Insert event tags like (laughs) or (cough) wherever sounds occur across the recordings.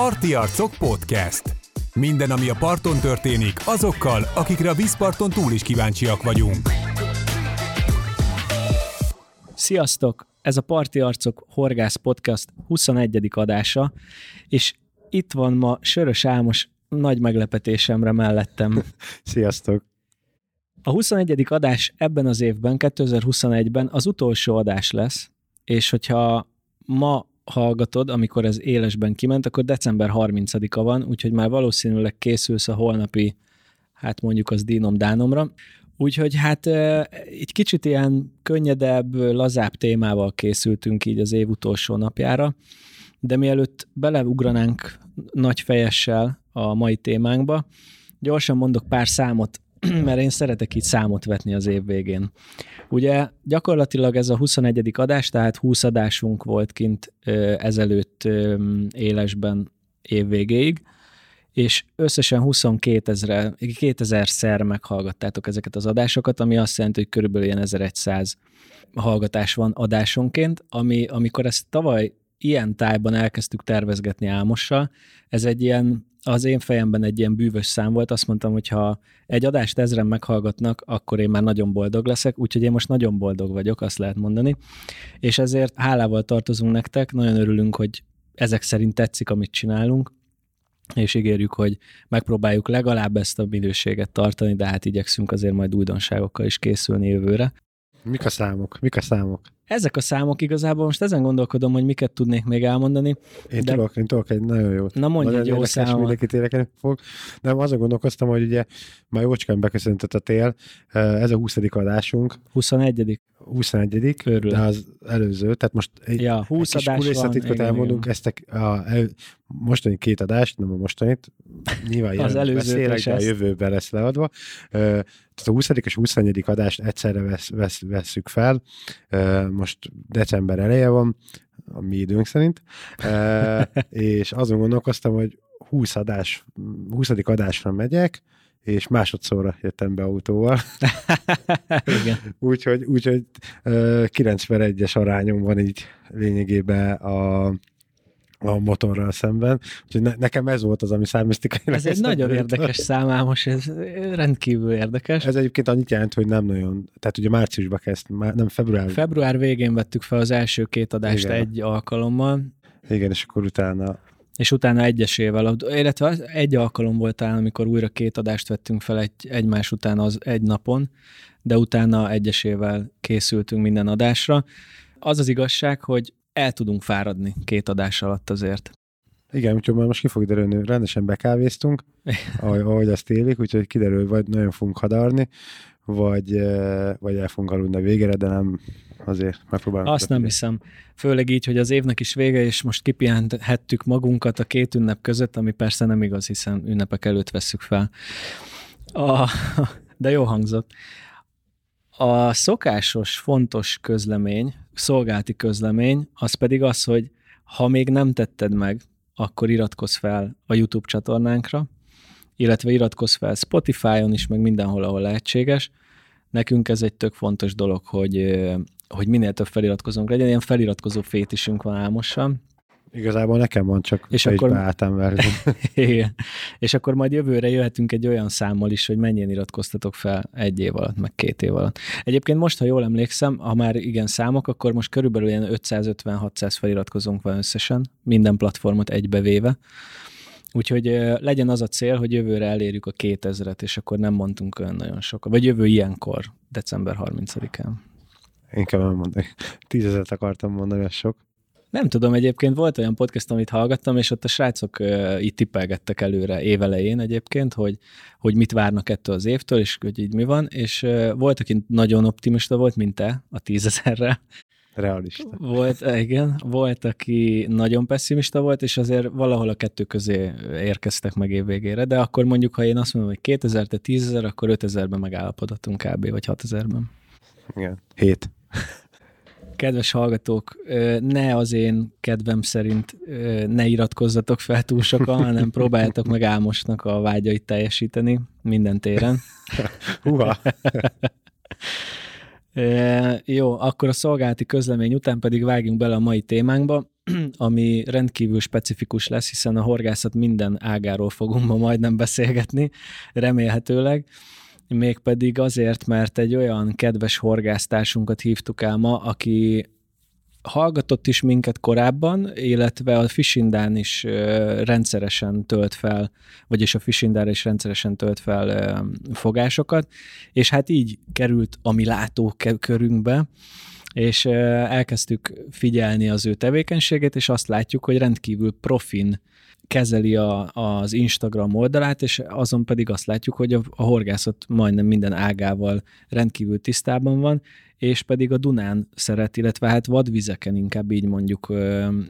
Parti Arcok Podcast. Minden, ami a parton történik, azokkal, akikre a vízparton túl is kíváncsiak vagyunk. Sziasztok! Ez a Parti Arcok Horgász Podcast 21. adása, és itt van ma Sörös Álmos nagy meglepetésemre mellettem. (laughs) Sziasztok! A 21. adás ebben az évben, 2021-ben az utolsó adás lesz, és hogyha ma hallgatod, amikor ez élesben kiment, akkor december 30-a van, úgyhogy már valószínűleg készülsz a holnapi, hát mondjuk az dínom dánomra. Úgyhogy hát egy kicsit ilyen könnyedebb, lazább témával készültünk így az év utolsó napjára, de mielőtt beleugranánk nagy fejessel a mai témánkba, gyorsan mondok pár számot (clears throat) mert én szeretek így számot vetni az év végén. Ugye gyakorlatilag ez a 21. adás, tehát 20 adásunk volt kint ezelőtt élesben év végéig, és összesen 22 ezer, 2000 szer meghallgattátok ezeket az adásokat, ami azt jelenti, hogy körülbelül ilyen 1100 hallgatás van adásonként, ami, amikor ezt tavaly ilyen tájban elkezdtük tervezgetni Álmossal, ez egy ilyen az én fejemben egy ilyen bűvös szám volt, azt mondtam, hogy ha egy adást ezren meghallgatnak, akkor én már nagyon boldog leszek, úgyhogy én most nagyon boldog vagyok, azt lehet mondani. És ezért hálával tartozunk nektek, nagyon örülünk, hogy ezek szerint tetszik, amit csinálunk, és ígérjük, hogy megpróbáljuk legalább ezt a minőséget tartani, de hát igyekszünk azért majd újdonságokkal is készülni jövőre. Mik a számok? Mik a számok? Ezek a számok igazából most ezen gondolkodom, hogy miket tudnék még elmondani. Én, de... tudok, én tudok egy nagyon jót. Na mondj egy jó számot. Mindenkit érekelni fog. De azon gondolkoztam, hogy ugye már jócskán beköszöntött a tél, ez a 20. adásunk. 21. 21. Körül. De az előző, tehát most egy, ja, 20 egy kis kulisszatitkot elmondunk, igen. ezt a, a, a, mostani két adást, nem a mostanit, nyilván (laughs) az előző beszélek, de a jövőben lesz leadva. Tehát a 20. és 21. adást egyszerre vesz, vesz, vesszük fel, most december eleje van, a mi időnk szerint, (laughs) és azon gondolkoztam, hogy 20 adás, 20. adásra megyek, és másodszorra jöttem be autóval. (laughs) Úgyhogy, úgyhogy 91-es arányom van így lényegében a, a motorral szemben. Úgyhogy ne, nekem ez volt az, ami számisztikai. Ez egy nagyon érdekes számámos, ez rendkívül érdekes. Ez egyébként annyit jelent, hogy nem nagyon, tehát ugye márciusban kezd, nem február. Február végén vettük fel az első két adást Igen. egy alkalommal. Igen, és akkor utána és utána egyesével, illetve egy alkalom volt talán, amikor újra két adást vettünk fel egy, egymás után az egy napon, de utána egyesével készültünk minden adásra. Az az igazság, hogy el tudunk fáradni két adás alatt azért. Igen, úgyhogy már most ki fog derülni, rendesen bekávéztunk, (laughs) ahogy, ahogy azt élik, úgyhogy kiderül, vagy nagyon fogunk hadarni, vagy, vagy el fogunk aludni a végére, de nem azért megpróbálunk. Azt nem hiszem. Főleg így, hogy az évnek is vége, és most kipihenthettük magunkat a két ünnep között, ami persze nem igaz, hiszen ünnepek előtt vesszük fel. A, de jó hangzott. A szokásos, fontos közlemény, szolgálti közlemény, az pedig az, hogy ha még nem tetted meg, akkor iratkozz fel a YouTube csatornánkra, illetve iratkozz fel Spotify-on is, meg mindenhol, ahol lehetséges. Nekünk ez egy tök fontos dolog, hogy, hogy minél több feliratkozónk legyen. Ilyen feliratkozó fétisünk van álmosan. Igazából nekem van, csak és akkor... beálltam (laughs) Igen. És akkor majd jövőre jöhetünk egy olyan számmal is, hogy mennyien iratkoztatok fel egy év alatt, meg két év alatt. Egyébként most, ha jól emlékszem, ha már igen számok, akkor most körülbelül ilyen 550-600 feliratkozónk van összesen, minden platformot egybevéve. Úgyhogy legyen az a cél, hogy jövőre elérjük a 2000-et, és akkor nem mondtunk olyan nagyon sokat. Vagy jövő ilyenkor, december 30-án. Inkább nem mondani. Tízezeret akartam mondani, ez sok. Nem tudom, egyébként volt olyan podcast, amit hallgattam, és ott a srácok uh, így tippelgettek előre évelején egyébként, hogy, hogy mit várnak ettől az évtől, és hogy így mi van, és uh, volt, aki nagyon optimista volt, mint te, a tízezerre. Realista. Volt, igen, volt, aki nagyon pessimista volt, és azért valahol a kettő közé érkeztek meg év végére, de akkor mondjuk, ha én azt mondom, hogy 2000, te 10 akkor 5000-ben megállapodhatunk kb. vagy 6000-ben. Igen, 7 kedves hallgatók, ne az én kedvem szerint ne iratkozzatok fel túl sokan, hanem próbáljátok meg Álmosnak a vágyait teljesíteni minden téren. (laughs) Húha! Jó, akkor a szolgálati közlemény után pedig vágjunk bele a mai témánkba. (clears throat) ami rendkívül specifikus lesz, hiszen a horgászat minden ágáról fogunk ma majdnem beszélgetni, remélhetőleg mégpedig azért, mert egy olyan kedves horgásztársunkat hívtuk el ma, aki hallgatott is minket korábban, illetve a Fishindán is rendszeresen tölt fel, vagyis a Fishindára is rendszeresen tölt fel fogásokat, és hát így került a mi látókörünkbe, és elkezdtük figyelni az ő tevékenységét, és azt látjuk, hogy rendkívül profin kezeli a, az Instagram oldalát, és azon pedig azt látjuk, hogy a, a horgászat majdnem minden ágával rendkívül tisztában van, és pedig a Dunán szeret, illetve hát vadvizeken inkább így mondjuk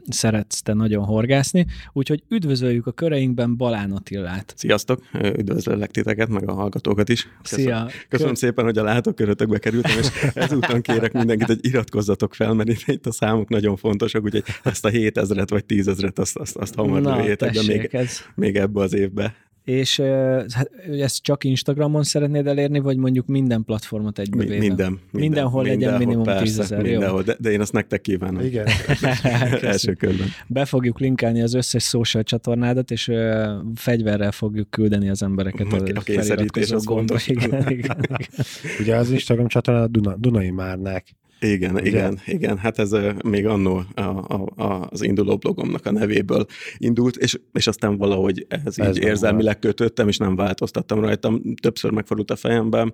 szeretsz te nagyon horgászni, úgyhogy üdvözöljük a köreinkben Balán Attillát. Sziasztok, üdvözöllek titeket, meg a hallgatókat is. Köszönöm, Szia. Köszönöm Kö... szépen, hogy a látókörötökbe kerültem, és ezúton kérek mindenkit, hogy iratkozzatok fel, mert itt, a számok nagyon fontosak, úgyhogy ezt a 7000-et vagy 10 azt, azt, azt hamar Na, de még, ez... még ebbe az évbe és hát, ezt csak Instagramon szeretnéd elérni, vagy mondjuk minden platformot egybe Mi, minden, minden. Mindenhol mindenhol legyen minimum persze, 10 ezer, mindenhol, de, de én azt nektek kívánom. Igen. (laughs) Első körben. Be fogjuk linkelni az összes social csatornádat, és uh, fegyverrel fogjuk küldeni az embereket. A, a kényszerítés az. Igen, igen, igen. Ugye az Instagram csatorna Duna, Dunai Márnák igen, Ugye? igen, igen. Hát ez még annó a, a, az induló blogomnak a nevéből indult, és, és aztán valahogy ez, ez így érzelmileg kötöttem, és nem változtattam rajtam. Többször megfordult a fejemben,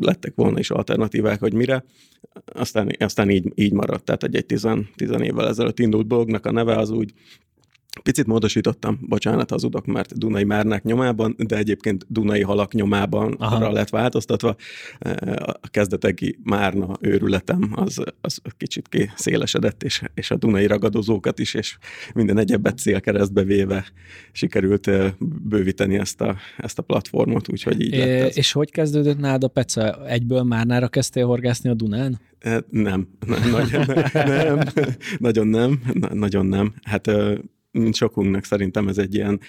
lettek volna is alternatívák, hogy mire. Aztán, aztán így, így maradt. Tehát egy, egy tizen, tizen évvel ezelőtt indult blognak a neve az úgy Picit módosítottam, bocsánat, hazudok, mert Dunai Márnák nyomában, de egyébként Dunai halak nyomában Aha. arra lett változtatva. A kezdetegi Márna őrületem az, az kicsit ki szélesedett, és, és a Dunai ragadozókat is, és minden egyebet célkeresztbe véve sikerült bővíteni ezt a, ezt a platformot, úgyhogy így lett ez. És hogy kezdődött nálad a Peca? Egyből Márnára kezdtél horgászni a Dunán? Nem, nem, nagyon nem, nagyon nem, nagyon nem. Hát mint sokunknak szerintem ez egy ilyen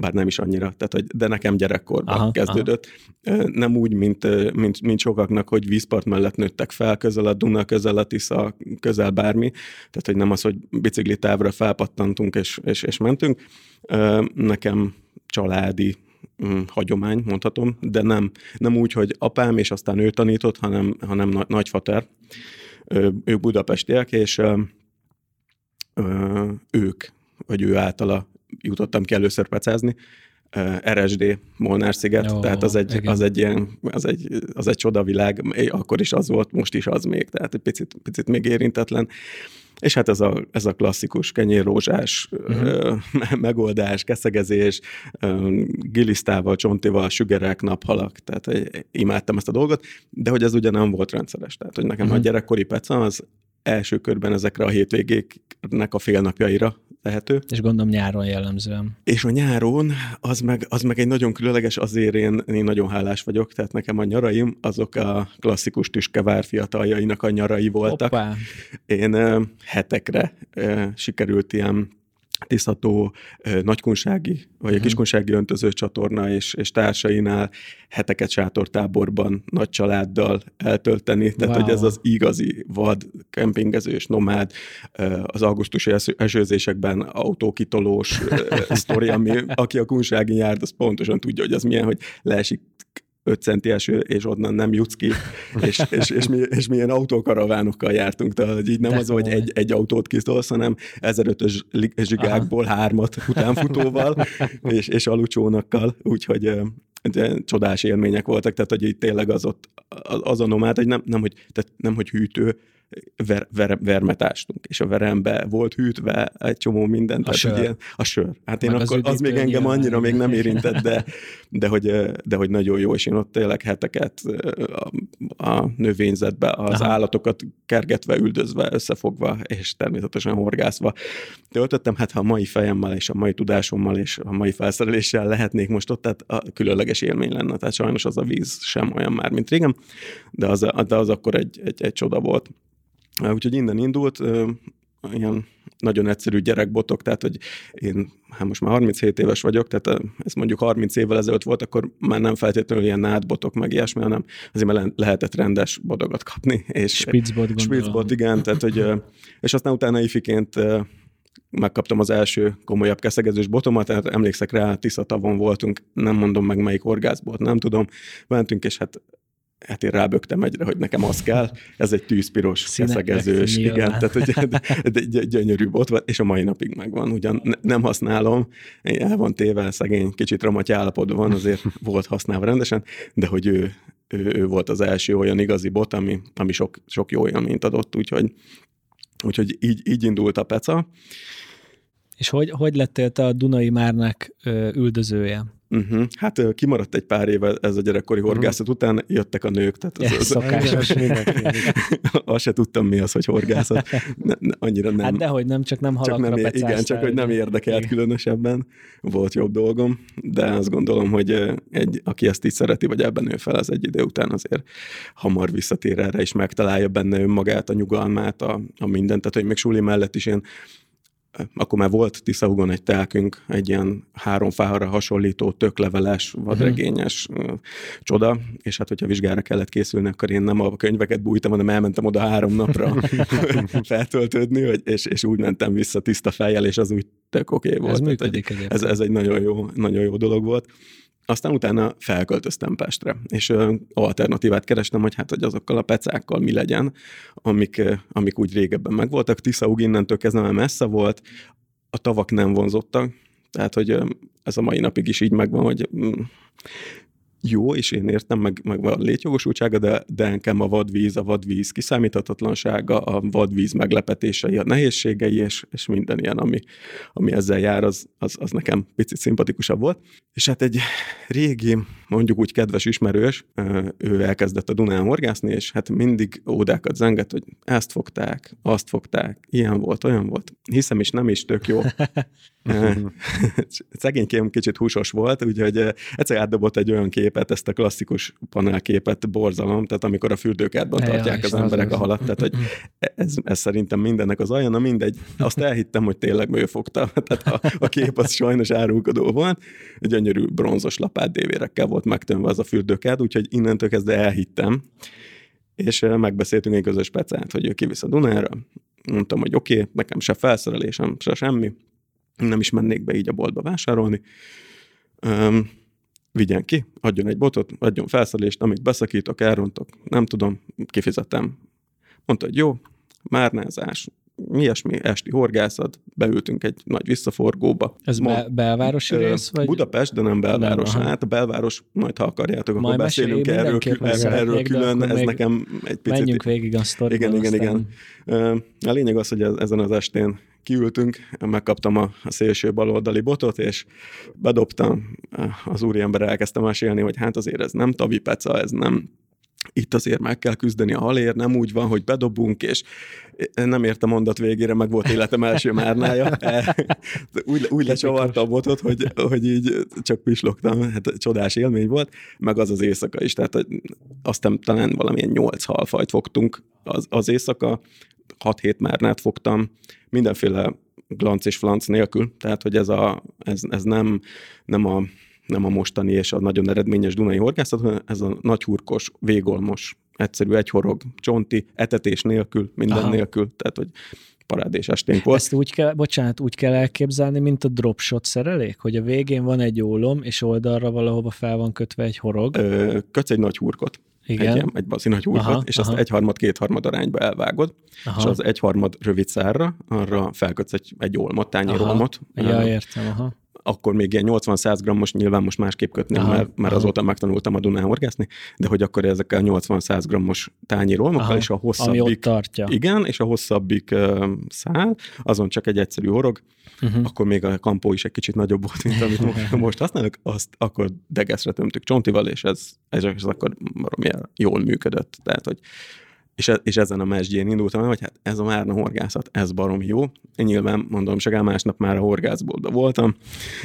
bár nem is annyira, tehát, hogy, de nekem gyerekkorban aha, kezdődött. Aha. Nem úgy, mint, mint, mint sokaknak, hogy vízpart mellett nőttek fel, közel a Duna, közel a Tisza, közel bármi, tehát hogy nem az, hogy biciklitávra felpattantunk és, és, és mentünk. Nekem családi mm, hagyomány, mondhatom, de nem, nem úgy, hogy apám, és aztán ő tanított, hanem, hanem nagyfater. Ők budapestiek, és ők vagy ő általa jutottam ki először pecázni, RSD, Molnár sziget, Jó, tehát az egy, az egy ilyen, az egy, az egy csodavilág, akkor is az volt, most is az még, tehát egy picit, picit még érintetlen. És hát ez a, ez a klasszikus kenyérrózsás uh-huh. (laughs) megoldás, keszegezés, gilisztával, csontival, sügerek, naphalak, tehát imádtam ezt a dolgot, de hogy ez ugye nem volt rendszeres. Tehát, hogy nekem uh-huh. a gyerekkori peca az első körben ezekre a hétvégéknek a félnapjaira tehető. És gondolom nyáron jellemzően. És a nyáron az meg, az meg egy nagyon különleges, azért én, én nagyon hálás vagyok, tehát nekem a nyaraim azok a klasszikus tüskevár fiataljainak a nyarai voltak. Hoppá. Én hetekre sikerült ilyen tisztató nagykunsági, vagy a mhm. kiskunsági öntöző csatorna és, és társainál heteket sátortáborban, nagy családdal eltölteni. Tehát, wow. hogy ez az igazi vad, kempingezős, nomád, az augusztusi esőzésekben autókitolós sztori, ami aki a kunsági jár, az pontosan tudja, hogy az milyen, hogy leesik 5 centi eső, és onnan nem jutsz ki, és, és, és, mi, és milyen autókaravánokkal jártunk, tehát így nem De az, hogy egy, egy autót kiszolsz, hanem 1500 zsigákból Aha. hármat utánfutóval, (laughs) és, és alucsónakkal, úgyhogy de csodás élmények voltak, tehát hogy így tényleg az ott az a nomád, hogy nem, nem, hogy, tehát nem, hogy hűtő, ver, ver, vermet ástunk, és a verembe volt hűtve egy csomó mindent. A sör. Ilyen, a sör. Hát én Meg akkor, az, az még engem annyira még nem érintett, de, de, hogy, de hogy nagyon jó, és én ott tényleg heteket a, a növényzetbe az Aha. állatokat kergetve, üldözve, összefogva, és természetesen horgászva töltöttem. Hát ha a mai fejemmel és a mai tudásommal és a mai felszereléssel lehetnék most ott, tehát a különleges élmény lenne. Tehát sajnos az a víz sem olyan már, mint régen, de az, de az akkor egy, egy, egy csoda volt. Úgyhogy innen indult, ilyen nagyon egyszerű gyerekbotok, tehát hogy én hát most már 37 éves vagyok, tehát ez mondjuk 30 évvel ezelőtt volt, akkor már nem feltétlenül ilyen nádbotok, meg ilyesmi, hanem azért már lehetett rendes bodogat kapni. És Spitzbot, Spitzbot, igen, tehát hogy, és aztán utána ifiként megkaptam az első komolyabb keszegezős botomat, tehát emlékszek rá, Tisza tavon voltunk, nem mondom meg melyik orgászból, nem tudom, mentünk, és hát hát én rábögtem egyre, hogy nekem az kell, ez egy tűzpiros, keszegezős, igen, tehát egy, egy gyönyörű bot volt, és a mai napig megvan, ugyan nem használom, el van téve, szegény, kicsit romatja állapotban van, azért volt használva rendesen, de hogy ő, ő, ő volt az első olyan igazi bot, ami, ami sok, sok jó élményt adott, úgyhogy, úgyhogy így, így indult a peca. És hogy, hogy lettél te a Dunai Márnak üldözője? Uh-huh. Hát kimaradt egy pár éve ez a gyerekkori mhm. horgászat uh-huh. után, jöttek a nők. Tehát az, az, szokásos (laughs) (laughs) Azt se tudtam, mi az, hogy horgászat. Ne, ne, annyira nem. Hát dehogy nem, csak nem halakra csak nem, Igen, csak hogy nem érdekelt igen. különösebben. Volt jobb dolgom, de azt gondolom, hogy egy, aki ezt így szereti, vagy ebben nő fel, az egy idő után azért hamar visszatér erre, és megtalálja benne önmagát, a nyugalmát, a, a mindent. Tehát, hogy még suli mellett is én akkor már volt Tiszaugon egy telkünk, egy ilyen három fára hasonlító, tökleveles, vadregényes uh-huh. csoda, és hát hogyha vizsgára kellett készülni, akkor én nem a könyveket bújtam, hanem elmentem oda három napra (laughs) feltöltődni, hogy, és, és úgy mentem vissza tiszta fejjel, és az úgy tök oké okay volt. Ez működik ez, ez egy nagyon jó, nagyon jó dolog volt. Aztán utána felköltöztem Pestre, és alternatívát kerestem, hogy hát, hogy azokkal a pecákkal mi legyen, amik, amik úgy régebben megvoltak. Tiszaug innentől kezdve már messze volt, a tavak nem vonzottak, tehát, hogy ez a mai napig is így megvan, hogy mm, jó, és én értem, meg, meg a létjogosultsága, de, de nekem a vadvíz, a vadvíz kiszámíthatatlansága, a vadvíz meglepetései, a nehézségei, és, és minden ilyen, ami, ami ezzel jár, az, az, az nekem picit szimpatikusabb volt. És hát egy régi, mondjuk úgy kedves ismerős, ő elkezdett a Dunán horgászni, és hát mindig ódákat zengett, hogy ezt fogták, azt fogták, ilyen volt, olyan volt. Hiszem is, nem is tök jó. (laughs) (laughs) Szegénykém kicsit húsos volt, úgyhogy egyszer átdobott egy olyan képet, ezt a klasszikus panelképet, borzalom, tehát amikor a fürdőkádban tartják az, emberek a halat, tehát hogy (laughs) ez, ez szerintem mindennek az alja, na mindegy, azt elhittem, hogy tényleg ő fogta, tehát a, a kép az sajnos árulkodó volt, gyönyörű bronzos lapát dévérekkel volt megtömve az a fürdőkád, úgyhogy innentől kezdve elhittem, és megbeszéltünk egy közös pecát, hogy ő kivisz a Dunára, mondtam, hogy oké, okay, nekem se felszerelésem, se semmi, nem is mennék be így a boltba vásárolni. Um, vigyen ki, adjon egy botot, adjon felszerelést, amit beszakítok, elrontok, nem tudom, kifizetem. Mondta, hogy jó, márnázás, mi ilyesmi, esti horgászat, beültünk egy nagy visszaforgóba. Ez be- belvárosi rész? Vagy? Budapest, de nem belváros. Nem, hát a belváros, majd ha akarjátok, akkor majd beszélünk erről, erről, erről külön, ez nekem egy picit... Menjünk végig a sztoriban. Igen, igen, igen. A lényeg az, hogy ezen az estén kiültünk, megkaptam a, a szélső baloldali botot, és bedobtam, az úriember elkezdte mesélni, hogy hát azért ez nem tavipeca, ez nem itt azért meg kell küzdeni a halér, nem úgy van, hogy bedobunk, és nem érte mondat végére, meg volt életem első márnája. (laughs) úgy, úgy lecsavarta a botot, hogy, hogy így csak pislogtam, hát csodás élmény volt, meg az az éjszaka is, tehát aztán talán valamilyen nyolc halfajt fogtunk. Az, az éjszaka, 6-7 márnát fogtam, mindenféle glanc és flanc nélkül, tehát hogy ez, a, ez, ez nem, nem a nem a mostani és a nagyon eredményes Dunai horgászat, hanem ez a nagyhurkos, végolmos, egyszerű egyhorog, csonti, etetés nélkül, minden Aha. nélkül, tehát hogy parádés esténk volt. Ezt úgy kell, bocsánat, úgy kell elképzelni, mint a dropshot szerelék, hogy a végén van egy ólom, és oldalra valahova fel van kötve egy horog. Ö, kötsz egy nagy hurkot. Igen. Egy, egy bazi nagy hurkot, aha, és aha. azt egyharmad, kétharmad arányba elvágod, aha. és az egyharmad rövid szárra, arra felkötsz egy, egy olmot, tányérolmot. Ja, értem, aha akkor még ilyen 80-100 grammos, nyilván most másképp kötném, aha, mert, mert azóta megtanultam a Dunán horgászni, de hogy akkor ezekkel 80-100 grammos tányérolmokkal, és a hosszabbik... Ami ott tartja. Igen, és a hosszabbik uh, szál, azon csak egy egyszerű horog, uh-huh. akkor még a kampó is egy kicsit nagyobb volt, mint amit (laughs) most használok, azt akkor degeszre tömtük csontival, és ez, ez, ez akkor jól működött. Tehát, hogy és, e, és ezen a mesdjén indultam hogy hát ez a márna horgászat, ez barom jó. Én nyilván mondom, csak másnap már a horgászboltban voltam,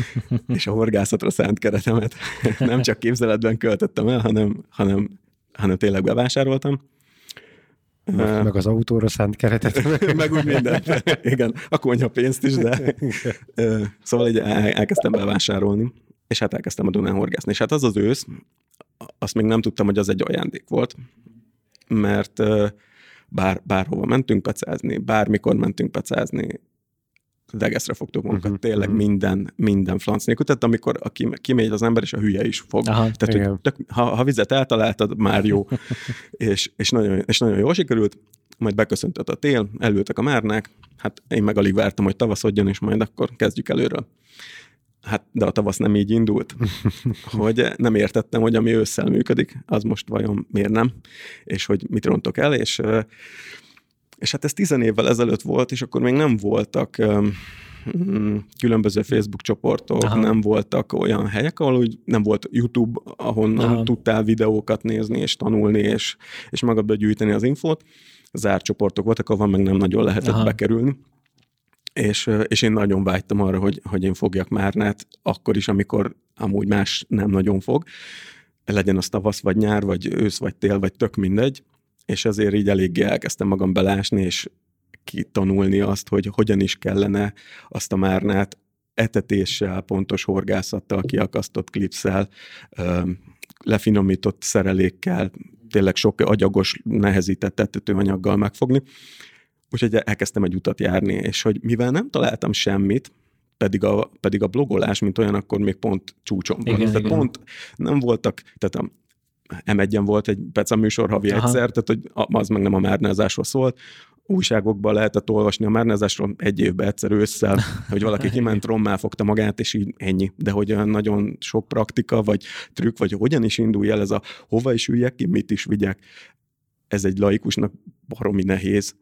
(laughs) és a horgászatra szánt keretemet (laughs) nem csak képzeletben költöttem el, hanem, hanem, hanem tényleg bevásároltam. Meg, meg az autóra szánt keretet. (laughs) meg úgy minden. Igen, a konyha pénzt is, de szóval így elkezdtem bevásárolni, és hát elkezdtem a Dunán horgászni. És hát az az ősz, azt még nem tudtam, hogy az egy ajándék volt, mert bár, bárhova mentünk pecázni, bármikor mentünk pecázni, degeszre fogtuk magunkat, uh-huh, tényleg uh-huh. minden, minden franc nélkül. Tehát amikor a kimegy az ember, és a hülye is fog. Aha, Tehát, hogy tök, ha, ha vizet eltaláltad, már jó. (laughs) és, és, nagyon, és nagyon jól sikerült, majd beköszöntött a tél, elültek a márnák, hát én meg alig vártam, hogy tavaszodjon, és majd akkor kezdjük előről. Hát, de a tavasz nem így indult, (laughs) hogy nem értettem, hogy ami ősszel működik, az most vajon miért nem, és hogy mit rontok el, és és hát ez tizen évvel ezelőtt volt, és akkor még nem voltak mm, különböző Facebook csoportok, Aha. nem voltak olyan helyek, ahol úgy nem volt YouTube, ahonnan Aha. tudtál videókat nézni, és tanulni, és, és magadba gyűjteni az infót. Zárt csoportok voltak, ahol meg nem nagyon lehetett Aha. bekerülni. És, és én nagyon vágytam arra, hogy, hogy én fogjak Márnát, akkor is, amikor amúgy más nem nagyon fog. Legyen az tavasz, vagy nyár, vagy ősz, vagy tél, vagy tök mindegy és ezért így eléggé elkezdtem magam belásni, és kitanulni azt, hogy hogyan is kellene azt a márnát etetéssel, pontos horgászattal, kiakasztott klipszel, lefinomított szerelékkel, tényleg sok agyagos, nehezített etetőanyaggal megfogni. Úgyhogy elkezdtem egy utat járni, és hogy mivel nem találtam semmit, pedig a, pedig a blogolás, mint olyan, akkor még pont csúcson van. Igen, tehát igen. pont nem voltak, tehát m volt egy Peca műsor havi Aha. egyszer, tehát hogy az meg nem a márnázásról szólt. Újságokban lehetett olvasni a márnázásról egy évben egyszer ősszel, (laughs) hogy valaki kiment rommá fogta magát, és így ennyi. De hogy olyan nagyon sok praktika, vagy trükk, vagy hogyan is indulj el ez a hova is üljek ki, mit is vigyek, ez egy laikusnak baromi nehéz,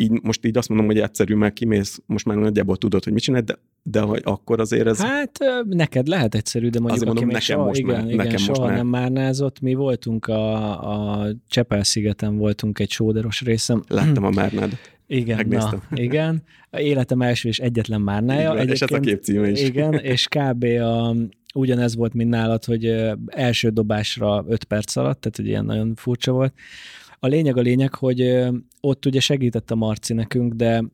így most így azt mondom, hogy egyszerű, mert kimész, most már nagyjából tudod, hogy mit csinálj, de, de hogy akkor azért ez... Hát neked lehet egyszerű, de mondjuk mondom, nekem soha, most igen, már, igen, nekem soha most már. nem márnázott. Mi voltunk a, a Csepel-szigeten, voltunk egy sóderos részem. Láttam a márnád. Igen, na, igen. Életem első és egyetlen márnája. Igen, és ez a képcíme is. Igen, (laughs) és kb. A, ugyanez volt, mint nálad, hogy első dobásra 5 perc alatt, tehát hogy ilyen nagyon furcsa volt. A lényeg a lényeg, hogy ott ugye segített a Marci nekünk, de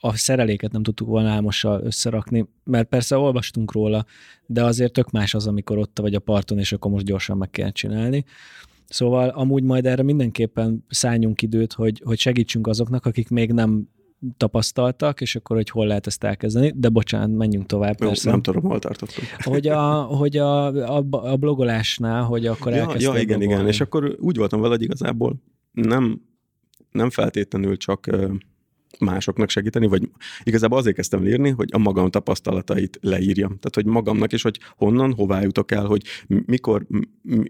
a szereléket nem tudtuk volna álmossal összerakni, mert persze olvastunk róla, de azért tök más az, amikor ott vagy a parton, és akkor most gyorsan meg kell csinálni. Szóval amúgy majd erre mindenképpen szálljunk időt, hogy, hogy segítsünk azoknak, akik még nem tapasztaltak, és akkor, hogy hol lehet ezt elkezdeni, de bocsánat, menjünk tovább. Jó, persze. nem tudom, hol tartottunk. Hogy a, hogy a, a, a blogolásnál, hogy akkor ja, elkezdtem Ja, igen, blogolni. igen, és akkor úgy voltam vele, hogy igazából nem, nem feltétlenül csak másoknak segíteni, vagy igazából azért kezdtem írni, hogy a magam tapasztalatait leírjam. Tehát, hogy magamnak is, hogy honnan, hová jutok el, hogy mikor,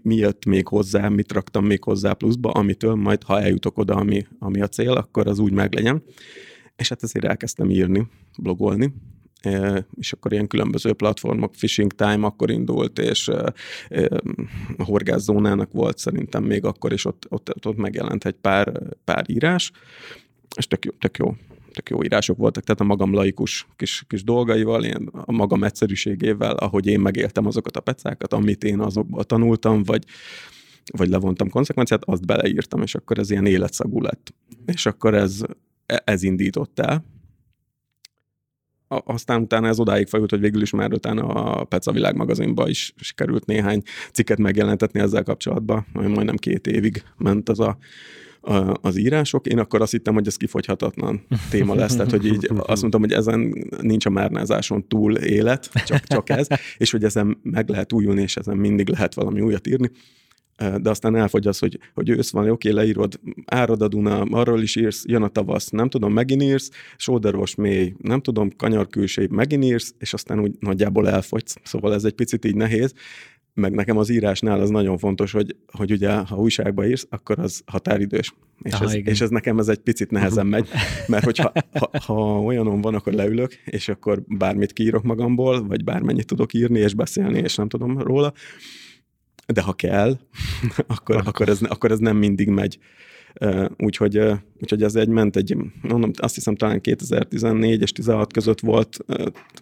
mi jött még hozzá, mit raktam még hozzá pluszba, amitől majd, ha eljutok oda, ami, ami a cél, akkor az úgy meglegyen. És hát ezért elkezdtem írni, blogolni, és akkor ilyen különböző platformok, Fishing Time akkor indult, és a horgászónának volt szerintem még akkor, és ott, ott, ott megjelent egy pár, pár írás, és tök jó, tök jó tök jó írások voltak, tehát a magam laikus kis, kis dolgaival, én a magam egyszerűségével, ahogy én megéltem azokat a pecákat, amit én azokból tanultam, vagy, vagy levontam konzekvenciát, azt beleírtam, és akkor ez ilyen életszagú lett. És akkor ez, ez indított el, aztán utána ez odáig fajult, hogy végül is már utána a Peca Világ magazinba is sikerült néhány cikket megjelentetni ezzel kapcsolatban, majdnem két évig ment az a az írások, én akkor azt hittem, hogy ez kifogyhatatlan téma lesz, tehát hogy így azt mondtam, hogy ezen nincs a márnázáson túl élet, csak, csak ez, és hogy ezen meg lehet újulni, és ezen mindig lehet valami újat írni de aztán elfogy az, hogy, hogy ősz van, oké, leírod, árad a Duna, arról is írsz, jön a tavasz, nem tudom, megint írsz, sóderos mély, nem tudom, kanyarkülség, megint írsz, és aztán úgy nagyjából elfogysz. Szóval ez egy picit így nehéz, meg nekem az írásnál az nagyon fontos, hogy, hogy ugye, ha újságba írsz, akkor az határidős. És, Aha, ez, és ez nekem ez egy picit nehezen megy, mert hogyha ha, ha olyanom van, akkor leülök, és akkor bármit kiírok magamból, vagy bármennyit tudok írni és beszélni, és nem tudom róla, de ha kell, (laughs) akkor, akkor, ez, akkor ez nem mindig megy. Úgyhogy, úgyhogy ez egy ment egy, mondom, azt hiszem talán 2014 és 16 között volt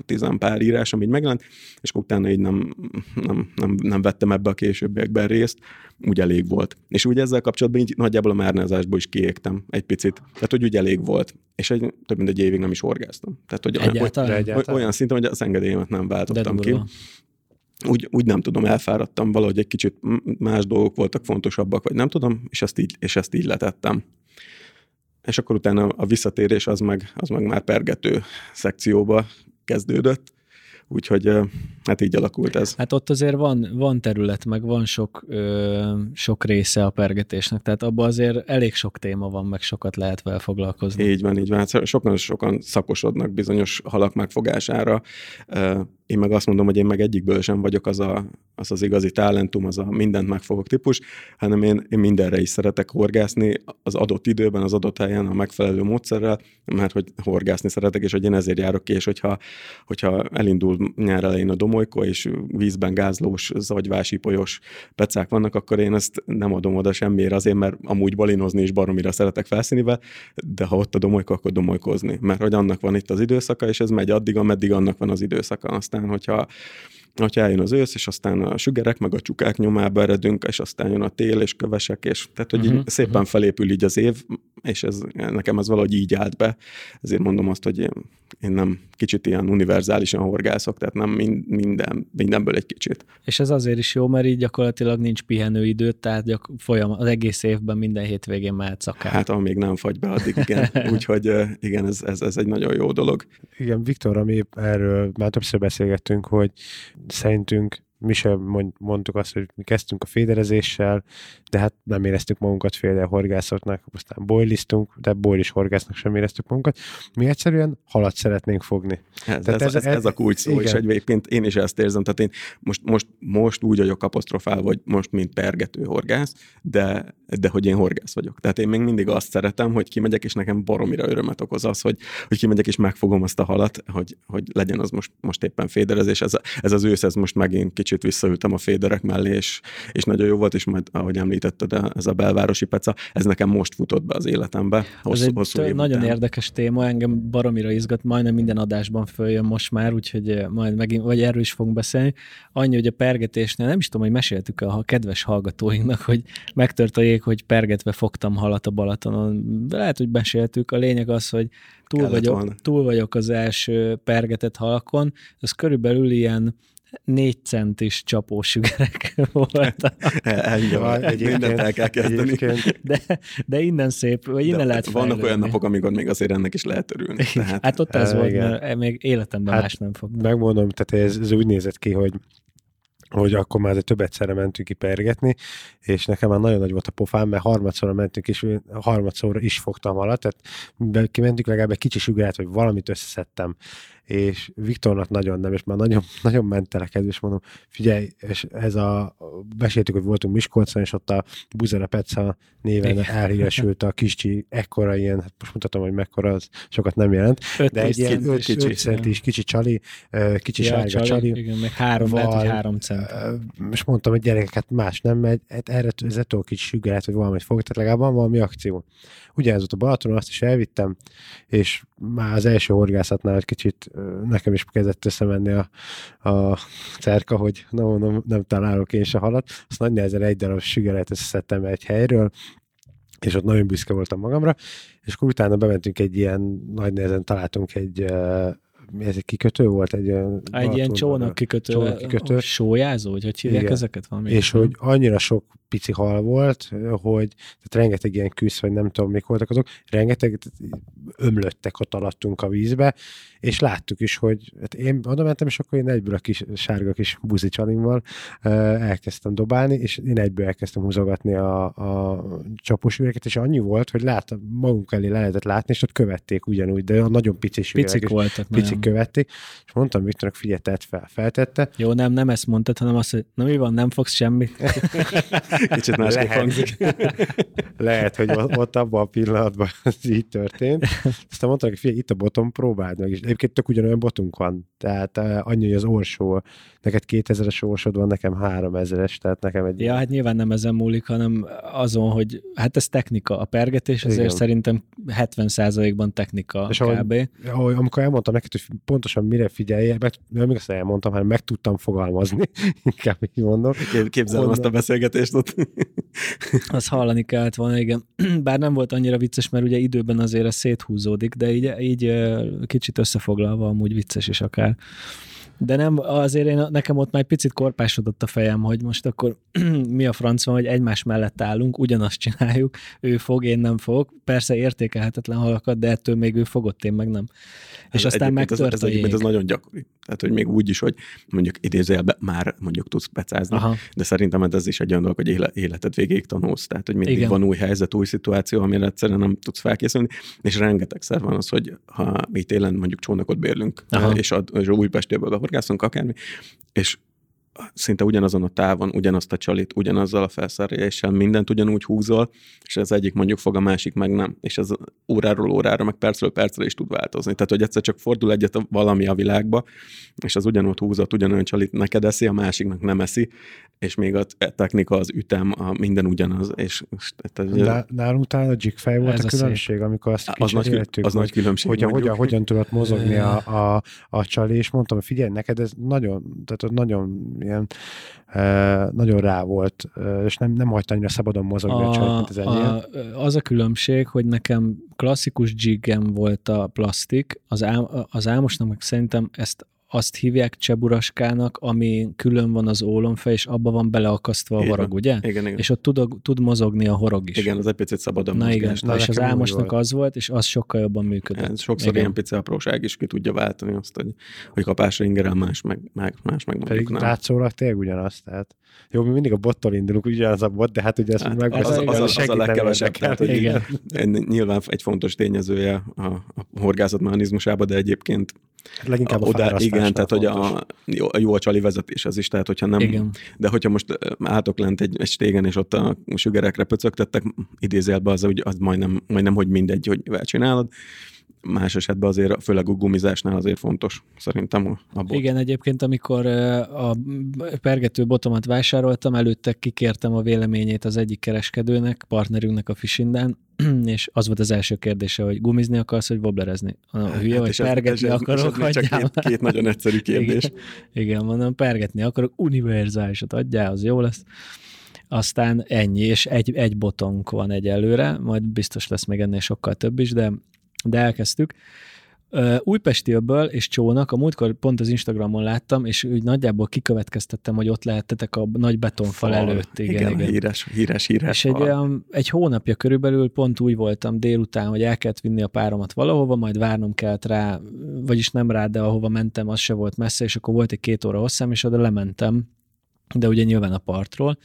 tizen pár írás, ami így megjelent, és utána így nem, nem, nem, nem vettem ebbe a későbbiekben részt, úgy elég volt. És úgy ezzel kapcsolatban így nagyjából a márnázásból is kiégtem egy picit. Tehát, hogy úgy elég volt. És egy, több mint egy évig nem is horgáztam. Tehát, hogy egyáltalán? Olyan, egyáltalán? olyan szinten, hogy az engedélyemet nem váltottam ki úgy, úgy nem tudom, elfáradtam, valahogy egy kicsit más dolgok voltak fontosabbak, vagy nem tudom, és ezt így, és ezt így letettem. És akkor utána a visszatérés az meg, az meg már pergető szekcióba kezdődött, Úgyhogy hát így alakult ez. Hát ott azért van, van terület, meg van sok, ö, sok része a pergetésnek, tehát abban azért elég sok téma van, meg sokat lehet vele foglalkozni. Így van, így van. Hát sokan, sokan szakosodnak bizonyos halak megfogására. Én meg azt mondom, hogy én meg egyikből sem vagyok az a, az, az igazi talentum, az a mindent megfogok típus, hanem én, én mindenre is szeretek horgászni az adott időben, az adott helyen, a megfelelő módszerrel, mert hogy horgászni szeretek, és hogy én ezért járok ki, és hogyha, hogyha elindul nyár elején a domolykó, és vízben gázlós, zagyvásípolyos pecák vannak, akkor én ezt nem adom oda semmiért azért, mert amúgy balinozni is baromira szeretek felszínivel, de ha ott a domolykó, akkor domolykozni, mert hogy annak van itt az időszaka, és ez megy addig, ameddig annak van az időszaka. Aztán, hogyha hogyha eljön az ősz, és aztán a sügerek, meg a csukák nyomába eredünk, és aztán jön a tél, és kövesek, és tehát, hogy uh-huh, így szépen uh-huh. felépül így az év, és ez, nekem ez valahogy így állt be. Ezért mondom azt, hogy én, én nem kicsit ilyen univerzálisan horgászok, tehát nem minden, mindenből egy kicsit. És ez azért is jó, mert így gyakorlatilag nincs pihenőidő, tehát gyak, folyam, az egész évben minden hétvégén mehetsz akár. Hát amíg nem fagy be, addig igen. (laughs) Úgyhogy igen, ez, ez, ez egy nagyon jó dolog. Igen, Viktor, ami erről már többször beszélgettünk, hogy szerintünk mi sem mondtuk azt, hogy mi kezdtünk a féderezéssel, de hát nem éreztük magunkat féder horgászoknak, aztán boiliztunk, de boilis horgásznak sem éreztük magunkat. Mi egyszerűen halat szeretnénk fogni. Ez, tehát ez, ez, ez, ez, a kulcs szó, igen. és egyébként én is ezt érzem, tehát én most, most, most úgy vagyok apostrofál, vagy most mint pergető horgász, de, de hogy én horgász vagyok. Tehát én még mindig azt szeretem, hogy kimegyek, és nekem baromira örömet okoz az, hogy, hogy kimegyek, és megfogom azt a halat, hogy, hogy legyen az most, most éppen féderezés. Ez, ez az ősz, ez most megint kicsit kicsit visszaültem a féderek mellé, és, és nagyon jó volt, és majd, ahogy említetted, ez a belvárosi peca, ez nekem most futott be az életembe. Hosszú, ez egy hosszú év nagyon után. érdekes téma, engem baromira izgat, majdnem minden adásban följön most már, úgyhogy eh, majd megint, vagy erről is fogunk beszélni. Annyi, hogy a pergetésnél, nem is tudom, hogy meséltük a kedves hallgatóinknak, hogy megtört a jég, hogy pergetve fogtam halat a Balatonon. De lehet, hogy beszéltük. A lényeg az, hogy túl vagyok, túl vagyok az első pergetett halakon. Ez körülbelül ilyen négy centis csapósügerek (laughs) voltak. Engem, mindent el kell kezdeni. De, de innen szép, vagy innen de lehet Vannak fejlődni. olyan napok, amikor még azért ennek is lehet örülni. Tehát... Hát ott ez volt, mert még életemben hát, más nem fog. Megmondom, tehát ez, ez úgy nézett ki, hogy hogy akkor már több egyszerre mentünk ki pergetni, és nekem már nagyon nagy volt a pofám, mert harmadszorra mentünk, és harmadszorra is fogtam alatt, tehát kimentünk legalább egy kicsi sugarát, vagy valamit összeszedtem, és Viktornak nagyon nem, és már nagyon, (laughs) nagyon mentelekedő, és mondom, figyelj, és ez a, beszéltük, hogy voltunk Miskolcon, és ott a Buzera Peca néven elhíresült a kicsi, ekkora ilyen, hát most mutatom, hogy mekkora az, sokat nem jelent, öt de egy ilyen 5 centis kicsi csali, kicsi ja, sárga csali, csali. Igen, meg három, val, lehet, hogy három cent. És mondtam, hogy gyerekeket más nem megy, hát erre ez ettől kicsi sügeret, vagy valamit fog, tehát legalább van valami akció. Ugyanez volt a Balatonon, azt is elvittem, és már az első horgászatnál egy kicsit nekem is kezdett összemenni a, a cerka, hogy no, nem, nem találok én se halat. Azt nagy nehezen egy darab sügeret összeszedtem egy helyről, és ott nagyon büszke voltam magamra, és akkor utána bementünk egy ilyen, nagy nehezen találtunk egy ez egy kikötő volt? Egy, egy ilyen csónak kikötő, csónak kikötő. sójázó, hogy hogy hívják Igen. ezeket? Valami és hogy annyira sok pici hal volt, hogy tehát rengeteg ilyen küsz, vagy nem tudom, mik voltak azok, rengeteg ömlöttek ott alattunk a vízbe, és láttuk is, hogy hát én oda mentem, és akkor én egyből a kis sárga kis buzi csalimmal elkezdtem dobálni, és én egyből elkezdtem húzogatni a, a csapós üvegeket, és annyi volt, hogy láttam, magunk elé le lehetett látni, és ott követték ugyanúgy, de nagyon pici Picik voltak. Picik követték, és mondtam Viktornak, figyelj, tett fel, feltette. Jó, nem, nem ezt mondtad, hanem azt, hogy na mi van, nem fogsz semmit. (laughs) Kicsit másképp hangzik. (laughs) Lehet, hogy ott abban a pillanatban (laughs) ez így történt. Aztán mondták, hogy figyelj, itt a botom, próbáld meg. És egyébként tök ugyanolyan botunk van. Tehát uh, annyi, hogy az orsó, neked 2000-es orsod van, nekem 3000-es, tehát nekem egy... Ja, hát nyilván nem ezen múlik, hanem azon, hogy hát ez technika. A pergetés azért Igen. szerintem 70%-ban technika és kb. Ahogy, amikor elmondtam neked, hogy pontosan mire figyelj, meg, nem azt elmondtam, hanem meg tudtam fogalmazni, (laughs) inkább így mondom. Képzelem azt a beszélgetést ott. (laughs) azt hallani kellett volna, igen. (clears throat) Bár nem volt annyira vicces, mert ugye időben azért ez széthúzódik, de így, így kicsit összefoglalva amúgy vicces is akár. De nem, azért én, nekem ott már egy picit korpásodott a fejem, hogy most akkor (clears throat) mi a franc van, hogy egymás mellett állunk, ugyanazt csináljuk, ő fog, én nem fogok. Persze értékelhetetlen halakat, de ettől még ő fogott, én meg nem. Ez és aztán megtört ez, ez, ez, ez nagyon gyakori. Tehát, hogy még úgy is, hogy mondjuk idézőjelben már mondjuk tudsz becázni, Aha. de szerintem ez is egy olyan dolog, hogy életed végéig tanulsz. Tehát, hogy mindig Igen. van új helyzet, új szituáció, amire egyszerűen nem tudsz felkészülni, és rengetegszer van az, hogy ha mi télen mondjuk csónakot bérlünk, Aha. és, a, és a Újpestéből horgászunk akármi, és szinte ugyanazon a távon, ugyanazt a csalit, ugyanazzal a felszereléssel, mindent ugyanúgy húzol, és az egyik mondjuk fog, a másik meg nem. És ez óráról órára, meg percről percre is tud változni. Tehát, hogy egyszer csak fordul egyet valami a világba, és az ugyanott húzott, ugyanolyan csalit neked eszi, a másiknak nem eszi, és még a technika, az ütem, a minden ugyanaz. És, tehát, Nálunk talán a jigfej volt a különbség, szép. amikor azt az nagy, az hogy, nagy különbség. Hogyha, hogyan, hogyan tudott mozogni a, a, a csali, és mondtam, hogy figyelj, neked ez nagyon, tehát nagyon ilyen nagyon rá volt, és nem, nem hagyta annyira szabadon mozogni a, a csajt, mint az enyém. A, az a különbség, hogy nekem klasszikus jigem volt a plastik, az, ám, az Ámosnak meg szerintem ezt azt hívják cseburaskának, ami külön van az ólomfej, és abba van beleakasztva a horog, ugye? Igen, igen. És ott tud, tud mozogni a horog is. Igen, az egy picit szabadon Na igen, Na, és az álmosnak az volt, és az sokkal jobban működött. Ez sokszor igen. ilyen pici apróság is ki tudja váltani azt, hogy, hogy kapásra ingerel más, meg, más, más meg Pedig nem. látszólag tényleg ugyanaz, tehát jó, mi mindig a bottól indulunk, ugyanaz a bot, de hát ugye ezt hát, meg az, az, az, az, az a legkevesebb. Tehát, hogy igen. Nyilván egy fontos tényezője a, a horgászat mechanizmusában, de egyébként Hát leginkább a oda, Igen, tehát hogy a, jó, jó a csali vezetés az is, tehát hogyha nem, igen. de hogyha most átok lent egy, egy stégen, és ott a sügerekre pöcögtettek, idézélbe az, hogy az majdnem, majdnem, hogy mindegy, hogy csinálod, más esetben azért, főleg a gumizásnál azért fontos, szerintem a bot. Igen, egyébként amikor a pergető botomat vásároltam, előtte kikértem a véleményét az egyik kereskedőnek, partnerünknek a Fishindán, (clears throat) és az volt az első kérdése, hogy gumizni akarsz, vagy wobblerezni? A hülye, hát, vagy pergetni ez, akarok, ez csak két, két nagyon egyszerű (laughs) kérdés. Igen, igen, mondom, pergetni akarok, univerzálisat adjál, az jó lesz. Aztán ennyi, és egy, egy botonk van egyelőre, majd biztos lesz még ennél sokkal több is, de de elkezdtük. Újpestélből és Csónak, a múltkor pont az Instagramon láttam, és úgy nagyjából kikövetkeztettem, hogy ott lehettetek a nagy betonfal fal. előtt. Igen, igen, igen. híres, híres, híres És egy, olyan, egy hónapja körülbelül pont úgy voltam délután, hogy el kellett vinni a páromat valahova, majd várnom kellett rá, vagyis nem rá, de ahova mentem, az se volt messze, és akkor volt egy két óra hosszám, és oda lementem, de ugye nyilván a partról.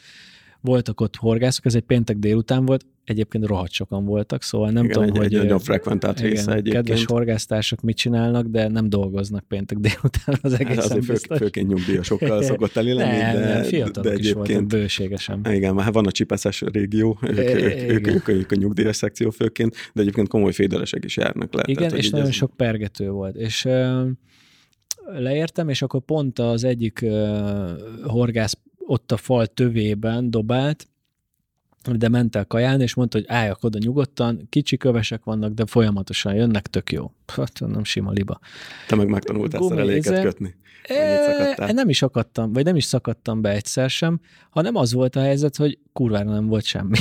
Voltak ott horgászok, ez egy péntek délután volt, egyébként rohadt sokan voltak, szóval nem igen, tudom, egy, hogy... Egy nagyon frekventált igen, része egyébként. Kedves horgásztársak mit csinálnak, de nem dolgoznak péntek délután az egész hát azért fő, főként nyugdíjasokkal (laughs) szokott elélni, nem, de, nem, fiatalok de egyébként... is bőségesen. Igen, már van a csipeszes régió, ők, ők, ők, ők, ők, a nyugdíjas szekció főként, de egyébként komoly fédelesek is járnak le. Igen, tehát, és nagyon ez... sok pergető volt. És leértem, és akkor pont az egyik uh, horgász ott a fal tövében dobált, de ment el kajálni, és mondta, hogy álljak oda nyugodtan, kicsi kövesek vannak, de folyamatosan jönnek, tök jó. Hát nem sima liba. Te meg megtanultál szereléket kötni? E, nem is akadtam, vagy nem is szakadtam be egyszer sem, hanem az volt a helyzet, hogy kurvára nem volt semmi.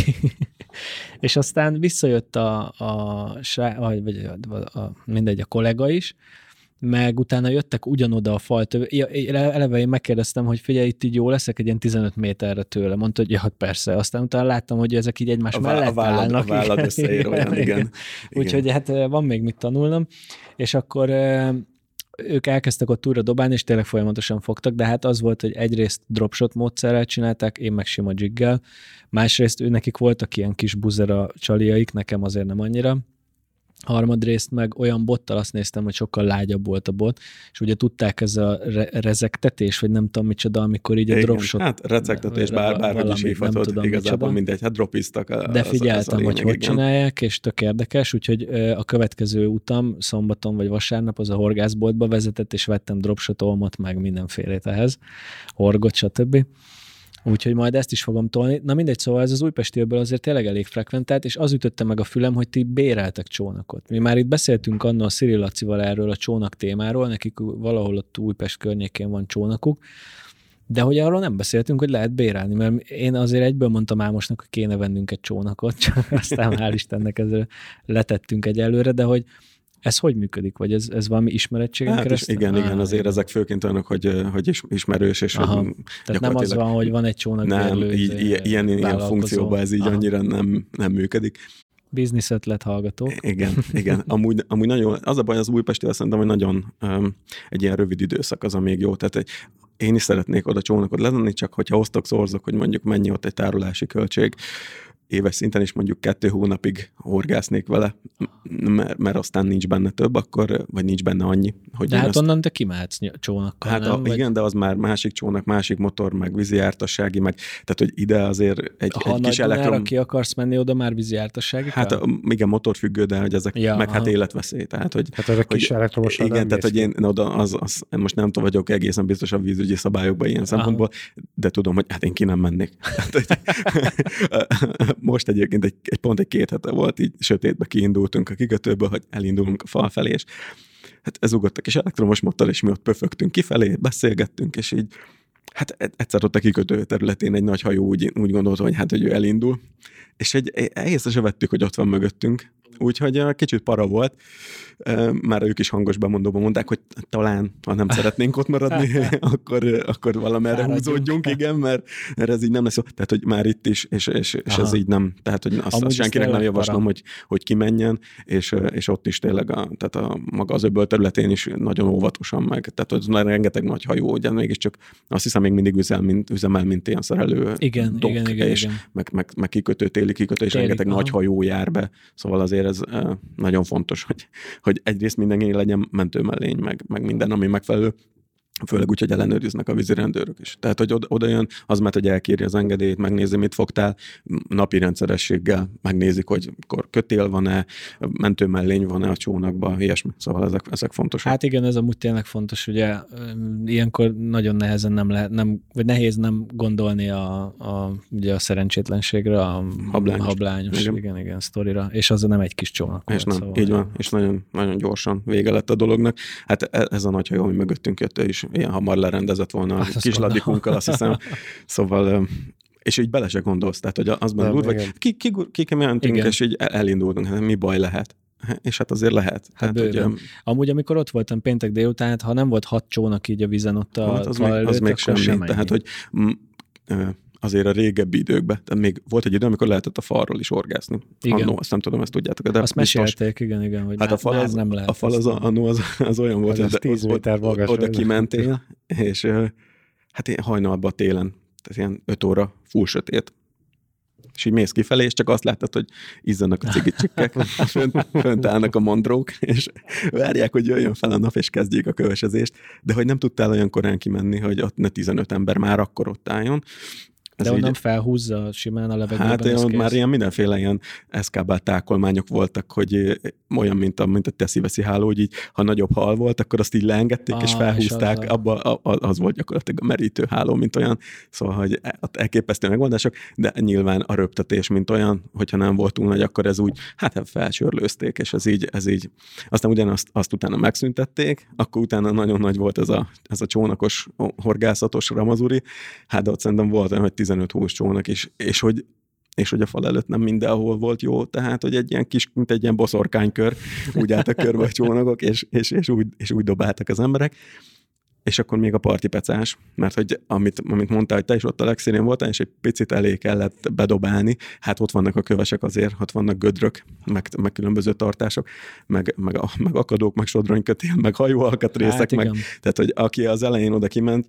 (laughs) és aztán visszajött a, a, a, vagy a, a, mindegy, a kollega is, meg utána jöttek ugyanoda a fal eleve én megkérdeztem, hogy figyelj, itt így jó leszek egy ilyen 15 méterre tőle. Mondta, hogy ja, hát persze. Aztán utána láttam, hogy ezek így egymás a mellett a vállad, állnak. A vállad összeér olyan, igen. igen. Úgyhogy hát van még mit tanulnom. És akkor ők elkezdtek ott újra dobálni, és tényleg folyamatosan fogtak, de hát az volt, hogy egyrészt dropshot módszerrel csinálták, én meg sima jiggel, másrészt ő nekik voltak ilyen kis buzera csaliaik, nekem azért nem annyira, harmadrészt meg olyan bottal azt néztem, hogy sokkal lágyabb volt a bot, és ugye tudták ez a re- rezektetés, vagy nem tudom micsoda, amikor így a dropshot... Hát rezektetés, bár, bárhogy is hívhatod, igazából micsoda. mindegy, hát dropisztak. De figyeltem, az, az hogy hogy csinálják, és tök érdekes, úgyhogy a következő utam szombaton vagy vasárnap az a horgászboltba vezetett, és vettem dropshot olmot, meg mindenfélét ehhez, horgot, stb. Úgyhogy majd ezt is fogom tolni. Na mindegy, szóval ez az újpestélből azért tényleg elég frekventált, és az ütötte meg a fülem, hogy ti béreltek csónakot. Mi már itt beszéltünk annól a Cyril Lacival erről a csónak témáról, nekik valahol ott Újpest környékén van csónakuk, de hogy arról nem beszéltünk, hogy lehet bérelni, mert én azért egyből mondtam Ámosnak, hogy kéne vennünk egy csónakot, (laughs) csak aztán hál' Istennek ezzel letettünk egyelőre, de hogy ez hogy működik? Vagy ez, ez valami ismerettségen hát keresztül? Igen, ah, igen, azért ezek főként olyanok, hogy, hogy is, ismerős, és Aha, tehát nem az van, hogy van egy csónak Nem, így, ilyen, ilyen funkcióban ez így Aha. annyira nem, nem működik. Biznisz ötlet hallgatók. Igen, igen. Amúgy, amúgy nagyon, az a baj az újpesti, szerintem, hogy nagyon um, egy ilyen rövid időszak az, a még jó. Tehát egy, én is szeretnék oda csónakot lenni, csak hogyha osztok, szorzok, hogy mondjuk mennyi ott egy tárolási költség, éves szinten is mondjuk kettő hónapig horgásznék vele, mert, mert aztán nincs benne több, akkor, vagy nincs benne annyi. Hogy de hát azt... onnan te kimehetsz csónakkal, Hát nem? A, vagy... igen, de az már másik csónak, másik motor, meg vízijártassági, meg tehát, hogy ide azért egy, ha egy kis elektrom... ki akarsz menni, oda már vízijártassági Hát a, igen, motorfüggő, de hogy ezek, ja, meg hát aha. hát életveszély. Tehát, hogy, hát a kis elektromos Igen, tehát, hogy én oda, az, az, most nem tudom, vagyok egészen biztos a vízügyi szabályokban ilyen aha. szempontból, de tudom, hogy hát én ki nem mennék. (laughs) (laughs) most egyébként egy, egy pont egy két hete volt, így sötétbe kiindultunk a kikötőből, hogy elindulunk a fal felé, és hát ez ugott a kis elektromos motor, és mi ott pöfögtünk kifelé, beszélgettünk, és így hát e-, egyszer ott a kikötő területén egy nagy hajó úgy, úgy gondolta, hogy hát, hogy ő elindul, és egy, egészen se vettük, hogy ott van mögöttünk, úgyhogy kicsit para volt, már ők is hangos bemondóban mondták, hogy talán, ha nem szeretnénk ott maradni, (laughs) (laughs) akkor, akkor valamerre húzódjunk, igen, mert, mert ez így nem lesz. Tehát, hogy már itt is, és, és, és ez így nem, tehát, hogy azt, azt senkinek nem javaslom, hogy, hogy kimenjen, és, és ott is tényleg a, tehát a, maga az öböl területén is nagyon óvatosan meg. Tehát, hogy rengeteg nagy hajó, ugye mégiscsak azt hiszem még mindig üzem, mint, üzemel, mint ilyen szerelő igen, dok, igen, igen, és igen. Meg, meg, meg, kikötő, téli kikötő, és téli, rengeteg aha. nagy hajó jár be. Szóval azért ez nagyon fontos, hogy, hogy egyrészt mindenki legyen mentőmellény, meg, meg minden, ami megfelelő, Főleg úgy, hogy ellenőriznek a vízirendőrök is. Tehát, hogy oda, jön, az mert, hogy elkéri az engedélyt, megnézi, mit fogtál, napi rendszerességgel megnézik, hogy akkor kötél van-e, mentőmellény van-e a csónakban, ilyesmi. Szóval ezek, ezek fontosak. Hát igen, ez amúgy tényleg fontos, ugye ilyenkor nagyon nehezen nem lehet, nem, vagy nehéz nem gondolni a, a, ugye a szerencsétlenségre, a hablányos, hablányos igen. igen, igen, sztorira, és az nem egy kis csónak. És nem, szóval így van, és nagyon, nagyon gyorsan vége lett a dolognak. Hát e, ez a nagy hajó, ami mögöttünk jött, is ilyen hamar lerendezett volna a hát, kis ladikunkkal, azt hiszem. (laughs) Szóval és így bele se gondolsz, tehát hogy az már vagy ki, ki, ki, ki mentünk, és így elindultunk, hát mi baj lehet. És hát azért lehet. Hát, hát ugye... Amúgy, amikor ott voltam péntek délután, hát ha nem volt hat csónak így a vízen ott a hát az, még, az még semmi. Sem tehát, hogy m- azért a régebbi időkben, tehát még volt egy idő, amikor lehetett a falról is orgászni. Igen. Annó, azt nem tudom, ezt tudjátok. De azt biztos, mesélték, igen, igen, hogy hát a fal az, nem lehet. A fal az, annó az, az olyan volt, hogy az méter magas. Oda kimentél, és hát én hajnalban télen, tehát ilyen öt óra full sötét, és így mész kifelé, és csak azt látod, hogy izzanak a cigicsikek, (laughs) fönt, fönt állnak a mondrók, és várják, hogy jöjjön fel a nap, és kezdjék a kövesezést, de hogy nem tudtál olyan korán kimenni, hogy ott ne 15 ember már akkor ott álljon, De onnan így, felhúzza simán a levegőben. Hát ott már ilyen mindenféle ilyen eszkábált tákolmányok voltak, hogy olyan, mint a, mint a teszi-veszi háló, hogy így, ha nagyobb hal volt, akkor azt így leengedték, ah, és felhúzták, és abba, a, az volt gyakorlatilag a merítő háló, mint olyan, szóval, hogy e, elképesztő megoldások, de nyilván a röptetés, mint olyan, hogyha nem volt túl nagy, akkor ez úgy, hát felsörlőzték, és ez így, ez így. Aztán ugyanazt azt utána megszüntették, akkor utána nagyon nagy volt ez a, ez a csónakos, horgászatos ramazuri, hát de ott szerintem volt olyan, hogy 15-20 csónak, és, és hogy és hogy a fal előtt nem mindenhol volt jó, tehát, hogy egy ilyen kis, mint egy ilyen boszorkánykör, úgy álltak körbe a csónakok, és, és, és, úgy, és úgy dobáltak az emberek. És akkor még a partipecás, mert hogy amit, amit mondtál, hogy te is ott a legszínén voltál, és egy picit elé kellett bedobálni, hát ott vannak a kövesek azért, ott vannak gödrök, meg, meg különböző tartások, meg, meg, meg akadók, meg sodronykötél, meg hajóalkatrészek, hát, meg, tehát hogy aki az elején oda kiment,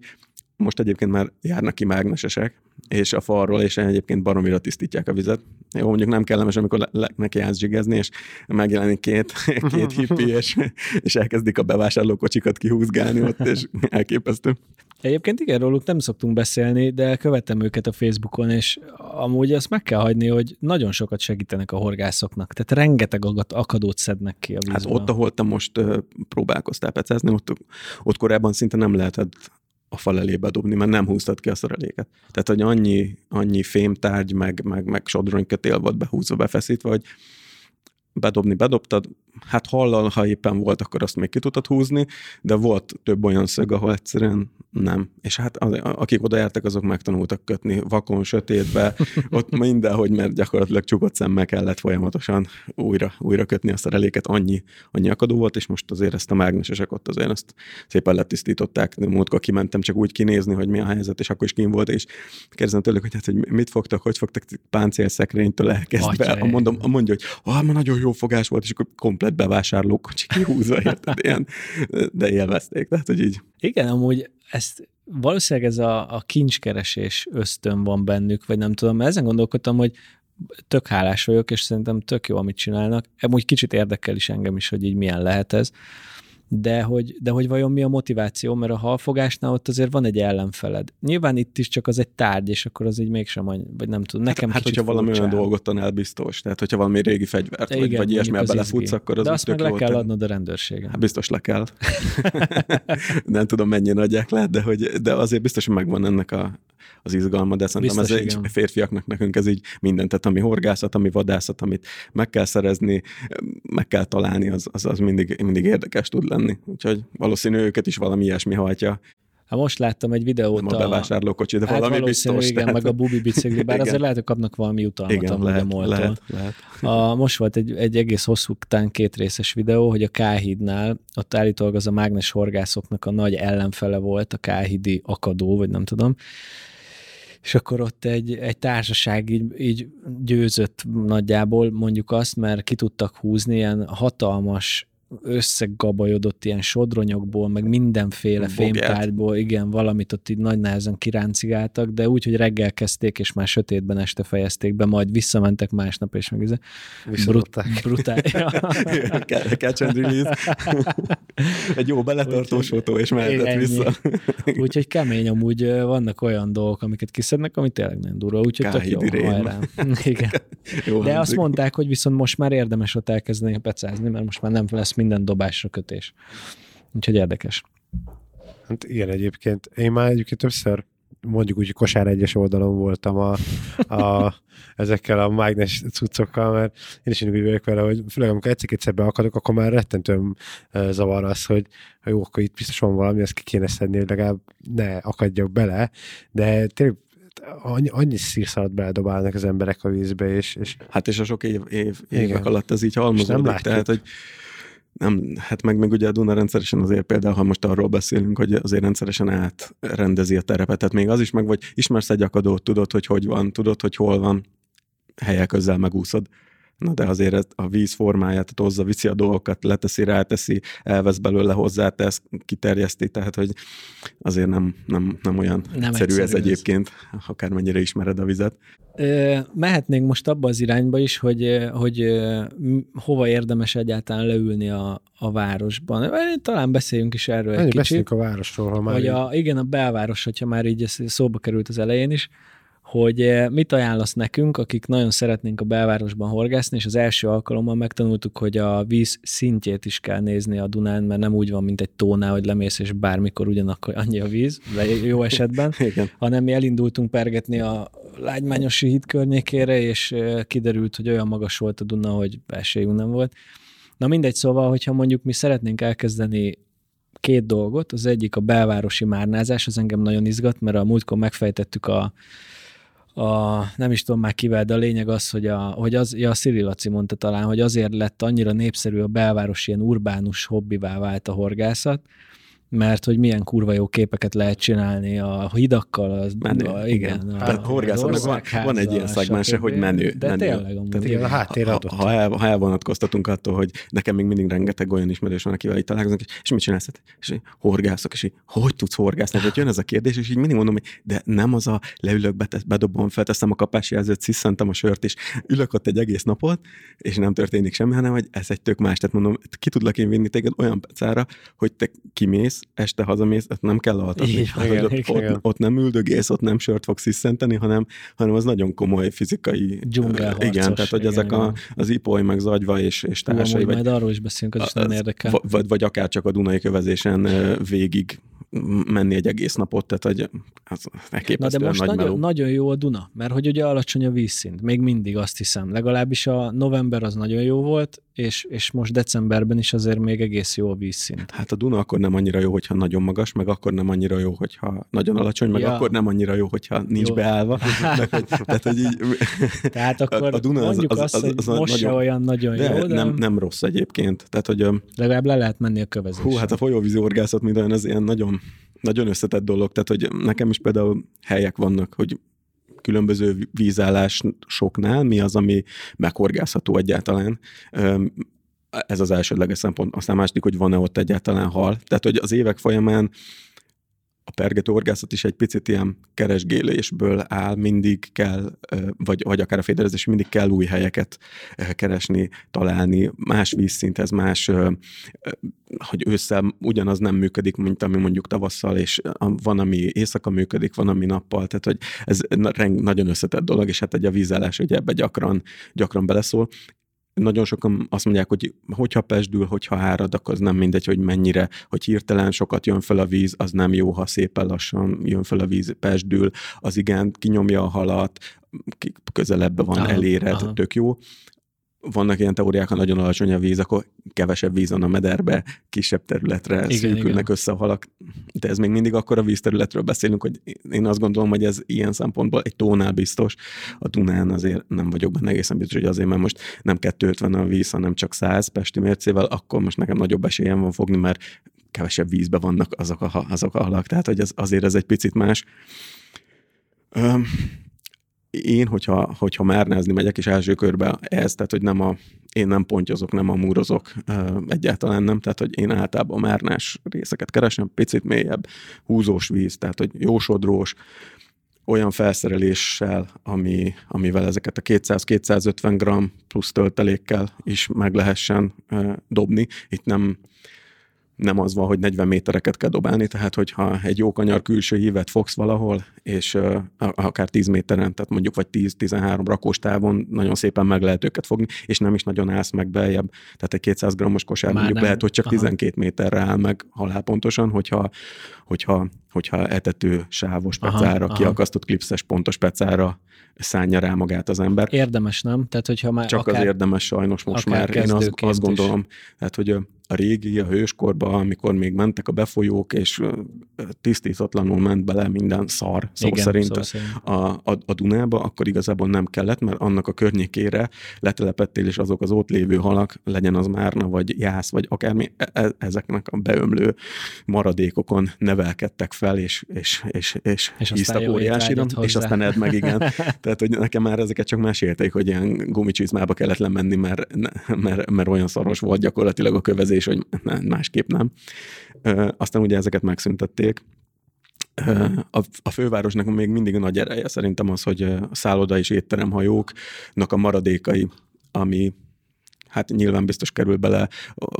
most egyébként már járnak ki mágnesesek, és a falról, és egyébként baromira tisztítják a vizet, Jó, mondjuk nem kellemes, amikor le, le, neki állsz zsigezni, és megjelenik két, (laughs) két hippi, és, és elkezdik a bevásárlókocsikat kihúzgálni ott, és elképesztő. Egyébként igen, róluk nem szoktunk beszélni, de követem őket a Facebookon, és amúgy azt meg kell hagyni, hogy nagyon sokat segítenek a horgászoknak. Tehát rengeteg akadót szednek ki a vízből. Hát ott, ahol te most próbálkoztál pecázni, ott, ott korábban szinte nem lehetett a fal elé bedobni, mert nem húztad ki a szereléket. Tehát, hogy annyi, annyi fémtárgy, meg, meg, meg sodronykötél volt behúzva, befeszítve, hogy bedobni bedobtad, hát hallal, ha éppen volt, akkor azt még ki tudtad húzni, de volt több olyan szög, ahol egyszerűen nem. És hát akik oda jártak, azok megtanultak kötni vakon, sötétbe, (laughs) ott mindenhogy, mert gyakorlatilag csukott szemmel kellett folyamatosan újra, újra kötni a szereléket, annyi, annyi akadó volt, és most azért ezt a mágnesesek ott azért ezt szépen letisztították. Múltkor kimentem csak úgy kinézni, hogy mi a helyzet, és akkor is kim volt, és kérdezem tőlük, hogy, hát, hogy mit fogtak, hogy fogtak páncélszekrénytől elkezdve. Mondom, mondja, hogy ah, ma nagyon jó fogás volt, és akkor komplet bevásárlókocsi kihúzva, érted, ilyen, de élvezték. Tehát, hogy így. Igen, amúgy ezt valószínűleg ez a, a kincskeresés ösztön van bennük, vagy nem tudom, mert ezen gondolkodtam, hogy tök hálás vagyok, és szerintem tök jó, amit csinálnak. Amúgy kicsit érdekel is engem is, hogy így milyen lehet ez de hogy, de hogy vajon mi a motiváció, mert a halfogásnál ott azért van egy ellenfeled. Nyilván itt is csak az egy tárgy, és akkor az így mégsem, vagy nem tudom, nekem Hát, hát hogyha valami olyan dolgot tanál biztos, tehát hogyha valami régi fegyvert, igen, vagy, vagy ilyesmi belefutsz, akkor az De azt meg le kell adnod a rendőrségen. Hát biztos le kell. (laughs) nem tudom, mennyien adják le, de, hogy, de azért biztos, hogy megvan ennek a, az izgalma, de szerintem biztos, ez igen. egy férfiaknak nekünk ez így minden, tehát ami horgászat, ami vadászat, amit meg kell szerezni, meg kell találni, az, az, az mindig, mindig érdekes tud lenni. Úgyhogy valószínű őket is valami ilyesmi hajtja. Hát most láttam egy videót. Nem a bevásárlókocsi, de hát valami biztos. Igen, tehát... meg a bubi bicikli, bár (laughs) azért lehet, hogy kapnak valami utalmat igen, lehet, a lehet, lehet. A, most volt egy, egy egész hosszú, tán két részes videó, hogy a Káhídnál, ott állítólag az a mágnes horgászoknak a nagy ellenfele volt, a Káhidi akadó, vagy nem tudom, és akkor ott egy, egy társaság így, így győzött nagyjából, mondjuk azt, mert ki tudtak húzni ilyen hatalmas összegabajodott ilyen sodronyokból, meg mindenféle Bogját. fémtárgyból, igen, valamit ott így nagy nehezen kiráncigáltak, de úgy, hogy reggel kezdték, és már sötétben este fejezték be, majd visszamentek másnap, és meg ez brut, brutál. (laughs) Catch and release. Egy jó beletartós fotó, és mehetett vissza. úgyhogy kemény, amúgy vannak olyan dolgok, amiket kiszednek, ami tényleg nem durva, úgyhogy tök jó, Igen. Jó de azt mondták, hogy viszont most már érdemes ott elkezdeni pecázni, mert most már nem lesz minden dobásra kötés. Úgyhogy érdekes. Hát igen, egyébként. Én már egyébként többször mondjuk úgy, kosár egyes oldalon voltam a, a, ezekkel a mágnes cuccokkal, mert én is úgy vagyok vele, hogy főleg amikor egyszer-kétszer beakadok, akkor már rettentően zavar az, hogy ha jó, akkor itt biztos van valami, ezt ki kéne szedni, hogy legalább ne akadjak bele, de tényleg annyi, annyi szírszalat beledobálnak az emberek a vízbe, és, és... Hát és a sok év, év évek Igen. alatt ez így halmozódik, tehát hogy nem, hát meg, meg ugye a Duna rendszeresen azért például, ha most arról beszélünk, hogy azért rendszeresen átrendezi a terepet, tehát még az is meg, vagy ismersz egy akadót, tudod, hogy hogy van, tudod, hogy hol van, helyek közel megúszod. Na de azért ez a víz formáját hozza, viszi a dolgokat, leteszi, ráteszi, elvesz belőle, hozzátesz, kiterjeszti, tehát hogy azért nem, nem, nem olyan nem egyszerű, egyszerű ez, ez egyébként, akármennyire ismered a vizet. Mehetnénk most abba az irányba is, hogy, hogy hova érdemes egyáltalán leülni a, a városban. Talán beszéljünk is erről egy kicsit. Beszéljünk a városról, ha már hogy a, Igen, a belváros, hogyha már így szóba került az elején is, hogy eh, mit ajánlasz nekünk, akik nagyon szeretnénk a belvárosban horgászni, és az első alkalommal megtanultuk, hogy a víz szintjét is kell nézni a Dunán, mert nem úgy van, mint egy tónál, hogy lemész, és bármikor ugyanakkor annyi a víz, de jó esetben, (laughs) hanem mi elindultunk pergetni a Lágymányosi híd környékére, és eh, kiderült, hogy olyan magas volt a Duna, hogy esélyünk nem volt. Na mindegy, szóval, hogyha mondjuk mi szeretnénk elkezdeni két dolgot, az egyik a belvárosi márnázás, az engem nagyon izgat, mert a múltkor megfejtettük a a, nem is tudom már kivel, de a lényeg az, hogy, a, hogy az, ja, a Sziri Laci mondta talán, hogy azért lett annyira népszerű a belváros ilyen urbánus hobbivá vált a horgászat, mert hogy milyen kurva jó képeket lehet csinálni a hidakkal. Az, menő, a, igen. igen. A, hát, horgászatnak van, van egy ilyen szegmense, hogy menő. De menő. tényleg amúgy. Tehát, a háttér adott. Ha, el, ha elvonatkoztatunk attól, hogy nekem még mindig rengeteg olyan ismerős van, akivel itt találkozunk, és, és mit csinálsz? Hát, és horgászok, és így, hogy tudsz horgászni? Hogy jön ez a kérdés, és így mindig mondom, hogy de nem az a leülök, bedobom, felteszem a kapási jelzőt, sziszentem a sört, és ülök ott egy egész napot, és nem történik semmi, hanem hogy ez egy tök más. Tehát mondom, ki tudlak én vinni téged olyan pecára, hogy te kimész, este hazamész, ezt nem kell altatni. Igen, hát, igen, ott, igen. Ott, ott, nem üldögész, ott nem sört fogsz sziszenteni, hanem, hanem az nagyon komoly fizikai... Dzsungel Igen, tehát hogy igen, ezek a, az ipoly, meg zagyva és, és társai. Vagy, majd arról is beszélünk, az, az is nagyon érdekel. Vagy, vagy akár csak a Dunai kövezésen végig menni egy egész napot, tehát hogy az Na de most nagy nagyon, nagyon jó a Duna, mert hogy ugye alacsony a vízszint, még mindig azt hiszem, legalábbis a november az nagyon jó volt, és, és most decemberben is azért még egész jó a vízszint. Hát a Duna akkor nem annyira jó, hogyha nagyon magas, meg akkor nem annyira jó, hogyha nagyon alacsony, meg ja. akkor nem annyira jó, hogyha nincs jó. beállva. (laughs) tehát, hogy így, tehát akkor a, Duna mondjuk az, az, az, az, az most nagyon, se olyan nagyon de jó, de... Nem, nem rossz egyébként. Tehát, hogy, Legalább le lehet menni a kövezésre. Hú, hát a folyóvízi orgászat minden az ilyen nagyon, nagyon összetett dolog. Tehát, hogy nekem is például helyek vannak, hogy különböző vízállásoknál mi az, ami meghorgászható egyáltalán. Ez az elsődleges szempont. Aztán második, hogy van-e ott egyáltalán hal. Tehát, hogy az évek folyamán a pergető orgászat is egy picit ilyen keresgélésből áll, mindig kell, vagy, vagy akár a féderezés, mindig kell új helyeket keresni, találni, más vízszinthez, más, hogy ősszel ugyanaz nem működik, mint ami mondjuk tavasszal, és van, ami éjszaka működik, van, ami nappal, tehát hogy ez nagyon összetett dolog, és hát egy a vízállás ugye ebbe gyakran, gyakran beleszól nagyon sokan azt mondják, hogy hogyha pesdül, hogyha árad, akkor az nem mindegy, hogy mennyire, hogy hirtelen sokat jön fel a víz, az nem jó, ha szépen lassan jön fel a víz, pesdül, az igen, kinyomja a halat, közelebbe van, aha, eléred, aha. tök jó vannak ilyen teóriák, ha nagyon alacsony a víz, akkor kevesebb víz van a mederbe, kisebb területre igen, szűkülnek igen. össze a halak. De ez még mindig akkor a vízterületről beszélünk, hogy én azt gondolom, hogy ez ilyen szempontból egy tónál biztos. A Dunán azért nem vagyok benne egészen biztos, hogy azért, mert most nem 250 a víz, hanem csak 100 pesti mércével, akkor most nekem nagyobb esélyem van fogni, mert kevesebb vízbe vannak azok a, azok a halak. Tehát, hogy ez, azért ez egy picit más. Um, én, hogyha, hogyha márnázni megyek, és első körbe ez, tehát hogy nem a, én nem pontyozok, nem a múrozok, egyáltalán nem, tehát hogy én általában márnás részeket keresem, picit mélyebb, húzós víz, tehát hogy jósodrós, olyan felszereléssel, ami, amivel ezeket a 200-250 g plusz töltelékkel is meg lehessen dobni. Itt nem nem az van, hogy 40 métereket kell dobálni, tehát hogyha egy jó kanyar külső hívet fogsz valahol, és uh, akár 10 méteren, tehát mondjuk vagy 10-13 rakós távon nagyon szépen meg lehet őket fogni, és nem is nagyon állsz meg beljebb. Tehát egy 200 grammos kosár Már mondjuk nem. lehet, hogy csak Aha. 12 méterre áll meg halálpontosan, hogyha, hogyha, hogyha etető sávos pecára, aha, kiakasztott klipszes pontos pecára szánja rá magát az ember. Érdemes, nem? Tehát, hogyha már Csak akár, az érdemes sajnos most már. Én azt, azt gondolom, tehát, hogy a régi, a hőskorban, amikor még mentek a befolyók, és tisztítatlanul ment bele minden szar, szó Igen, szerint, szó szerint. A, a, a Dunába, akkor igazából nem kellett, mert annak a környékére letelepettél, és azok az ott lévő halak, legyen az márna, vagy jász, vagy akármi, e, e ezeknek a beömlő maradékokon nevelkedtek fel, és, és, és, és, és hisztak óriásira, és aztán edd meg, igen. (laughs) Tehát, hogy nekem már ezeket csak mesélték, hogy ilyen gumicsizmába kellett lemenni, mert, mert, mert olyan szaros volt gyakorlatilag a kövezés, hogy másképp nem. Aztán ugye ezeket megszüntették, a, a fővárosnak még mindig a nagy ereje szerintem az, hogy a szálloda és étteremhajóknak a maradékai, ami hát nyilván biztos kerül bele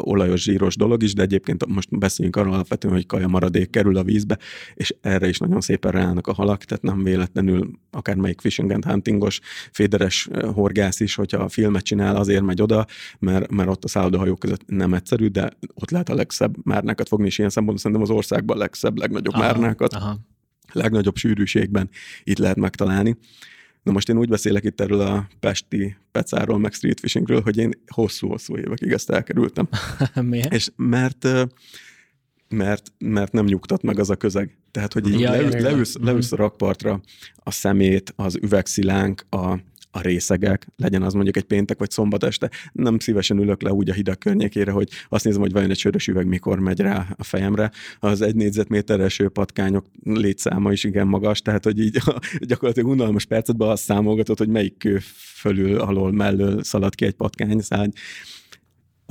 olajos, zsíros dolog is, de egyébként most beszéljünk arról alapvetően, hogy kaja maradék kerül a vízbe, és erre is nagyon szépen ráállnak a halak, tehát nem véletlenül akármelyik fishing and huntingos, féderes horgász is, hogyha a filmet csinál, azért megy oda, mert, mert ott a szállodahajók között nem egyszerű, de ott lehet a legszebb márnákat fogni, és ilyen szempontból szerintem az országban a legszebb, legnagyobb aha, márnákat. Aha legnagyobb sűrűségben itt lehet megtalálni. Na most én úgy beszélek itt erről a pesti pecáról, meg street fishingről, hogy én hosszú-hosszú évekig ezt elkerültem. (laughs) Miért? És mert mert, mert nem nyugtat meg az a közeg. Tehát, hogy így ja, leülsz, leülsz, leülsz a rakpartra, a szemét, az üvegszilánk, a, a részegek, legyen az mondjuk egy péntek vagy szombat este, nem szívesen ülök le úgy a hidak környékére, hogy azt nézem, hogy vajon egy sörös üveg mikor megy rá a fejemre. Az egy négyzetméteres patkányok létszáma is igen magas, tehát hogy így gyakorlatilag unalmas percetben azt számolgatod, hogy melyik kő fölül, alól, mellől szalad ki egy patkányszárny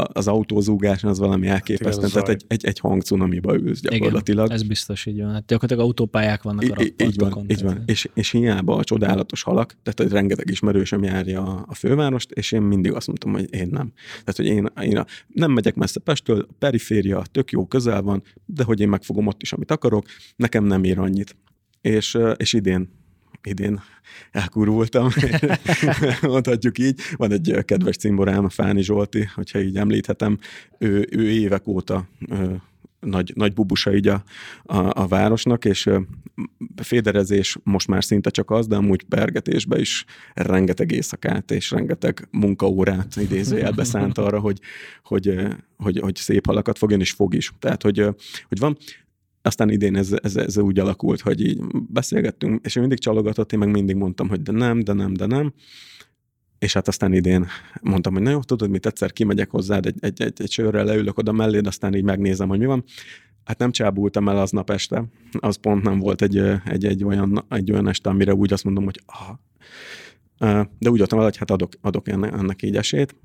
az autózúgás az valami elképesztő, hát tehát egy, egy, egy hangcunamiba ülsz gyakorlatilag. Igen, ez biztos így van. Hát gyakorlatilag autópályák vannak I, a Így van, így van. És, és hiába a csodálatos halak, tehát rengeteg ismerősöm járja a, a fővárost, és én mindig azt mondtam, hogy én nem. Tehát, hogy én, én a, nem megyek messze Pesttől, a periféria tök jó közel van, de hogy én megfogom ott is, amit akarok, nekem nem ér annyit. És, és idén idén elkurvultam, (laughs) mondhatjuk így. Van egy kedves cimborám, Fáni Zsolti, hogyha így említhetem, ő, ő évek óta nagy, nagy bubusa így a, a, a városnak, és féderezés most már szinte csak az, de amúgy pergetésbe is rengeteg éjszakát és rengeteg munkaórát idézőjelbe szánt arra, hogy, hogy, hogy, hogy szép halakat fogjon, és fog is. Tehát, hogy, hogy van, aztán idén ez, ez, ez úgy alakult, hogy így beszélgettünk, és ő mindig csalogatott, én meg mindig mondtam, hogy de nem, de nem, de nem. És hát aztán idén mondtam, hogy na jó, tudod mit, egyszer kimegyek hozzád egy, egy, egy, egy sörrel, leülök oda melléd, aztán így megnézem, hogy mi van. Hát nem csábultam el aznap este, az pont nem volt egy, egy, egy, olyan, egy olyan este, amire úgy azt mondom, hogy ah. De úgy adtam el, hogy hát adok, adok ennek, ennek így esélyt.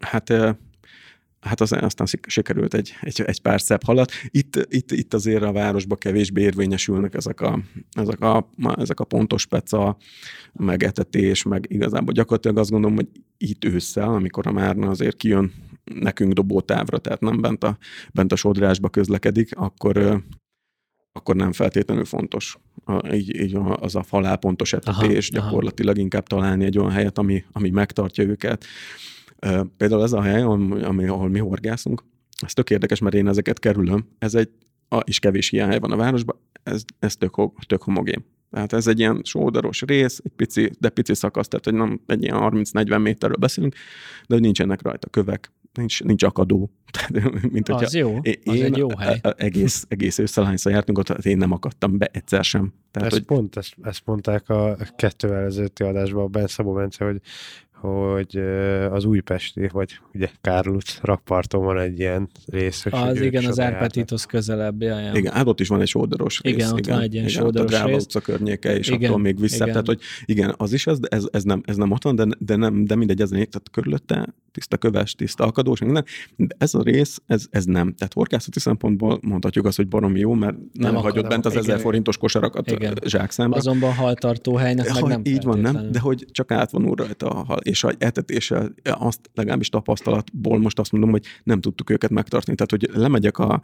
Hát hát az, aztán sikerült egy, egy, egy pár szebb halat. Itt, itt, itt azért a városban kevésbé érvényesülnek ezek a, ezek a, ezek a pontos peca, meg etetés, meg igazából gyakorlatilag azt gondolom, hogy itt ősszel, amikor a Márna azért kijön nekünk dobótávra, tehát nem bent a, bent a sodrásba közlekedik, akkor, akkor nem feltétlenül fontos. A, így, így az a falál pontos etetés, aha, gyakorlatilag aha. inkább találni egy olyan helyet, ami, ami megtartja őket. Például ez a hely, ami, ahol mi horgászunk, ez tök érdekes, mert én ezeket kerülöm. Ez egy, a, is kevés ilyen hely van a városban, ez, ez tök, tök homogén. Tehát ez egy ilyen sódaros rész, egy pici, de pici szakasz, tehát hogy nem egy ilyen 30-40 méterről beszélünk, de hogy nincsenek rajta kövek, nincs, nincs akadó. (laughs) Tehát, mint az jó, én, az egy jó hely. Egész, egész ősszel hányszor jártunk ott, hát én nem akadtam be egyszer sem. Tehát, ezt, hogy... pont, ezt, ezt mondták a kettővel ezelőtti adásban a Ben Szabó Bence, hogy hogy az újpesti, vagy ugye Kárluc rakparton van egy ilyen rész. Az igen, az Árpátitos közelebb. Ja, ja. Igen, hát ott is van egy sódoros rész. Igen, ott igen, van egy ilyen igen, sódoros a rész. utca környéke, és igen, attól még vissza. Igen. Tehát, hogy igen, az is az, de ez, ez, nem, ez nem ott van, de, de, nem, de mindegy, ez tehát körülötte tiszta köves, tiszta akadós, minden, de ez a rész, ez, ez nem. Tehát horgászati szempontból mondhatjuk azt, hogy baromi jó, mert nem, nem hagyott bent az igen, ezer forintos kosarakat igen. zsákszámra. Azonban haltartó helynek meg nem Így van, nem, de hogy csak átvanul rajta a hal, és a etetéssel azt legalábbis tapasztalatból most azt mondom, hogy nem tudtuk őket megtartani. Tehát, hogy lemegyek a,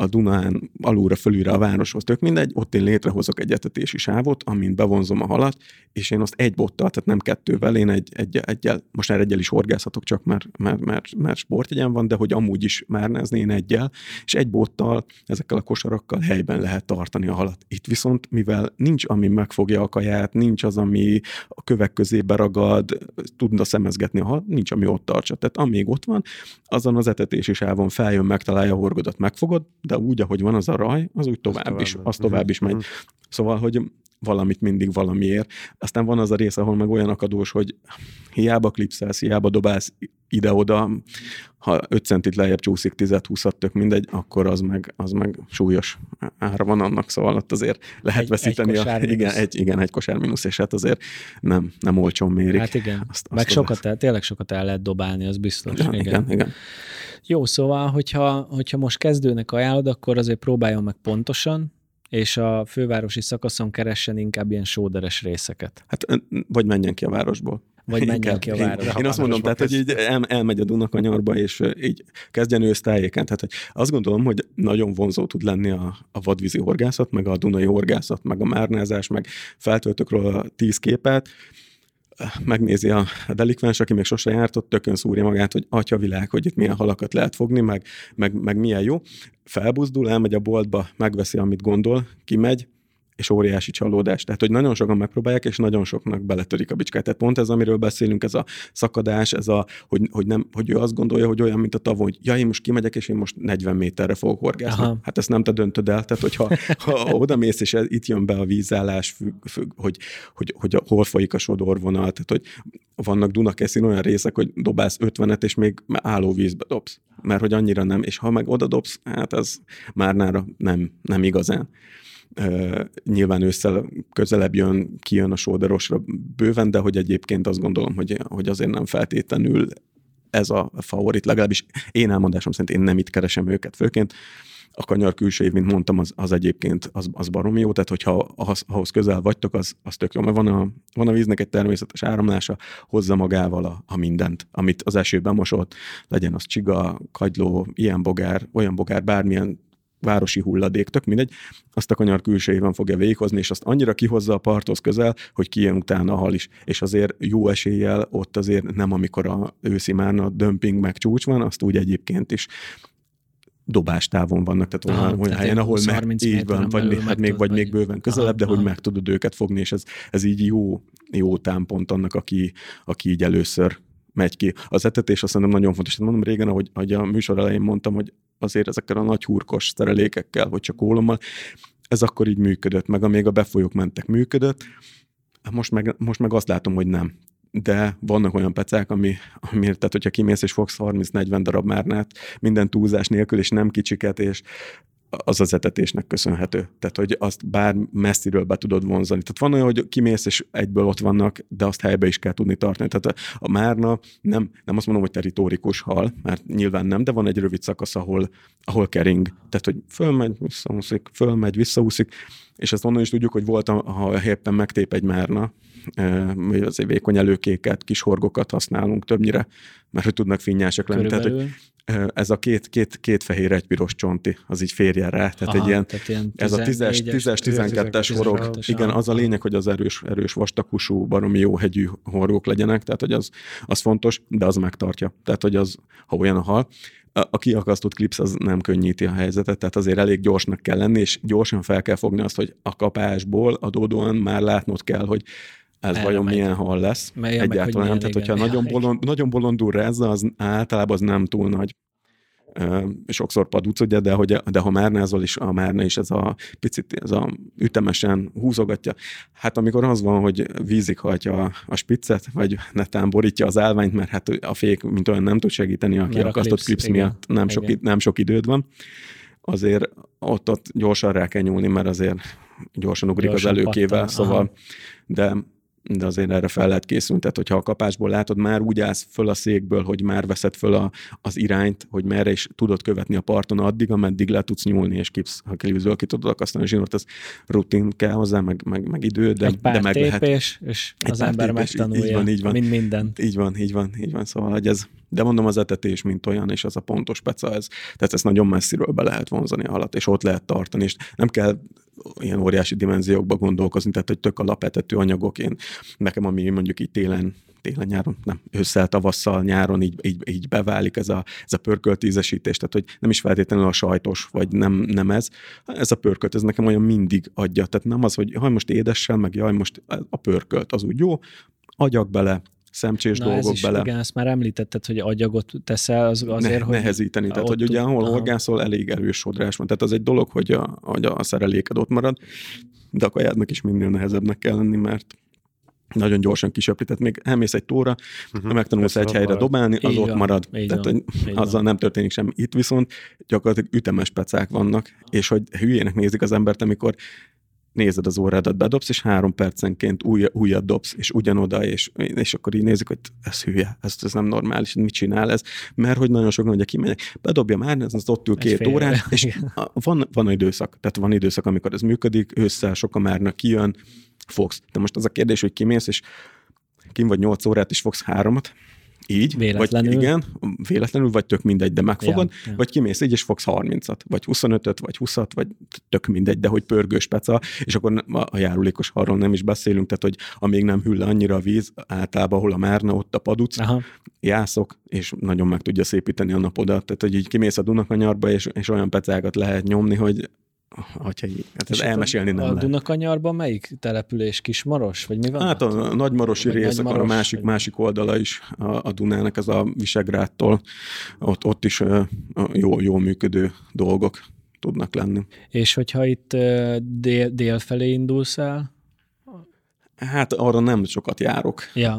a Dunán alulra, fölülre a városhoz, tök mindegy, ott én létrehozok egy etetési sávot, amin bevonzom a halat, és én azt egy bottal, tehát nem kettővel, én egy, egy, egyel, most már egyel is horgászhatok csak, mert, mert, mert, mert sportjegyen van, de hogy amúgy is már nezni én egyel, és egy bottal, ezekkel a kosarakkal helyben lehet tartani a halat. Itt viszont, mivel nincs, ami megfogja a kaját, nincs az, ami a kövek közé beragad, tudna szemezgetni a halat, nincs, ami ott tartsa. Tehát amíg ott van, azon az etetési sávon feljön, megtalálja a horgodat, megfogod, de úgy, ahogy van az a raj, az úgy tovább, tovább is, az tovább is megy. Mhm. Szóval, hogy valamit mindig valamiért. Aztán van az a rész, ahol meg olyan akadós, hogy hiába klipszelsz, hiába dobálsz ide-oda, ha 5 centit lejjebb csúszik 10-20 tök mindegy, akkor az meg, az meg súlyos ára van annak, szóval ott azért lehet egy, veszíteni. Egy a, igen, egy, igen, egy kosár mínusz, és hát azért nem, nem olcsón mérik. Hát igen, azt, meg azt sokat el, tényleg sokat el lehet dobálni, az biztos. Ja, igen. igen, igen. Jó, szóval, hogyha, hogyha most kezdőnek ajánlod, akkor azért próbáljon meg pontosan, és a fővárosi szakaszon keressen inkább ilyen sóderes részeket. Hát, vagy menjen ki a városból. Vagy menjen inkább, ki a városból. Én, én azt mondom, tehát, hogy így el, elmegy a Dunakanyarba, és így kezdjen ősztájéken. Tehát, hogy azt gondolom, hogy nagyon vonzó tud lenni a, a vadvízi horgászat, meg a dunai horgászat, meg a márnázás, meg feltöltök róla tíz képet, megnézi a delikvens, aki még sose járt, ott tökön szúrja magát, hogy atya világ, hogy itt milyen halakat lehet fogni, meg, meg, meg milyen jó. Felbuzdul, elmegy a boltba, megveszi, amit gondol, kimegy, és óriási csalódás. Tehát, hogy nagyon sokan megpróbálják, és nagyon soknak beletörik a bicskát. Tehát pont ez, amiről beszélünk, ez a szakadás, ez a, hogy, hogy, nem, hogy ő azt gondolja, hogy olyan, mint a tavon, hogy ja, én most kimegyek, és én most 40 méterre fogok horgászni. Aha. Hát ezt nem te döntöd el. Tehát, hogyha ha oda mész, és itt jön be a vízállás, függ, függ, hogy, hogy, hogy a, hol folyik a sodorvonal, tehát, hogy vannak Dunakeszin olyan részek, hogy dobálsz 50-et, és még álló vízbe dobsz. Mert hogy annyira nem, és ha meg oda dobsz, hát ez már nára nem, nem igazán. Nyilván ősszel közelebb jön, kijön a sóderosra bőven, de hogy egyébként azt gondolom, hogy, hogy azért nem feltétlenül ez a favorit, legalábbis én elmondásom szerint én nem itt keresem őket főként. A kanyar külső év, mint mondtam, az, az egyébként az, az baromi jó, tehát hogyha ahhoz, ahhoz közel vagytok, az, az tök jó, mert van a, van a víznek egy természetes áramlása, hozza magával a, a mindent, amit az esőben mosott, legyen az csiga, kagyló, ilyen bogár, olyan bogár, bármilyen városi hulladék, tök mindegy, azt a kanyar külsejében fogja végighozni, és azt annyira kihozza a parthoz közel, hogy kijön utána a hal is. És azért jó eséllyel ott azért nem amikor a őszi márna dömping meg csúcs van, azt úgy egyébként is dobástávon vannak, tehát olyan, Aha, olyan helyen, ahol meg, így van, vagy, még, hát még, vagy még bőven közelebb, de aha. hogy meg tudod őket fogni, és ez, ez így jó, jó támpont annak, aki, aki így először megy ki. Az etetés azt mondom nagyon fontos. Mondom régen, ahogy, ahogy a műsor elején mondtam, hogy azért ezekkel a nagy hurkos szerelékekkel, hogy csak ólommal, ez akkor így működött, meg amíg a befolyók mentek működött, most meg, most meg azt látom, hogy nem. De vannak olyan pecák, ami, ami tehát hogyha kimész és fogsz 30-40 darab márnát, minden túlzás nélkül, és nem kicsiket, és az az etetésnek köszönhető. Tehát, hogy azt bár messziről be tudod vonzani. Tehát van olyan, hogy kimész, és egyből ott vannak, de azt helybe is kell tudni tartani. Tehát a, a márna nem, nem azt mondom, hogy teritorikus hal, mert nyilván nem, de van egy rövid szakasz, ahol, ahol kering. Tehát, hogy fölmegy, visszaúszik, fölmegy, visszaúszik, és ezt onnan is tudjuk, hogy volt, ha éppen megtép egy márna, mi azért vékony előkéket, kis horgokat használunk többnyire, mert hogy tudnak finnyások lenni. Tehát, hogy ez a két, két, két fehér, egy piros csonti, az így férjen rá. Tehát Aha, egy ilyen, tehát ilyen ez a 10-es, 10-es 12-es horog. Igen, az a lényeg, hogy az erős, erős vastakusú, baromi jó hegyű horgok legyenek, tehát hogy az, az fontos, de az megtartja. Tehát, hogy az, ha olyan a hal, a kiakasztott klipsz az nem könnyíti a helyzetet, tehát azért elég gyorsnak kell lenni, és gyorsan fel kell fogni azt, hogy a kapásból adódóan már látnod kell, hogy ez Erre vajon milyen hal lesz. Melyen Egyáltalán nem. Tehát, hogyha igen. nagyon, bolond, nagyon bolondul rezza, az általában az nem túl nagy sokszor padúc, ugye, de, hogy, de ha márnázol is, a márna is ez a picit ez a ütemesen húzogatja. Hát amikor az van, hogy vízig hajtja a, a spiccet, vagy netán borítja az állványt, mert hát a fék, mint olyan nem tud segíteni, aki a klipsz, klipsz miatt nem sok, nem sok időd van, azért ott, ott gyorsan rá kell nyúlni, mert azért gyorsan ugrik gyorsan az előkével, pattan. szóval, Aha. de de azért erre fel lehet készülni. Tehát, hogyha a kapásból látod, már úgy állsz föl a székből, hogy már veszed föl a, az irányt, hogy merre is tudod követni a parton addig, ameddig le tudsz nyúlni, és kipsz, ha kilűzöl, ki tudod akasztani a zsinort, az rutin kell hozzá, meg, meg, meg idő, de, egy pár de meg tépés, lehet. és egy az ember tépés, megtanulja, így van, így van, mint mindent. Így van, így van, így van, szóval, hogy ez, de mondom, az etetés, mint olyan, és az a pontos peca, ez, tehát ezt nagyon messziről be lehet vonzani a halat, és ott lehet tartani, és nem kell ilyen óriási dimenziókba gondolkozni, tehát hogy tök alapetető anyagok, én nekem, ami mondjuk így télen télen, nyáron, nem, ősszel, tavasszal, nyáron így, így, így beválik ez a, ez a pörkölt ízesítés, tehát hogy nem is feltétlenül a sajtos, vagy nem, nem ez. Ez a pörkölt, ez nekem olyan mindig adja, tehát nem az, hogy jaj, most édessel, meg jaj, most a pörkölt, az úgy jó, agyak bele, szemcsés Na, dolgok ez is, bele. Igen, ezt már említetted, hogy agyagot teszel az azért, ne, hogy... Nehezíteni, tehát hogy ugye ahol horgászol, elég erős sodrás van. Tehát az egy dolog, hogy a, hogy a szereléked ott marad, de a kajádnak is minél nehezebbnek kell lenni, mert nagyon gyorsan kisöpri, tehát még elmész egy tóra, uh-huh. megtanulsz egy helyre marad. dobálni, az így ott van, marad. Tehát van, azzal van. nem történik semmi. Itt viszont gyakorlatilag ütemes pecák vannak, és hogy hülyének nézik az embert, amikor nézed az órádat, bedobsz, és három percenként új, újat dobsz, és ugyanoda, és, és akkor így nézik, hogy ez hülye, ez, ez nem normális, mit csinál ez, mert hogy nagyon sokan, hogy kimegyek, bedobja már, ez az ott ül két órát, (laughs) és van, van időszak, tehát van időszak, amikor ez működik, ősszel sokan márnak kijön, fogsz. De most az a kérdés, hogy kimész, és kim vagy 8 órát, és fogsz háromat, így, véletlenül. vagy igen, véletlenül, vagy tök mindegy, de megfogod, ja, ja. vagy kimész így, és fogsz 30-at, vagy 25-öt, vagy 20-at, vagy tök mindegy, de hogy pörgős peca, és akkor a járulékos arról nem is beszélünk, tehát hogy amíg nem hűl annyira a víz, általában ahol a márna, ott a paduc, Aha. jászok, és nagyon meg tudja szépíteni a napodat, tehát hogy így kimész a Dunakanyarba, és, és olyan pecákat lehet nyomni, hogy hogyha így, hát ez elmesélni nem A Dunakanyarban melyik település? Kismaros? Vagy mi van? Hát a, a nagymarosi rész, Nagymaros, akkor a másik, vagy... másik oldala is a, a Dunának, ez a Visegrádtól, ott, ott is jó, jó működő dolgok tudnak lenni. És hogyha itt dél, dél felé indulsz el, Hát arra nem sokat járok. Ja,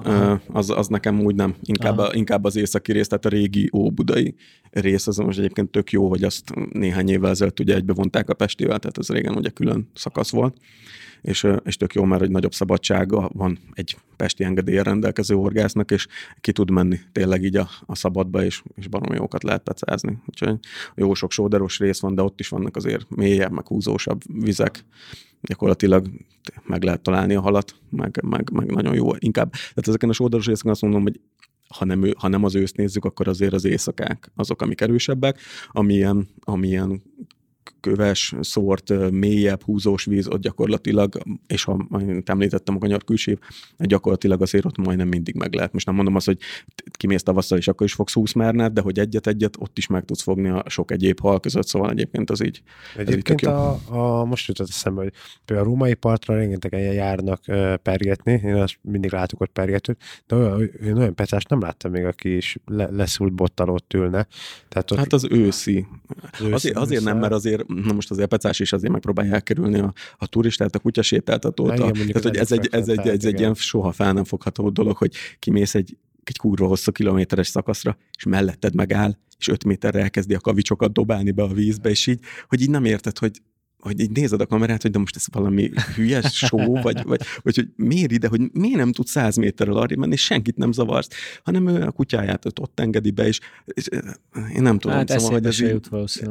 az, az nekem úgy nem. Inkább, a, inkább az északi rész, tehát a régi óbudai rész, az most egyébként tök jó, hogy azt néhány évvel ezelőtt ugye egybevonták a Pestivel, tehát ez régen ugye külön szakasz volt és, és tök jó, mert egy nagyobb szabadsága van egy pesti engedélyen rendelkező orgásznak, és ki tud menni tényleg így a, a szabadba, és, és baromi jókat lehet pecázni. Úgyhogy jó sok sóderos rész van, de ott is vannak azért mélyebb, meg húzósabb vizek. Gyakorlatilag meg lehet találni a halat, meg, meg, meg nagyon jó. Inkább, tehát ezeken a sóderos részeken azt mondom, hogy ha nem, ha nem az őszt nézzük, akkor azért az éjszakák azok, amik erősebbek, amilyen, amilyen köves, szórt, mélyebb, húzós víz, ott gyakorlatilag, és ha említettem a kanyar külső, gyakorlatilag azért ott majdnem mindig meg lehet. Most nem mondom azt, hogy kimész tavasszal, és akkor is fogsz 20 mernát, de hogy egyet-egyet ott is meg tudsz fogni a sok egyéb hal között, szóval egyébként az így. Egyébként így a, a, most jutott eszembe, hogy például a római partra rengetegen járnak pergetni, én azt mindig látok ott pergetőt, de olyan, én olyan pecást nem láttam még, aki is le, leszúrt bottal ott ülne. Tehát ott, hát az őszi. Az őszi azért, azért nem, mert azért na most az epecás is azért megpróbálja elkerülni a, a turistát, a kutyasétáltatót. A, tehát, hogy ez egy, ez, egy, ez egy ilyen soha fel nem fogható dolog, hogy kimész egy egy kurva hosszú kilométeres szakaszra, és melletted megáll, és öt méterre elkezdi a kavicsokat dobálni be a vízbe, és így, hogy így nem érted, hogy hogy így nézed a kamerát, hogy de most ez valami hülyes show, (laughs) vagy, vagy, vagy hogy miért ide, hogy miért nem tud száz méterrel arra menni, és senkit nem zavarsz, hanem ő a kutyáját ott engedi be, és, és én nem tudom, hát szóval, hogy ez így,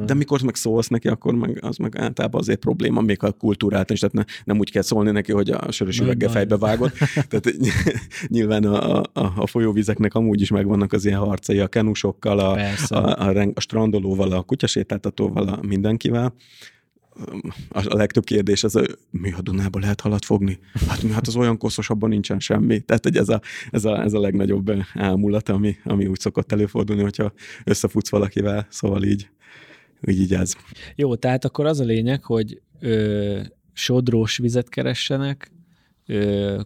de mikor meg szólsz neki, akkor meg, az meg általában azért probléma, még a kultúrát is, tehát ne, nem úgy kell szólni neki, hogy a sörös üveggel fejbe vágod. (laughs) tehát (laughs) nyilván a, a, a folyóvizeknek amúgy is megvannak az ilyen harcai a kenusokkal, a, a, a, a, a strandolóval, a kutyasétáltatóval, a mindenkivel a legtöbb kérdés az, mi a Dunából lehet halat fogni? Hát mi, hát az olyan koszos, abban nincsen semmi. Tehát hogy ez a, ez a, ez a legnagyobb ámulat, ami, ami úgy szokott előfordulni, hogyha összefutsz valakivel, szóval így, így, így ez. Jó, tehát akkor az a lényeg, hogy ö, sodrós vizet keressenek,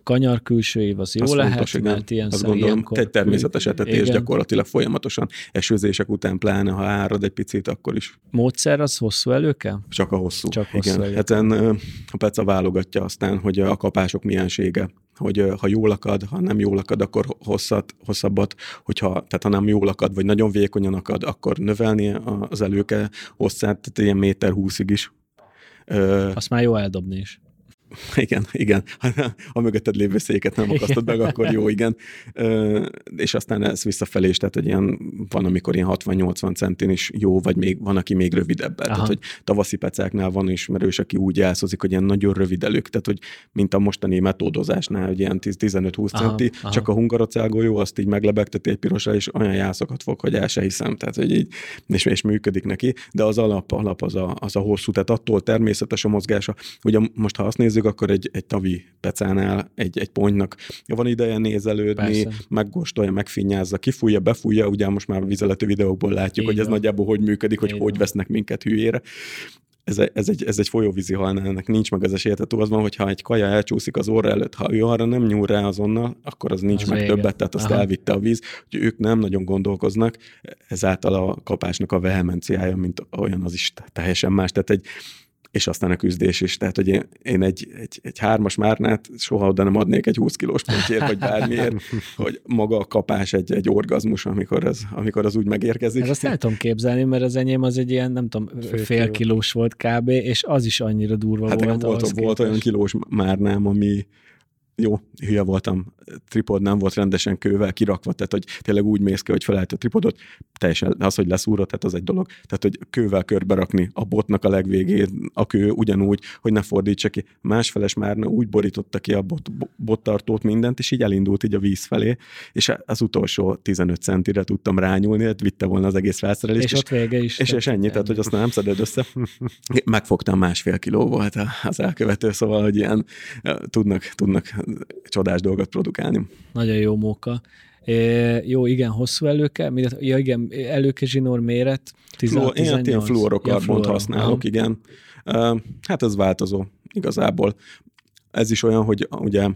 kanyar külső év az jó az lehet, fontos, mert ilyen Azt gondolom, ilyenkor... egy természetes etetés igen. gyakorlatilag folyamatosan esőzések után, pláne ha árad egy picit, akkor is. Módszer az hosszú elő kell? Csak a hosszú. Csak igen. Hosszú hát en, a Peca válogatja aztán, hogy a kapások miensége hogy ha jól akad, ha nem jól akad, akkor hosszat, hosszabbat, hogyha, tehát ha nem jól akad, vagy nagyon vékonyan akad, akkor növelni az előke hosszát, tehát ilyen méter húszig is. Azt már jó eldobni is. (laughs) Igen, igen. Ha mögötted lévő széket nem akasztod meg, akkor jó, igen. És aztán ez visszafelé is, tehát hogy ilyen, van, amikor ilyen 60-80 centin is jó, vagy még van, aki még rövidebb. Tehát, hogy tavaszi pecáknál van ismerős, aki úgy elszozik, hogy ilyen nagyon rövid elők, tehát, hogy mint a mostani metódozásnál, hogy ilyen 15-20 centi, aha. csak a hungarocágó jó, azt így meglebegteti egy pirosra, és olyan jászokat fog, hogy el se hiszem, tehát, hogy így, és, és működik neki, de az alap, alap az a, az a hosszú, tehát attól természetes a mozgása. Ugye most, ha azt nézzük, nézzük, akkor egy, egy tavi pecánál, egy, egy pontnak van ideje nézelődni, Persze. meggóstolja, megfinnyázza, kifújja, befújja, ugye most már a vizelető videókból látjuk, Így hogy ez van. nagyjából hogy működik, hogy Így hogy van. vesznek minket hülyére ez, egy, ez, egy, ez egy folyóvízi halnál, ennek nincs meg ez esélye. Tehát az van, hogyha egy kaja elcsúszik az orra előtt, ha ő arra nem nyúl rá azonnal, akkor az nincs az meg vége. többet, tehát azt Aha. elvitte a víz. Hogy ők nem nagyon gondolkoznak, ezáltal a kapásnak a vehemenciája, mint olyan az is teljesen más. Tehát egy, és aztán a küzdés is. Tehát, hogy én, én egy, egy, egy hármas márnát soha oda nem adnék egy 20 kilós pontért, vagy bármiért, hogy maga a kapás egy, egy orgazmus, amikor az, amikor az úgy megérkezik. Ez azt el tudom képzelni, mert az enyém az egy ilyen, nem tudom, fél, fél kilós volt kb., és az is annyira durva hát volt. volt, volt olyan kilós márnám, ami, jó, hülye voltam, tripod nem volt rendesen kővel kirakva, tehát hogy tényleg úgy mész ki, hogy felállt a tripodot, teljesen az, hogy leszúrod, tehát az egy dolog, tehát hogy kővel körbe rakni a botnak a legvégén, a kő ugyanúgy, hogy ne fordítsa ki. Másfeles már úgy borította ki a bot, bottartót mindent, és így elindult így a víz felé, és az utolsó 15 centire tudtam rányúlni, hát vitte volna az egész felszerelést. És, és ott vége is. És, és ennyi, tehát hogy azt nem szeded össze. (laughs) Megfogtam másfél kiló volt az elkövető, szóval, hogy ilyen tudnak, tudnak csodás dolgot produkálni. Nagyon jó móka. jó, igen, hosszú előke, ja igen, előke zsinór méret, 16, Fluor, Én ilyen fluorokarbont ja, használok, igen. Hát ez változó igazából. Ez is olyan, hogy ugye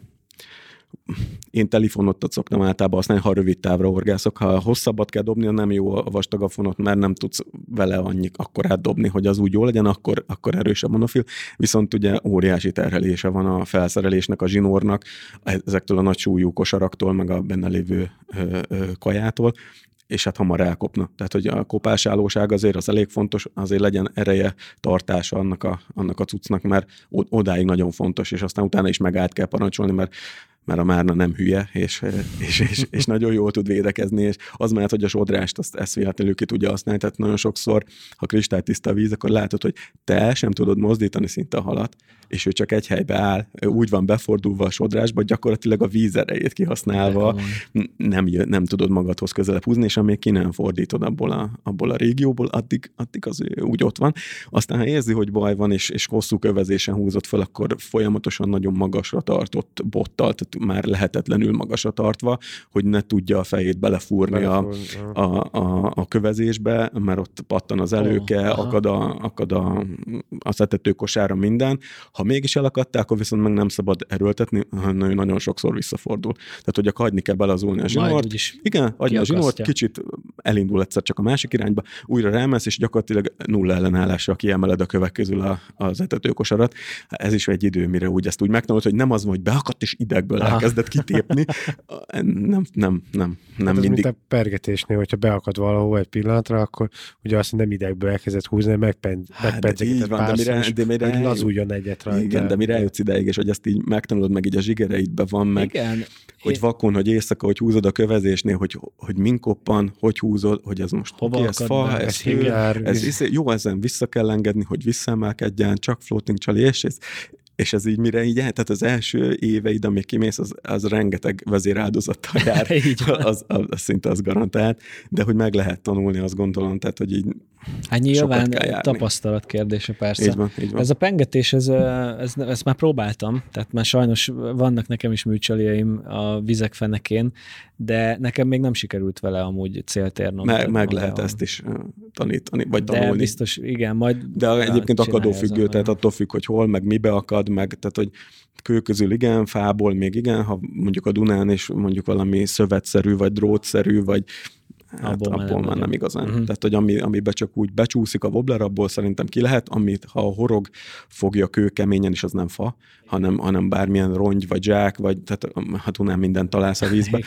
én telefonot szoktam általában használni, ha rövid távra orgászok. Ha hosszabbat kell dobni, nem jó a vastagafonot, mert nem tudsz vele annyi akkor dobni, hogy az úgy jó legyen, akkor, akkor erős a monofil. Viszont ugye óriási terhelése van a felszerelésnek, a zsinórnak, ezektől a nagy súlyú kosaraktól, meg a benne lévő ö, ö, kajától, és hát hamar elkopna. Tehát, hogy a kopásállóság azért az elég fontos, azért legyen ereje, tartása annak a, annak a cuccnak, mert odáig nagyon fontos, és aztán utána is megállt kell parancsolni, mert mert a Márna nem hülye, és, és, és, és nagyon jól tud védekezni, és az mert, hogy a sodrást azt ezt véletlenül ki tudja használni, tehát nagyon sokszor, ha kristálytiszta a víz, akkor látod, hogy te sem tudod mozdítani szinte a halat, és ő csak egy helybe áll, úgy van befordulva a sodrásba, gyakorlatilag a víz erejét kihasználva nem, nem tudod magadhoz közelebb húzni, és amíg ki nem fordítod abból a, abból a régióból, addig, addig az úgy ott van. Aztán, ha érzi, hogy baj van, és, és hosszú kövezésen húzott fel, akkor folyamatosan nagyon magasra tartott bottal, tehát már lehetetlenül magasra tartva, hogy ne tudja a fejét belefúrni a, a, a, a kövezésbe, mert ott pattan az előke, oh, akad, a, akad a, a szetetőkosára minden. Ha mégis elakadtál, akkor viszont meg nem szabad erőltetni, hanem nagyon sokszor visszafordul. Tehát, hogy hagyni kell belazulni a zsinort. Igen, hagyni a zsinort, kicsit elindul egyszer csak a másik irányba, újra rámesz, és gyakorlatilag nulla ellenállásra kiemeled a kövek közül a, az etetőkosarat. Ez is egy idő, mire úgy ezt úgy megtanult, hogy nem az, hogy beakadt, és idegből Aha. elkezdett kitépni. Nem, nem, nem, nem hát mindig. Mint a pergetésnél, hogyha beakad valahol egy pillanatra, akkor ugye azt nem idegből elkezdett húzni, megpen, hát, de, de mire, de mire lazuljon egyet rajta. Igen, de mire eljutsz ideig, és hogy ezt így megtanulod, meg így a zsigereidbe van, meg igen. hogy Én... vakon, hogy éjszaka, hogy húzod a kövezésnél, hogy, hogy min koppan, hogy húzod, hogy ez most Hova okay, ez fa, ez, ez, ez, ez, jó, ezen vissza kell engedni, hogy visszaemelkedjen, csak floating csali, és ez, és ez így mire így tehát az első éveid, amíg kimész, az, az rengeteg vezéráldozattal (laughs) jár, így az, az, az, szinte az garantált, de hogy meg lehet tanulni, azt gondolom, tehát hogy így Hát nyilván tapasztalat kérdése persze. Így van, így van. Ez a pengetés, ez, ez, ezt már próbáltam, tehát már sajnos vannak nekem is műcsaljaim a vizek fenekén, de nekem még nem sikerült vele amúgy céltérnom. Me, meg lehet ezt is tanítani, vagy tanulni. De biztos, igen, majd... De egyébként akadófüggő, tehát attól függ, hogy hol, meg mibe akad, meg tehát, hogy kő közül igen, fából még igen, ha mondjuk a Dunán és mondjuk valami szövetszerű, vagy drótszerű, vagy hát abból, abból már, nem, már nem igazán. Uh-huh. Tehát, hogy ami, amiben csak úgy becsúszik a wobbler, abból szerintem ki lehet, amit ha a horog fogja kőkeményen, és az nem fa, hanem, hanem bármilyen rongy, vagy zsák, vagy tehát ha tudnám mindent találsz a vízbe,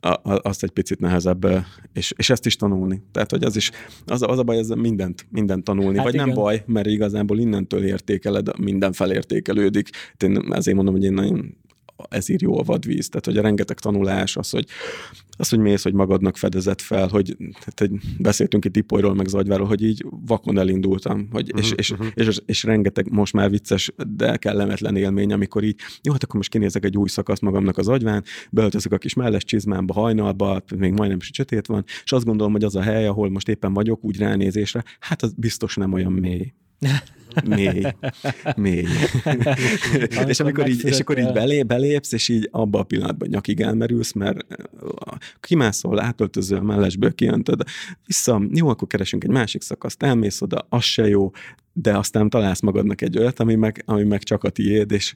a, a, azt egy picit nehezebb, és, és ezt is tanulni. Tehát, hogy az is, az, az a baj, ez mindent, mindent tanulni, hát vagy igen. nem baj, mert igazából innentől értékeled, minden felértékelődik. Én ezért mondom, hogy én nagyon ez ír jó a vadvíz. Tehát, hogy a rengeteg tanulás, az, hogy, az, hogy mész, hogy magadnak fedezett fel, hogy tehát, hogy beszéltünk itt Ipolyról, meg Zagyváról, hogy így vakon elindultam, hogy, uh-huh, és, és, uh-huh. és, és, és, rengeteg most már vicces, de kellemetlen élmény, amikor így, jó, hát akkor most kinézek egy új szakaszt magamnak az agyván, beöltözök a kis melles csizmámba, hajnalba, még majdnem is sötét van, és azt gondolom, hogy az a hely, ahol most éppen vagyok, úgy ránézésre, hát az biztos nem olyan mély. (laughs) mély, mély. és, amikor így, és akkor így belé, belépsz, és így abba a pillanatban nyakig elmerülsz, mert kimászol, átöltözöl, mellesből kiöntöd, vissza, jó, akkor keresünk egy másik szakaszt, elmész oda, az se jó, de aztán találsz magadnak egy olyat, ami meg, ami meg csak a tiéd, és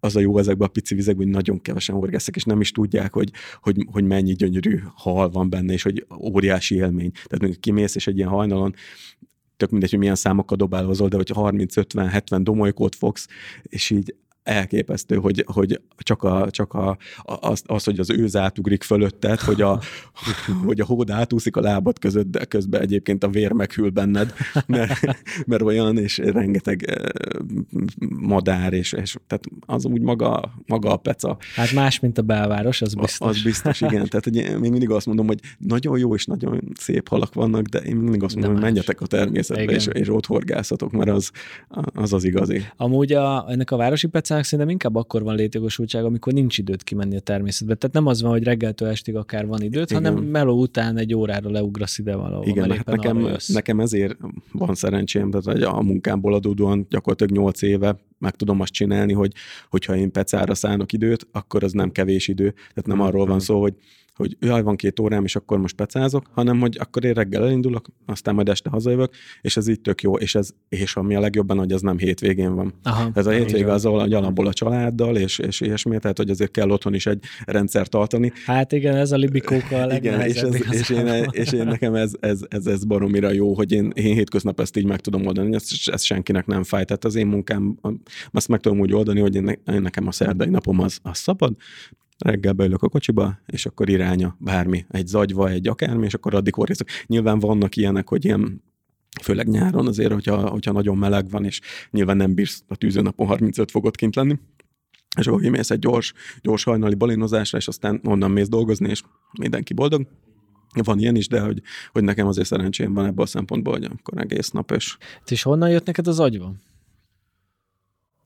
az a jó ezekben a pici vizekben, hogy nagyon kevesen horgászok, és nem is tudják, hogy, hogy, hogy mennyi gyönyörű hal van benne, és hogy óriási élmény. Tehát mondjuk kimész, és egy ilyen hajnalon tök mindegy, hogy milyen számokkal dobálozol, de hogy 30-50-70 domolykót fogsz, és így elképesztő, hogy, hogy csak, a, csak a, az, az, hogy az őz átugrik fölötted, hogy a, (laughs) hogy a hód átúszik a lábad között, de közben egyébként a vér meghűl benned, mert, mert olyan, és rengeteg madár, és, és tehát az úgy maga, maga a peca. Hát más, mint a belváros, az biztos. Az biztos, igen. Tehát én még mindig azt mondom, hogy nagyon jó és nagyon szép halak vannak, de én mindig azt mondom, hogy menjetek a természetbe, és, és ott horgászatok, mert az az, az igazi. Amúgy a, ennek a városi pecának Mostanában szerintem inkább akkor van létjogosultság, amikor nincs időt kimenni a természetbe. Tehát nem az van, hogy reggeltől estig akár van időt, Igen. hanem meló után egy órára leugrasz ide valahol. Igen, hát nekem, nekem ezért van szerencsém, tehát a munkámból adódóan gyakorlatilag 8 éve meg tudom azt csinálni, hogy hogyha én pecára szánok időt, akkor az nem kevés idő. Tehát nem arról van szó, hogy hogy jaj, van két órám, és akkor most pecázok, hanem hogy akkor én reggel elindulok, aztán majd este hazajövök, és ez így tök jó, és ez, és ami a legjobban, hogy ez nem hétvégén van. Aha, ez a hétvége az, hogy alapból a családdal, és, és ilyesmi, tehát hogy azért kell otthon is egy rendszer tartani. Hát igen, ez a libikóka a igen, és, ez, és, én, és én nekem ez, ez, ez, ez baromira jó, hogy én, én hétköznap ezt így meg tudom oldani, ez, ez senkinek nem fáj. Tehát az én munkám, azt meg tudom úgy oldani, hogy én, én nekem a szerdai napom az, az szabad, reggel beülök a kocsiba, és akkor iránya bármi, egy zagyva, egy akármi, és akkor addig horgászok. Nyilván vannak ilyenek, hogy ilyen főleg nyáron azért, hogyha, hogyha nagyon meleg van, és nyilván nem bírsz a tűzőnapon 35 fokot kint lenni, és akkor kimész egy gyors, gyors hajnali balinozásra, és aztán onnan mész dolgozni, és mindenki boldog. Van ilyen is, de hogy, hogy nekem azért szerencsém van ebből a szempontból, hogy akkor egész nap, és... És honnan jött neked az agyva?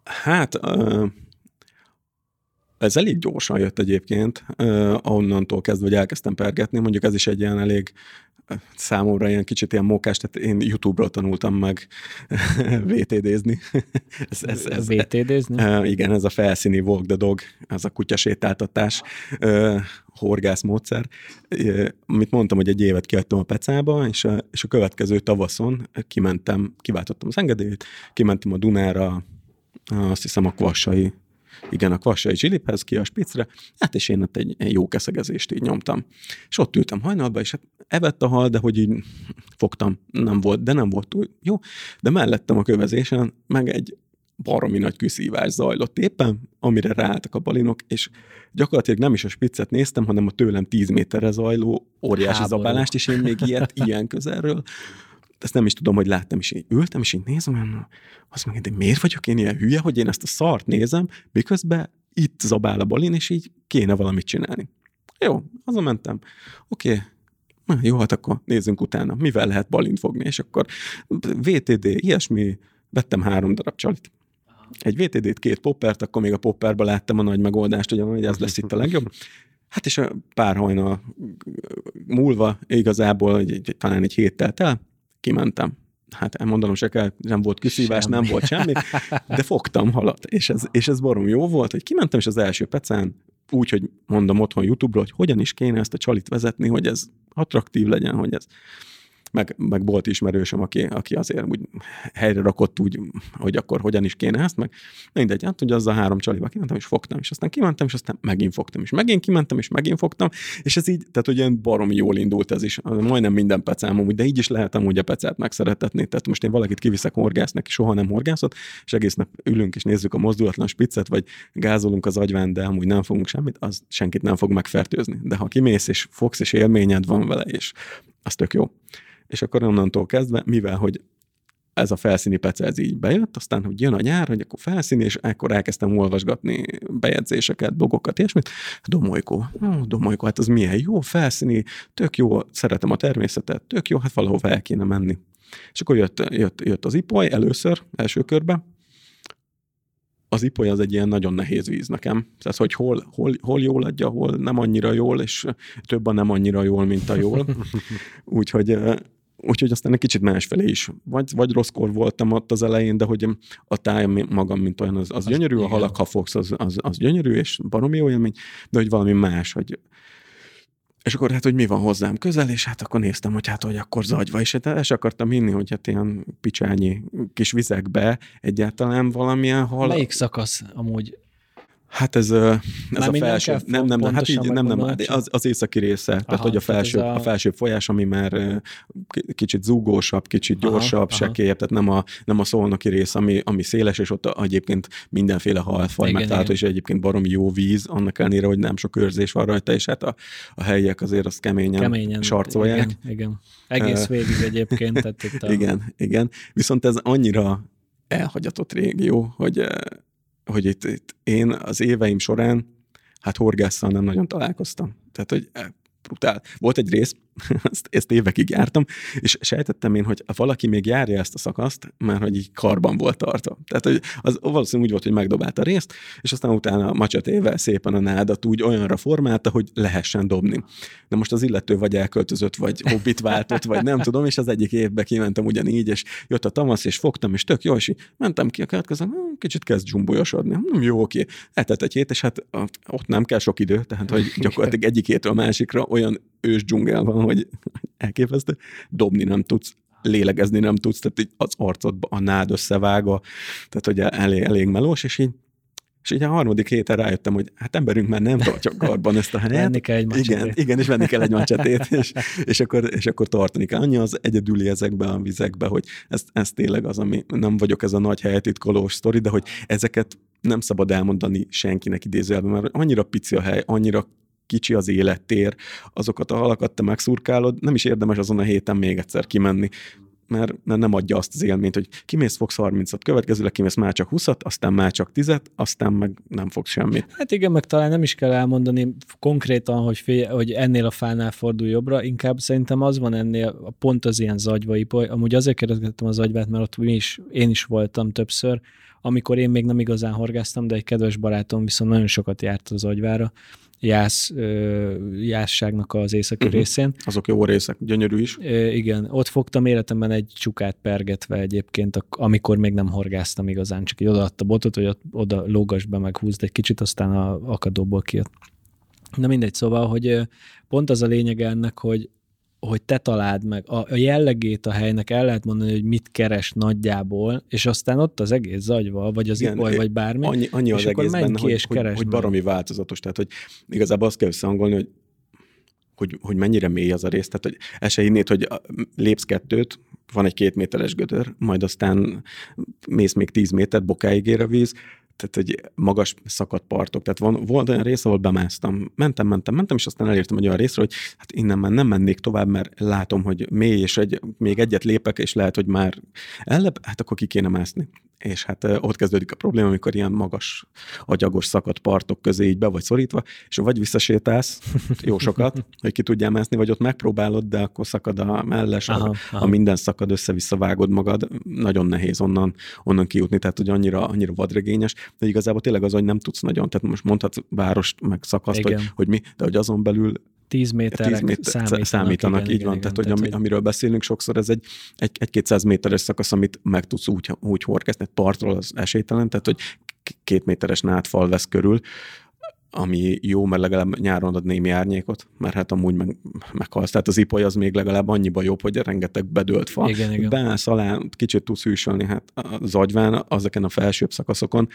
Hát, uh, ez elég gyorsan jött egyébként, onnantól kezdve, hogy elkezdtem pergetni. Mondjuk ez is egy ilyen elég számomra ilyen kicsit ilyen mókás, tehát én YouTube-ról tanultam meg (laughs) VTD-zni. (laughs) ez, ez, ez, VTD-zni? Igen, ez a felszíni walk the dog, ez a kutyasétáltatás, horgász módszer. Uh, amit mondtam, hogy egy évet kiadtam a pecába, és a, és a következő tavaszon kimentem, kiváltottam az engedélyt, kimentem a Dunára, azt hiszem a Kvassai igen, a kvassai zsiliphez, ki a spicre, hát és én ott egy, jó keszegezést így nyomtam. És ott ültem hajnalba, és hát evett a hal, de hogy így fogtam, nem volt, de nem volt túl jó. De mellettem a kövezésen meg egy baromi nagy küszívás zajlott éppen, amire ráálltak a balinok, és gyakorlatilag nem is a spiccet néztem, hanem a tőlem 10 méterre zajló óriási Háború. zabálást, és én még ilyet (laughs) ilyen közelről ezt nem is tudom, hogy láttam, és én ültem, és én nézem, azt mondja, de miért vagyok én ilyen hülye, hogy én ezt a szart nézem, miközben itt zabál a balin, és így kéne valamit csinálni. Jó, mentem. Oké, okay. jó, hát akkor nézzünk utána, mivel lehet balint fogni, és akkor VTD, ilyesmi, vettem három darab csalit. Egy VTD-t, két poppert, akkor még a popperbe láttam a nagy megoldást, hogy ez lesz itt a legjobb. Hát és a pár hajna múlva igazából egy, talán egy héttel el, kimentem. Hát elmondanom se kell, nem volt kiszívás, semmi. nem volt semmi, de fogtam halat, és ez, és ez barom jó volt, hogy kimentem, és az első pecán úgy, hogy mondom otthon YouTube-ra, hogy hogyan is kéne ezt a csalit vezetni, hogy ez attraktív legyen, hogy ez meg, meg volt ismerősöm, aki, aki azért úgy helyre rakott úgy, hogy akkor hogyan is kéne ezt, meg mindegy, hát ugye az a három csaliba kimentem, és fogtam, és aztán kimentem, és aztán megint fogtam, és megint kimentem, és megint fogtam, és ez így, tehát ugye baromi jól indult ez is, majdnem minden pecám amúgy, de így is lehet amúgy a pecát megszeretetni, tehát most én valakit kiviszek horgász, neki soha nem horgászott, és egész nap ülünk és nézzük a mozdulatlan spiccet, vagy gázolunk az agyván, de amúgy nem fogunk semmit, az senkit nem fog megfertőzni. De ha kimész és fogsz, és élményed van vele, és az tök jó és akkor onnantól kezdve, mivel hogy ez a felszíni pece ez így bejött, aztán, hogy jön a nyár, hogy akkor felszíni, és akkor elkezdtem olvasgatni bejegyzéseket, blogokat, ilyesmit. Domolykó, oh, domolykó, hát az milyen jó, felszíni, tök jó, szeretem a természetet, tök jó, hát valahova el kéne menni. És akkor jött, jött, jött az ipoly először, első körbe, az ipoly az egy ilyen nagyon nehéz víz nekem. Tehát, hogy hol, hol, hol jól adja, hol nem annyira jól, és több a nem annyira jól, mint a jól. (laughs) Úgyhogy úgyhogy aztán egy kicsit másfelé is. Vagy, vagy rosszkor voltam ott az elején, de hogy a táj magam, mint olyan, az, az, az gyönyörű, igen. a halak, ha fogsz, az, az, az gyönyörű, és baromi jó élmény, de hogy valami más, hogy és akkor hát, hogy mi van hozzám közel, és hát akkor néztem, hogy hát, hogy akkor zagyva, és hát el akartam hinni, hogy hát ilyen picsányi kis vizekbe egyáltalán valamilyen hal. Melyik szakasz amúgy Hát ez, ez a felső, nem, nem, nem, hát így nem, nem, az, az északi része, aha, tehát hogy a felső, a... a felső folyás, ami már kicsit zúgósabb, kicsit gyorsabb, aha, sekélyebb, tehát nem a, nem a szolnoki rész, ami, ami széles, és ott egyébként mindenféle halfaj megtalálható, és egyébként baromi jó víz, annak ellenére, hogy nem sok őrzés van rajta, és hát a, a helyiek azért azt keményen, keményen sarcolják. Igen, igen. Egész végig egyébként. Tehát itt a... (laughs) Igen, igen. Viszont ez annyira elhagyatott régió, hogy hogy itt, itt én az éveim során hát horgásszal nem nagyon találkoztam. Tehát, hogy eh, brutál. Volt egy rész, (laughs) ezt, ezt évekig jártam, és sejtettem én, hogy valaki még járja ezt a szakaszt, mert hogy így karban volt tartva. Tehát hogy az valószínűleg úgy volt, hogy megdobálta a részt, és aztán utána macsatével szépen a nádat úgy olyanra formálta, hogy lehessen dobni. Na most az illető vagy elköltözött, vagy hobbit váltott, vagy nem tudom, és az egyik évben kimentem ugyanígy, és jött a tavasz, és fogtam, és tök jó, és mentem ki a következő, hm, kicsit kezd zsumbójosodni. Hm, jó, oké. Etett egy hét, és hát ott nem kell sok idő, tehát hogy gyakorlatilag egyik hétről a másikra olyan ős dzsungel van, hogy elképesztő, dobni nem tudsz, lélegezni nem tudsz, tehát így az arcodba a nád összevága, tehát hogy elég, elég melós, és így és így a harmadik héten rájöttem, hogy hát emberünk már nem tartja karban ezt a helyet. Venni kell egy macsetét. Igen, igen, és venni kell egy macsetét, és, és, akkor, és akkor tartani kell. Annyi az egyedüli ezekben a vizekben, hogy ez, ez tényleg az, ami nem vagyok ez a nagy helyetitkolós sztori, de hogy ezeket nem szabad elmondani senkinek idézőjelben, mert annyira pici a hely, annyira kicsi az élettér, azokat a halakat te megszurkálod, nem is érdemes azon a héten még egyszer kimenni mert, mert nem adja azt az élményt, hogy kimész, fogsz 30-at, következőleg kimész már csak 20-at, aztán már csak 10 aztán meg nem fogsz semmit. Hát igen, meg talán nem is kell elmondani konkrétan, hogy, fél, hogy ennél a fánál fordul jobbra, inkább szerintem az van ennél pont az ilyen zagyvai, amúgy azért kérdezgettem az agyvát, mert ott mi is, én is voltam többször, amikor én még nem igazán horgáztam, de egy kedves barátom viszont nagyon sokat járt az agyvára, Jász, Jászságnak az északi uh-huh. részén. Azok jó részek, gyönyörű is. Igen, ott fogtam életemben egy csukát pergetve egyébként, amikor még nem horgáztam igazán, csak egy odaadta botot, hogy oda lógas be, meg húzd egy kicsit, aztán a akadóból kijött. Na mindegy, szóval, hogy pont az a lényeg ennek, hogy hogy te találd meg. A, a jellegét a helynek el lehet mondani, hogy mit keres nagyjából, és aztán ott az egész zagyva, vagy az Igen, ipoly, vagy bármi. Annyi, annyi az egész benne, ki hogy, hogy, hogy baromi meg. változatos. Tehát, hogy igazából azt kell összehangolni, hogy hogy, hogy mennyire mély az a rész. Tehát, hogy el se hinnéd, hogy lépsz kettőt, van egy két méteres gödör, majd aztán mész még tíz métert, bokáig ér a víz, tehát egy magas szakadt partok. Tehát van, volt olyan rész, ahol bemásztam. Mentem, mentem, mentem, és aztán elértem egy olyan részre, hogy hát innen már nem mennék tovább, mert látom, hogy mély, és egy, még egyet lépek, és lehet, hogy már ellep, hát akkor ki kéne mászni és hát ott kezdődik a probléma, amikor ilyen magas, agyagos szakadt partok közé így be vagy szorítva, és vagy visszasétálsz (laughs) jó sokat, hogy ki tudjál mászni, vagy ott megpróbálod, de akkor szakad a melles, aha, a, aha. a minden szakad, össze-vissza vágod magad, nagyon nehéz onnan, onnan kijutni, tehát hogy annyira, annyira vadregényes, de igazából tényleg az, hogy nem tudsz nagyon, tehát most mondhatsz várost, meg szakaszt, hogy, hogy mi, de hogy azon belül 10 méterek 10 méter, számítanak. számítanak igen, így igen, van, igen, tehát, hogy tehát, amiről beszélünk sokszor, ez egy, egy, egy 200 méteres szakasz, amit meg tudsz úgy, úgy horgászni, partról az esélytelen, tehát hogy két méteres nátfal vesz körül, ami jó, mert legalább nyáron ad némi árnyékot, mert hát amúgy meg, meghalsz. Tehát az ipoly az még legalább annyiba jobb, hogy rengeteg bedölt fa. Igen, igen. Beállsz alá, kicsit tudsz hűsölni, hát az agyván, azeken a felsőbb szakaszokon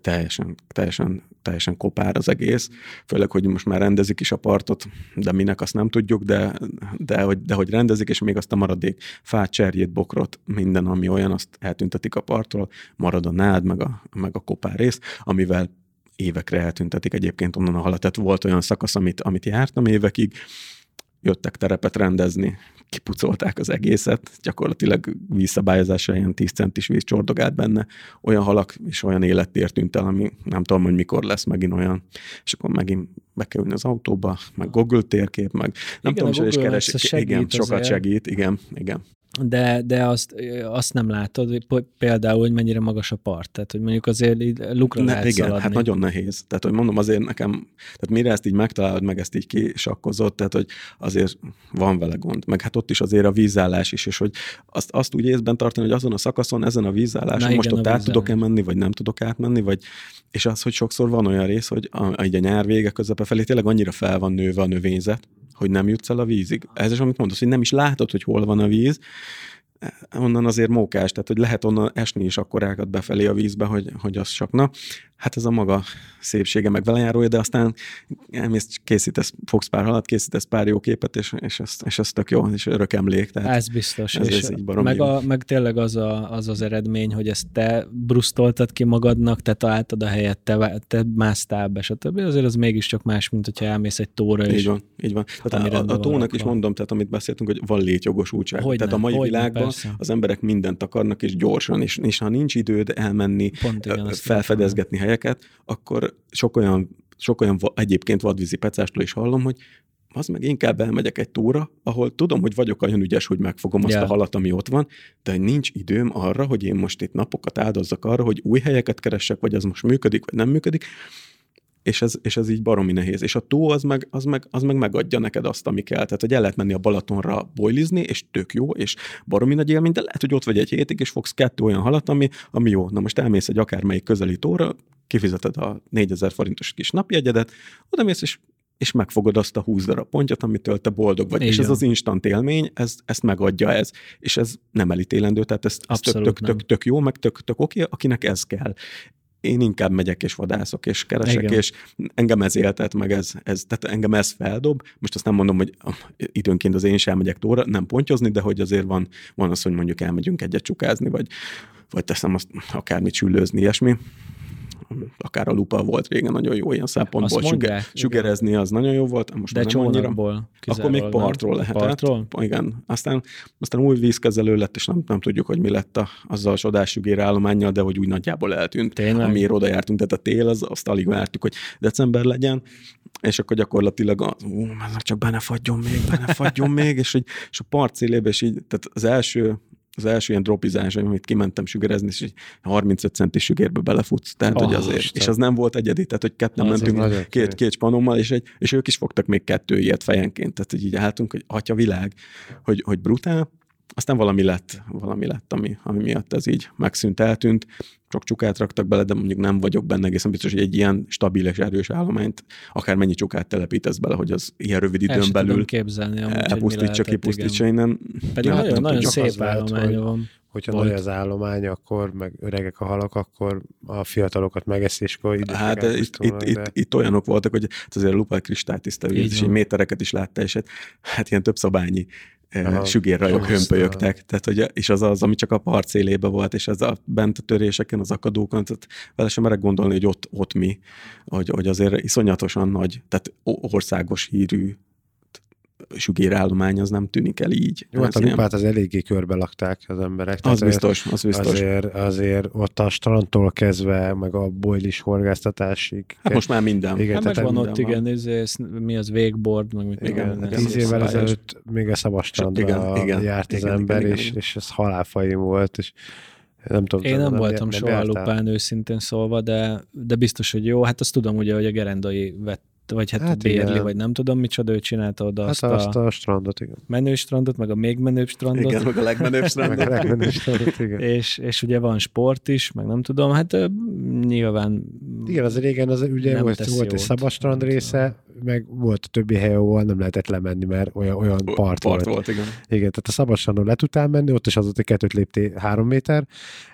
teljesen, teljesen, teljesen kopár az egész, főleg, hogy most már rendezik is a partot, de minek azt nem tudjuk, de, de, hogy, de hogy rendezik, és még azt a maradék fát, cserjét, bokrot, minden, ami olyan, azt eltüntetik a partról, marad a nád, meg a, meg a kopár rész, amivel évekre eltüntetik. Egyébként onnan a halat. Tehát volt olyan szakasz, amit, amit jártam évekig, jöttek terepet rendezni, kipucolták az egészet, gyakorlatilag vízszabályozásra ilyen 10 centis víz csordogált benne, olyan halak és olyan élettér tűnt el, ami nem tudom, hogy mikor lesz megint olyan, és akkor megint be kell ülni az autóba, meg Google térkép, meg nem igen, tudom, és keres, igen, sokat segít, igen, igen de, de azt, azt nem látod, például, hogy mennyire magas a part, tehát hogy mondjuk azért lukra ne, lehet Igen, szaladni. hát nagyon nehéz. Tehát, hogy mondom, azért nekem, tehát mire ezt így megtalálod, meg ezt így kisakkozott, tehát, hogy azért van vele gond. Meg hát ott is azért a vízállás is, és hogy azt, azt úgy észben tartani, hogy azon a szakaszon, ezen a vízálláson Na, most igen, ott át tudok-e menni, vagy nem tudok átmenni, vagy és az, hogy sokszor van olyan rész, hogy a, a, a nyár vége közepe felé tényleg annyira fel van nőve a növényzet, hogy nem jutsz el a vízig. Ez is, amit mondasz, hogy nem is látod, hogy hol van a víz, onnan azért mókás, tehát hogy lehet onnan esni is akkorákat befelé a vízbe, hogy, hogy az csak na. Hát ez a maga szépsége meg velejárója, de aztán elmész, készítesz, fogsz pár halat, készítesz pár jó képet, és, és, ez, és ez tök jó, és örök emlék. Tehát ez biztos. Ez, és ez így meg, a, meg tényleg az, a, az az eredmény, hogy ezt te brusztoltad ki magadnak, te találtad a helyet, te, te másztál be, stb. Azért az mégiscsak más, mint hogyha elmész egy tóra. Így van, így van. Tehát a, a, a tónak is mondom, tehát amit beszéltünk, hogy van létjogosultság. Hogy tehát nem, a mai világban persze. az emberek mindent akarnak, és gyorsan, és, és ha nincs időd elmenni, Pont igen, felfedezgetni helyeket, akkor sok olyan, sok olyan egyébként vadvízi pecástól is hallom, hogy az meg inkább elmegyek egy túra, ahol tudom, hogy vagyok olyan ügyes, hogy megfogom azt yeah. a halat, ami ott van, de nincs időm arra, hogy én most itt napokat áldozzak arra, hogy új helyeket keressek, vagy az most működik, vagy nem működik, és ez, és ez így baromi nehéz. És a tó az meg, az, meg, az meg megadja neked azt, ami kell. Tehát, hogy el lehet menni a Balatonra bojlizni, és tök jó, és baromi nagy élmény, de lehet, hogy ott vagy egy hétig, és fogsz kettő olyan halat, ami, ami jó. Na most elmész egy akármelyik közeli tóra, kifizeted a 4000 forintos kis napjegyedet, oda mész, és és megfogod azt a 20 darab pontjat, amitől te boldog vagy. Igen. És ez az instant élmény, ez, ezt megadja ez. És ez nem elítélendő, tehát ez, ez tök, tök, tök, tök jó, meg tök, tök oké, akinek ez kell én inkább megyek és vadászok és keresek, Igen. és engem ez éltet, meg ez, ez, tehát engem ez feldob. Most azt nem mondom, hogy időnként az én sem megyek tóra, nem pontyozni, de hogy azért van, van az, hogy mondjuk elmegyünk egyet csukázni, vagy, vagy teszem azt akármit csüllőzni, ilyesmi akár a lupa volt régen nagyon jó ilyen szempontból. Sugerezni az nagyon jó volt, most De nem annyira. Akkor még partról lehetett. Partról? Igen. Aztán, aztán új vízkezelő lett, és nem, nem tudjuk, hogy mi lett a, azzal a csodás állományjal, de hogy úgy nagyjából eltűnt. Tényleg? Amiért oda jártunk, tehát a tél, az, azt alig vártuk, hogy december legyen, és akkor gyakorlatilag az, ú, csak benne fagyjon még, benne fagyjon még, és, hogy, és a part szélébe, és így, tehát az első első ilyen dropizás, amit kimentem sügerezni, és egy 35 centis sügérbe belefutsz. Tehát, oh, hogy azért, és az nem volt egyedi, tehát, hogy ketten mentünk két, két spanommal, és, egy, és ők is fogtak még kettő ilyet fejenként. Tehát, hogy így álltunk, hogy atya világ, hogy, hogy brutál, aztán valami lett, valami lett, ami, ami miatt ez így megszűnt, eltűnt. Csak csukát raktak bele, de mondjuk nem vagyok benne egészen biztos, hogy egy ilyen stabil és erős állományt, akár mennyi csukát telepítesz bele, hogy az ilyen rövid időn El belül képzelni, elpusztítsa, kipusztítsa innen. Pedig nem, nagyon, nagyon szép állomány van. Hogyha nagy az állomány, akkor meg öregek a halak, akkor a fiatalokat megeszéskor ide Hát itt, itt, de... itt, itt, olyanok voltak, hogy azért a lupál kristálytiszta és így métereket is látta, és hát, hát ilyen több szabályi sügérrajok hömpölyögtek, tehát, hogy, és az az, ami csak a parcélébe volt, és ez a bent a töréseken, az akadókon, tehát vele sem merek gondolni, hogy ott, ott mi, hogy, hogy azért iszonyatosan nagy, tehát országos hírű sugérállomány az nem tűnik el így. Jó, hát a lupát az eléggé körbe lakták az emberek. Az biztos, az biztos. Azért, azért ott a strandtól kezdve, meg a bojlis horgáztatásig. Hát most már minden. Igen, hát meg van ott, igen, ez, ez, mi az végboard, meg mit igen, igen, tíz évvel ezelőtt még a szabastrandra igen, igen, járt igen, az ember, igen, és, igen. és ez halálfajim volt, és nem tudom, Én nem, nem voltam nem soha lupán őszintén szólva, de, de biztos, hogy jó. Hát azt tudom ugye, hogy a gerendai vett vagy hát, hát Bérli, igen. vagy nem tudom micsoda, ő csinálta oda hát azt, azt a, a strandot, igen. Menő strandot, meg a még menőbb strandot. Igen, meg a legmenőbb (laughs) strandot. meg a legmenőbb strandot, igen. és, és ugye van sport is, meg nem tudom, hát nyilván Igen, az régen az ugye volt, volt egy szabad strand része, meg volt a többi hely, ahol nem lehetett lemenni, mert olyan, olyan part, part volt. volt. igen. igen, tehát a szabad strandon le tudtál menni, ott is az ott egy kettőt lépté három méter,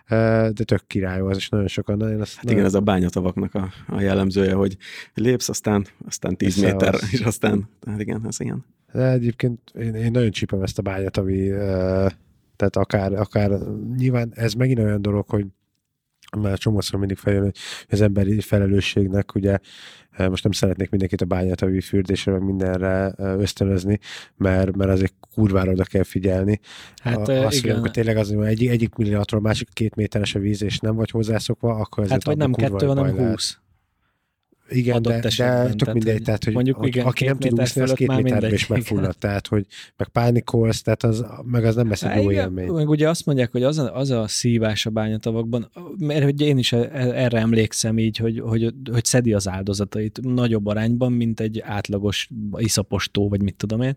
de tök király az, és nagyon sokan. Én azt hát nagyon... igen, ez a bányatavaknak a, a jellemzője, hogy lépsz, aztán, aztán 10 Össze méter, az... és aztán, hát igen, ez ilyen. De egyébként én, én nagyon csípem ezt a bányatavi, tehát akár, akár nyilván ez megint olyan dolog, hogy már csomószor mindig feljön, hogy az emberi felelősségnek ugye most nem szeretnék mindenkit a bányatavi fürdésre, meg mindenre ösztönözni, mert, mert azért kurvára oda kell figyelni. Hát a, azt igen. Mondjuk, tényleg az, hogy egy, egyik milliatról másik két méteres a víz, és nem vagy hozzászokva, akkor ez Hát vagy nem kettő, hanem húsz. Igen, de, de tök mindegy, tehát, hogy mondjuk, igen, aki nem tud úszni, az két méterben is megfullad, tehát, hogy meg pánikolsz, tehát az, meg az nem lesz egy jó élmény. Meg ugye azt mondják, hogy az a, az a szívás a bányatavakban, mert hogy én is e- erre emlékszem így, hogy, hogy, hogy szedi az áldozatait nagyobb arányban, mint egy átlagos iszapostó, vagy mit tudom én.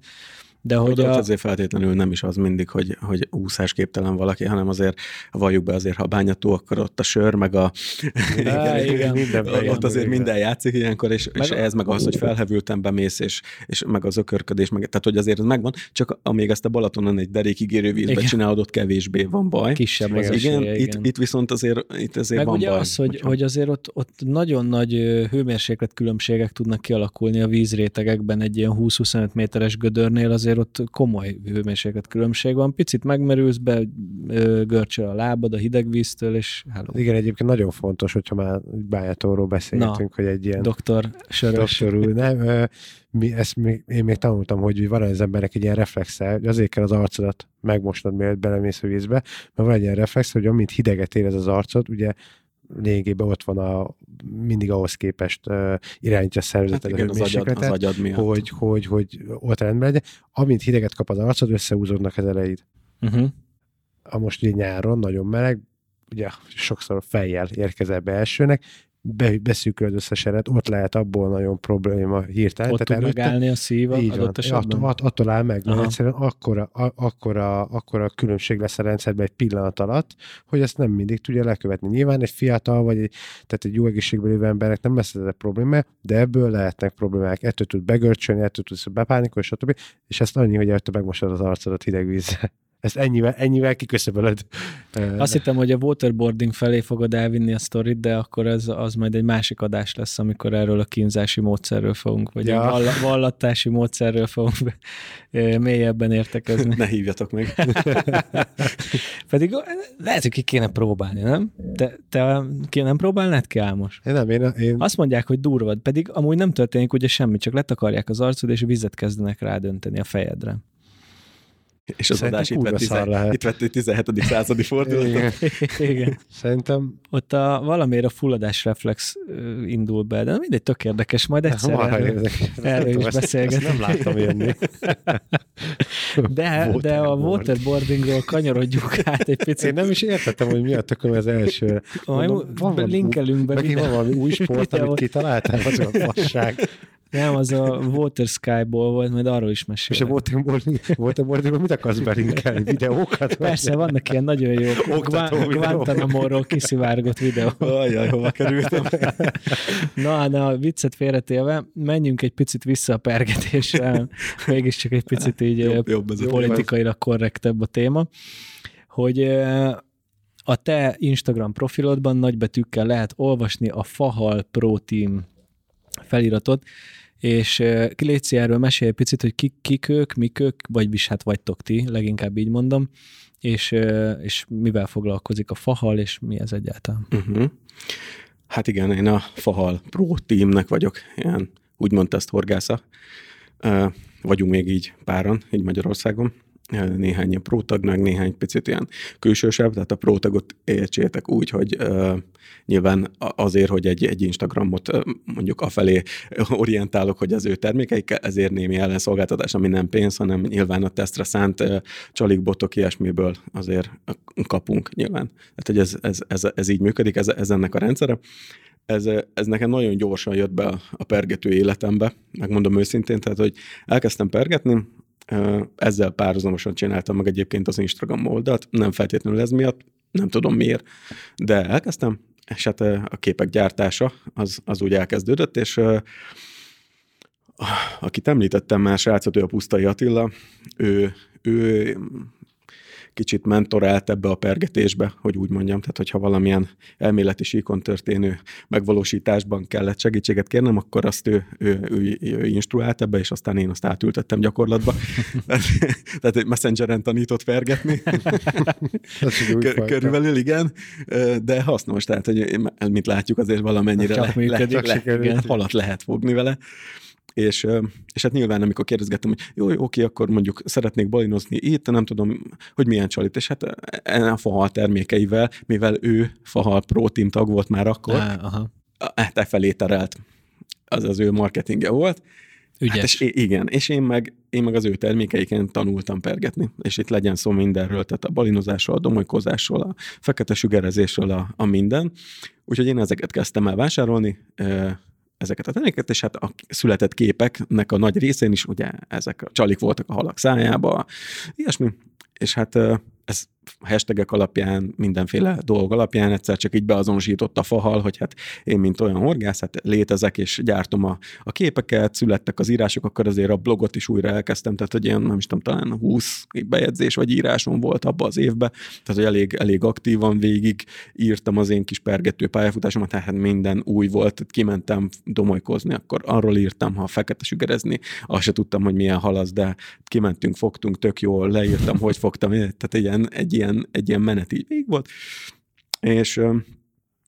De hogy a... azért feltétlenül nem is az mindig, hogy, hogy úszásképtelen valaki, hanem azért valljuk be azért, ha bányató, akkor ott a sör, meg a... (laughs) Á, igen, minden ott igen, azért igen. minden játszik ilyenkor, és, meg és ez meg az, hogy felhevültem, bemész, és, és meg az ökörködés, meg, tehát hogy azért ez megvan, csak amíg ezt a Balatonon egy derékigérő vízbe igen. csinálod, ott kevésbé van baj. Kisebb az igen, igen. Itt, itt viszont azért, itt azért meg van ugye baj. az, hogy, hogy azért ott, ott nagyon nagy hőmérséklet különbségek tudnak kialakulni a vízrétegekben egy ilyen 20-25 méteres gödörnél, azért ott komoly hőmérséklet különbség van. Picit megmerülsz be, görcsöl a lábad a hideg víztől, és hello. Igen, egyébként nagyon fontos, hogyha már bányátóról beszélgetünk, Na, hogy egy ilyen... Doktor Sörös. Doktor nem, mi, ezt még, én még tanultam, hogy van az emberek egy ilyen reflexe, hogy azért kell az arcodat megmosnod, mielőtt belemész a vízbe, mert van egy ilyen reflex, hogy amint hideget érez az arcod, ugye lényegében ott van a mindig ahhoz képest uh, irányítja a szervezetet hát az, agyad, az agyad miatt. Hogy, hogy, hogy ott rendben legyen. Amint hideget kap az arcod, összehúzódnak az eleid. Uh-huh. A most ugye nyáron nagyon meleg, ugye sokszor fejjel érkezel be elsőnek, be, beszűkül az összes eret, ott lehet abból nagyon probléma hirtelen. Ott tud megállni a szív adott esetben? Att, attól áll meg, mert egyszerűen akkora, a, akkora, akkora különbség lesz a rendszerben egy pillanat alatt, hogy ezt nem mindig tudja lekövetni. Nyilván egy fiatal, vagy egy, tehát egy jó egészségben lévő embernek nem lesz ez a probléma, de ebből lehetnek problémák. Ettől tud begörcsölni, ettől tudsz bepánikolni, stb. És ezt annyi, hogy ettől megmosod az arcodat hideg vízzel. Ezt ennyivel, ennyivel kiköszöbölöd. Azt hittem, hogy a waterboarding felé fogod elvinni a sztorit, de akkor ez, az majd egy másik adás lesz, amikor erről a kínzási módszerről fogunk, vagy ja. a vallatási módszerről fogunk mélyebben értekezni. (laughs) Ne hívjatok meg. (laughs) Pedig lehet, hogy ki kéne próbálni, nem? Te, te ki nem próbálnád ki, Álmos? Én nem, én, én... Azt mondják, hogy durvad, pedig amúgy nem történik ugye semmi, csak letakarják az arcod, és vizet kezdenek rádönteni a fejedre. És az Szerintem adás itt vett, tize, lehet. itt vett 17. századi fordulatot. Igen. (laughs) Igen. Szerintem... Ott a, valamiért a fulladás reflex indul be, de mindegy, tök érdekes, majd egyszer Marha erről, érdekes. erről is beszélgetünk. nem láttam jönni. (laughs) De, de a waterboardingról kanyarodjuk át egy picit. Én nem is értettem, hogy mi a tököm az első. Mondom, van, linkelünk be. Megint van valami új sport, amit kitaláltál, az a fasság. (laughs) Nem, az a Water Sky-ból volt, majd arról is mesél. És a Waterboarding, Waterboardingból mit akarsz belinkelni? Videókat? Persze, vannak ilyen nagyon jó (laughs) Guantanamo-ról kiszivárgott videó. Ajaj, hova kerültem? (laughs) Na, na, a viccet félretélve, menjünk egy picit vissza a pergetésre, mégiscsak egy picit így jobb, jobb politikailag korrektebb a téma, hogy a te Instagram profilodban nagybetűkkel lehet olvasni a Fahal Pro Team feliratot, és Léci erről mesélj egy picit, hogy kik, kik ők, mik ők, vagy is hát vagytok ti, leginkább így mondom, és, és mivel foglalkozik a Fahal, és mi ez egyáltalán? Uh-huh. Hát igen, én a Fahal Pro Teamnek vagyok, ilyen úgymond ezt horgásza. Vagyunk még így páran, így Magyarországon néhány prótag, meg néhány picit ilyen külsősebb, tehát a prótagot értsétek úgy, hogy nyilván azért, hogy egy, egy Instagramot mondjuk afelé orientálok, hogy az ő termékeik, ezért némi ellenszolgáltatás, ami nem pénz, hanem nyilván a tesztre szánt uh, csalik, botok, ilyesmiből azért kapunk nyilván. Tehát, hogy ez, ez, ez, ez így működik, ez, ez ennek a rendszere ez, ez nekem nagyon gyorsan jött be a pergető életembe, megmondom őszintén, tehát hogy elkezdtem pergetni, ezzel párhuzamosan csináltam meg egyébként az Instagram oldalt, nem feltétlenül ez miatt, nem tudom miért, de elkezdtem, és hát a képek gyártása az, az úgy elkezdődött, és akit említettem már, srácot, ő a Pusztai Attila, ő, ő kicsit mentorált ebbe a pergetésbe, hogy úgy mondjam, tehát hogyha valamilyen elméleti síkon történő megvalósításban kellett segítséget kérnem, akkor azt ő, ő, ő, ő instruált ebbe, és aztán én azt átültettem gyakorlatba. (laughs) tehát messengeren tanított pergetni. (laughs) Körülbelül igen, de hasznos, tehát hogy mint látjuk azért valamennyire le, le, le, le, halat lehet fogni vele. És, és hát nyilván, amikor kérdezgettem, hogy jó, jó, oké, akkor mondjuk szeretnék balinozni itt, nem tudom, hogy milyen csalit, és hát a fahal termékeivel, mivel ő fahal pro team tag volt már akkor, Á, aha. hát e felé terelt. Az az ő marketingje volt. Ügyes. Hát és igen, és én meg, én meg az ő termékeiken tanultam pergetni, és itt legyen szó mindenről, tehát a balinozásról, a domolykozásról, a fekete sugerezésről, a, a minden. Úgyhogy én ezeket kezdtem el vásárolni, ezeket a termékeket, és hát a született képeknek a nagy részén is ugye ezek a csalik voltak a halak szájába, ilyesmi, és hát ez hashtagek alapján, mindenféle dolog alapján egyszer csak így beazonosított a fahal, hogy hát én, mint olyan horgász, hát létezek, és gyártom a, a képeket, születtek az írások, akkor azért a blogot is újra elkezdtem, tehát hogy ilyen, nem is tudom, talán 20 bejegyzés vagy írásom volt abban az évben, tehát hogy elég, elég aktívan végig írtam az én kis pergető pályafutásomat, tehát minden új volt, kimentem domolykozni, akkor arról írtam, ha fekete sügerezni, azt se tudtam, hogy milyen halasz, de kimentünk, fogtunk, tök jól, leírtam, hogy fogtam, tehát ilyen, egy ilyen, egy ilyen menet így végig volt, és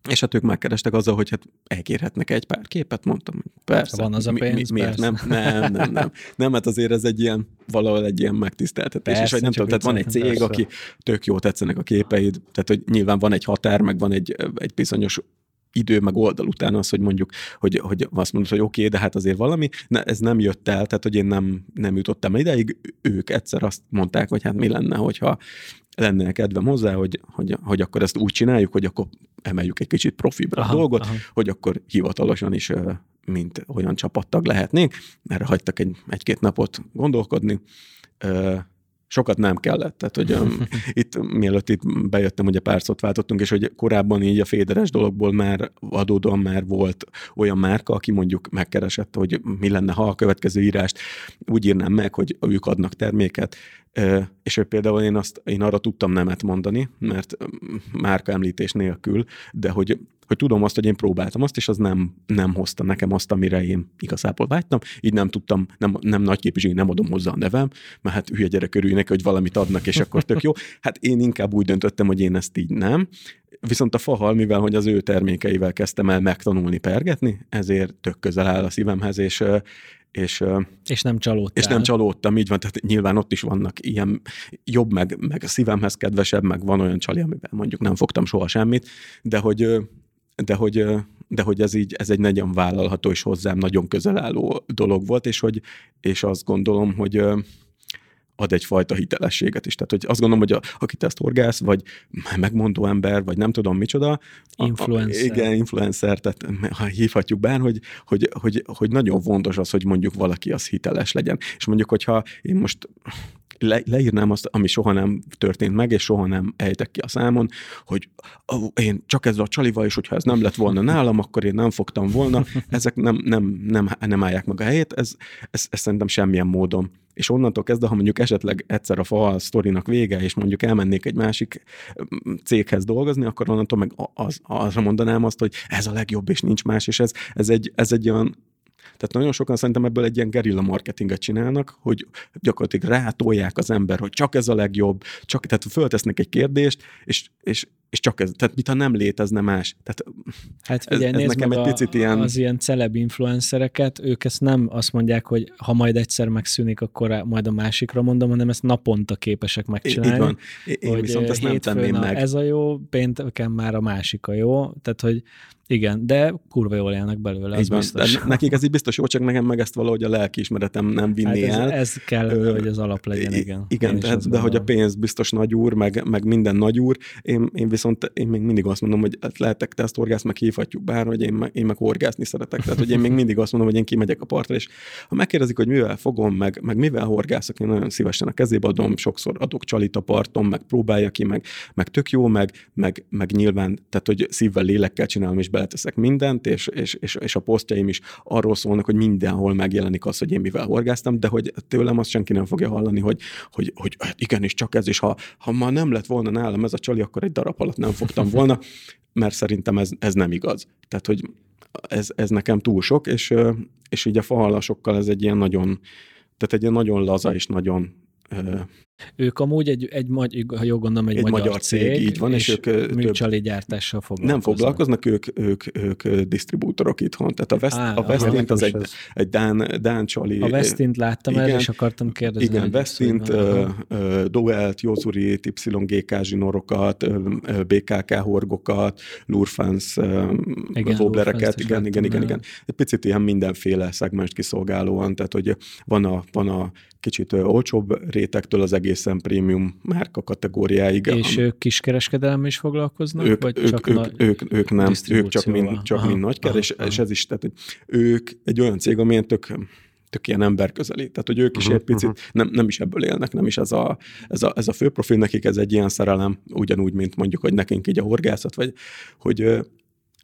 és hát ők megkerestek azzal, hogy hát elkérhetnek egy pár képet, mondtam, persze. Van az a pénz, mi, miért persze. nem? Nem, nem, nem. (laughs) Nem, hát azért ez egy ilyen, valahol egy ilyen megtiszteltetés. Persze, és hogy nem tudom, tehát van egy cég, persze. aki tök jó tetszenek a képeid, tehát hogy nyilván van egy határ, meg van egy, egy bizonyos idő, meg oldal után az, hogy mondjuk, hogy, hogy azt mondod, hogy oké, okay, de hát azért valami, ne, ez nem jött el, tehát hogy én nem, nem jutottam ideig, ők egyszer azt mondták, hogy hát mi lenne, hogyha lenne kedvem hozzá, hogy, hogy, hogy akkor ezt úgy csináljuk, hogy akkor emeljük egy kicsit profibra aha, a dolgot, aha. hogy akkor hivatalosan is mint olyan csapattag lehetnénk. Erre hagytak egy, egy-két napot gondolkodni sokat nem kellett. Tehát, hogy um, (laughs) itt, mielőtt itt bejöttem, ugye pár szót váltottunk, és hogy korábban így a féderes dologból már adódóan már volt olyan márka, aki mondjuk megkeresett, hogy mi lenne, ha a következő írást úgy írnám meg, hogy ők adnak terméket, és hogy például én, azt, én arra tudtam nemet mondani, mert márka említés nélkül, de hogy, hogy tudom azt, hogy én próbáltam azt, és az nem, nem hozta nekem azt, amire én igazából vágytam, így nem tudtam, nem, nem nagy képviselő, nem adom hozzá a nevem, mert hát hülye gyerek örülj neki, hogy valamit adnak, és akkor tök jó. Hát én inkább úgy döntöttem, hogy én ezt így nem, Viszont a fahal, mivel hogy az ő termékeivel kezdtem el megtanulni pergetni, ezért tök közel áll a szívemhez, és, és, és nem csalódtam. És nem csalódtam, így van, tehát nyilván ott is vannak ilyen jobb, meg, meg a szívemhez kedvesebb, meg van olyan csali, amivel mondjuk nem fogtam soha semmit, de hogy, de hogy, de hogy ez így, ez egy nagyon vállalható és hozzám nagyon közel álló dolog volt, és, hogy, és azt gondolom, hogy, ad egyfajta hitelességet is. Tehát, hogy azt gondolom, hogy a, aki ezt horgász, vagy megmondó ember, vagy nem tudom micsoda. Influencer. A, a, igen, influencer, tehát ha hívhatjuk bár, hogy, hogy, hogy, hogy nagyon fontos az, hogy mondjuk valaki az hiteles legyen. És mondjuk, hogyha én most le, leírnám azt, ami soha nem történt meg, és soha nem ejtek ki a számon, hogy ó, én csak ezzel a csalival, és hogyha ez nem lett volna nálam, akkor én nem fogtam volna. Ezek nem, nem, nem, nem állják meg a helyét, ez, ez, ez szerintem semmilyen módon és onnantól kezdve, ha mondjuk esetleg egyszer a fal sztorinak vége, és mondjuk elmennék egy másik mm, céghez dolgozni, akkor onnantól meg az, azra mondanám azt, hogy ez a legjobb, és nincs más, és ez, ez, egy, ez egy olyan tehát nagyon sokan szerintem ebből egy ilyen gerilla marketinget csinálnak, hogy gyakorlatilag rátolják az ember, hogy csak ez a legjobb, csak, tehát föltesznek egy kérdést, és, és, és csak ez, tehát mintha nem létezne más. Tehát hát figyelj, ez, ez nekem egy picit ilyen... Az ilyen celeb influencereket, ők ezt nem azt mondják, hogy ha majd egyszer megszűnik, akkor majd a másikra mondom, hanem ezt naponta képesek megcsinálni. Így van. Én hogy viszont ezt nem tenném meg. Ez a jó, pénteken már a másik a jó. Tehát, hogy igen, de kurva jól élnek belőle, az van, biztos. De nekik ez így biztos jó, csak nekem meg ezt valahogy a lelkiismeretem nem vinni hát ez, el. Ez kell, Ö, hogy az alap legyen, igen. Igen, tehát, de hogy a pénz biztos nagy úr, meg, meg minden nagy úr, én, én viszont én még mindig azt mondom, hogy hát lehetek te ezt orgász, meg hívhatjuk bár, hogy én, én meg horgászni szeretek. Tehát, hogy én még mindig azt mondom, hogy én kimegyek a partra, és ha megkérdezik, hogy mivel fogom, meg, meg mivel horgászok, én nagyon szívesen a kezébe adom, sokszor adok csalit a parton, meg próbálja ki, meg, meg tök jó, meg, meg, meg nyilván, tehát hogy szívvel, lélekkel csinálom, és beleteszek mindent, és, és, és, és a posztjaim is arról szólnak, hogy mindenhol megjelenik az, hogy én mivel horgáztam, de hogy tőlem azt senki nem fogja hallani, hogy, hogy, hogy hát igenis csak ez, és ha, ha ma nem lett volna nálam ez a csali, akkor egy darab alatt nem fogtam volna, mert szerintem ez, ez nem igaz. Tehát, hogy ez, ez nekem túl sok, és, és így a fahalasokkal ez egy ilyen nagyon, tehát egy ilyen nagyon laza és nagyon ők amúgy egy, egy ha jól gondolom, egy, egy magyar, magyar cég, cég, így van, és, és ők műcsali gyártással foglalkoznak. Nem foglalkoznak, ők, ők, ők, ők disztribútorok itthon. Tehát a, West, Á, a Westint az egy, egy Dán, Dán csali. A Westint láttam el, és akartam kérdezni. Igen, Westint, uh, Doelt, Jozurit, YGK zsinorokat, BKK horgokat, Lurfans Woblereket, igen, igen, igen, igen. Egy picit ilyen mindenféle szegmest kiszolgálóan, tehát hogy van a, van a kicsit olcsóbb rétektől az egészen prémium márka kategóriáig. És ők kiskereskedelem is foglalkoznak? Ők, vagy ők, csak ők, na- ők, ők nem, ők csak mind, csak aha, mind nagyker, és, és ez is, tehát ők egy olyan cég, amilyen tök tök ilyen ember közeli. Tehát, hogy ők is uh-huh, egy picit uh-huh. nem, nem is ebből élnek, nem is ez a, ez, a, ez a fő profil, nekik ez egy ilyen szerelem, ugyanúgy, mint mondjuk, hogy nekünk így a horgászat, vagy hogy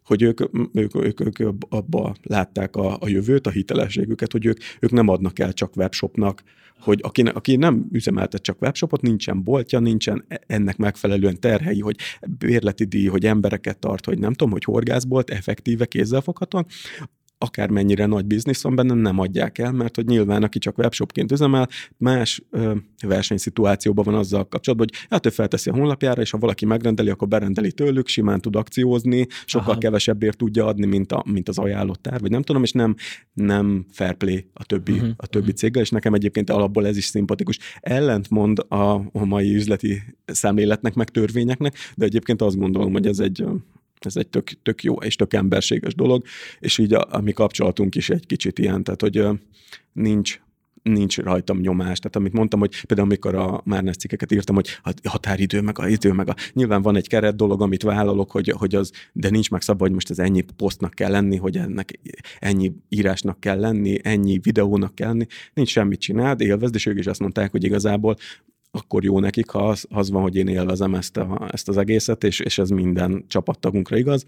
hogy ők, ők, ők, ők abba látták a, a jövőt, a hitelességüket, hogy ők, ők nem adnak el csak webshopnak, hogy aki, aki nem üzemeltet csak webshopot, nincsen boltja, nincsen e, ennek megfelelően terhei, hogy bérleti díj, hogy embereket tart, hogy nem tudom, hogy horgászbolt, effektíve, kézzelfoghatóan, akármennyire nagy biznisz van benne, nem adják el, mert hogy nyilván aki csak webshopként üzemel, más ö, versenyszituációban van azzal kapcsolatban, hogy hát ő felteszi a honlapjára, és ha valaki megrendeli, akkor berendeli tőlük, simán tud akciózni, sokkal Aha. kevesebbért tudja adni, mint, a, mint az ajánlott tár, vagy nem tudom, és nem, nem fair play a többi, uh-huh. a többi uh-huh. céggel, és nekem egyébként alapból ez is szimpatikus. Ellentmond a, a mai üzleti szemléletnek, meg törvényeknek, de egyébként azt gondolom, hogy ez egy ez egy tök, tök jó és tök emberséges dolog, és így a, a mi kapcsolatunk is egy kicsit ilyen, tehát hogy nincs nincs rajtam nyomás. Tehát amit mondtam, hogy például amikor a Márnes cikkeket írtam, hogy a határidő, meg a idő, meg a... Nyilván van egy keret dolog, amit vállalok, hogy, hogy az, de nincs meg szabva, hogy most ez ennyi posztnak kell lenni, hogy ennek ennyi írásnak kell lenni, ennyi videónak kell lenni. Nincs semmit csináld, élvezd, és ők is azt mondták, hogy igazából akkor jó nekik, ha az, az van, hogy én élvezem ezt, a, ezt az egészet, és, és ez minden csapattagunkra igaz,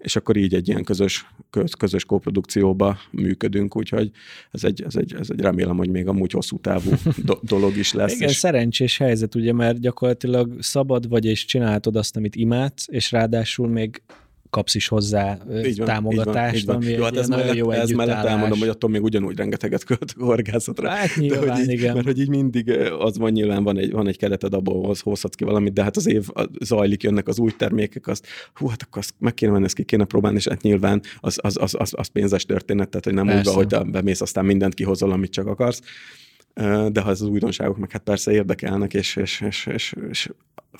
és akkor így egy ilyen közös, köz, közös kóprodukcióba működünk, úgyhogy ez egy, ez, egy, ez egy remélem, hogy még amúgy hosszú távú (laughs) do, dolog is lesz. Igen, és... szerencsés helyzet, ugye, mert gyakorlatilag szabad vagy, és csinálhatod azt, amit imádsz, és ráadásul még kapsz is hozzá így van, támogatást, így van, így van. ami jó, hát ez mellett, jó ez mellett elmondom, hogy attól még ugyanúgy rengeteget költök a horgászatra. Hát nyilván, de, hogy így, igen. Mert hogy így mindig az van, nyilván van egy, van egy kereted, abból hozhatsz ki valamit, de hát az év zajlik, jönnek az új termékek, azt, hú, hát akkor azt meg kéne menni, ezt ki kéne próbálni, és hát nyilván az, az, az, az, az pénzes történet, tehát hogy nem Persze. úgy, hogy bemész, aztán mindent kihozol, amit csak akarsz de ha ez az újdonságok meg hát persze érdekelnek, és, és, és, és, és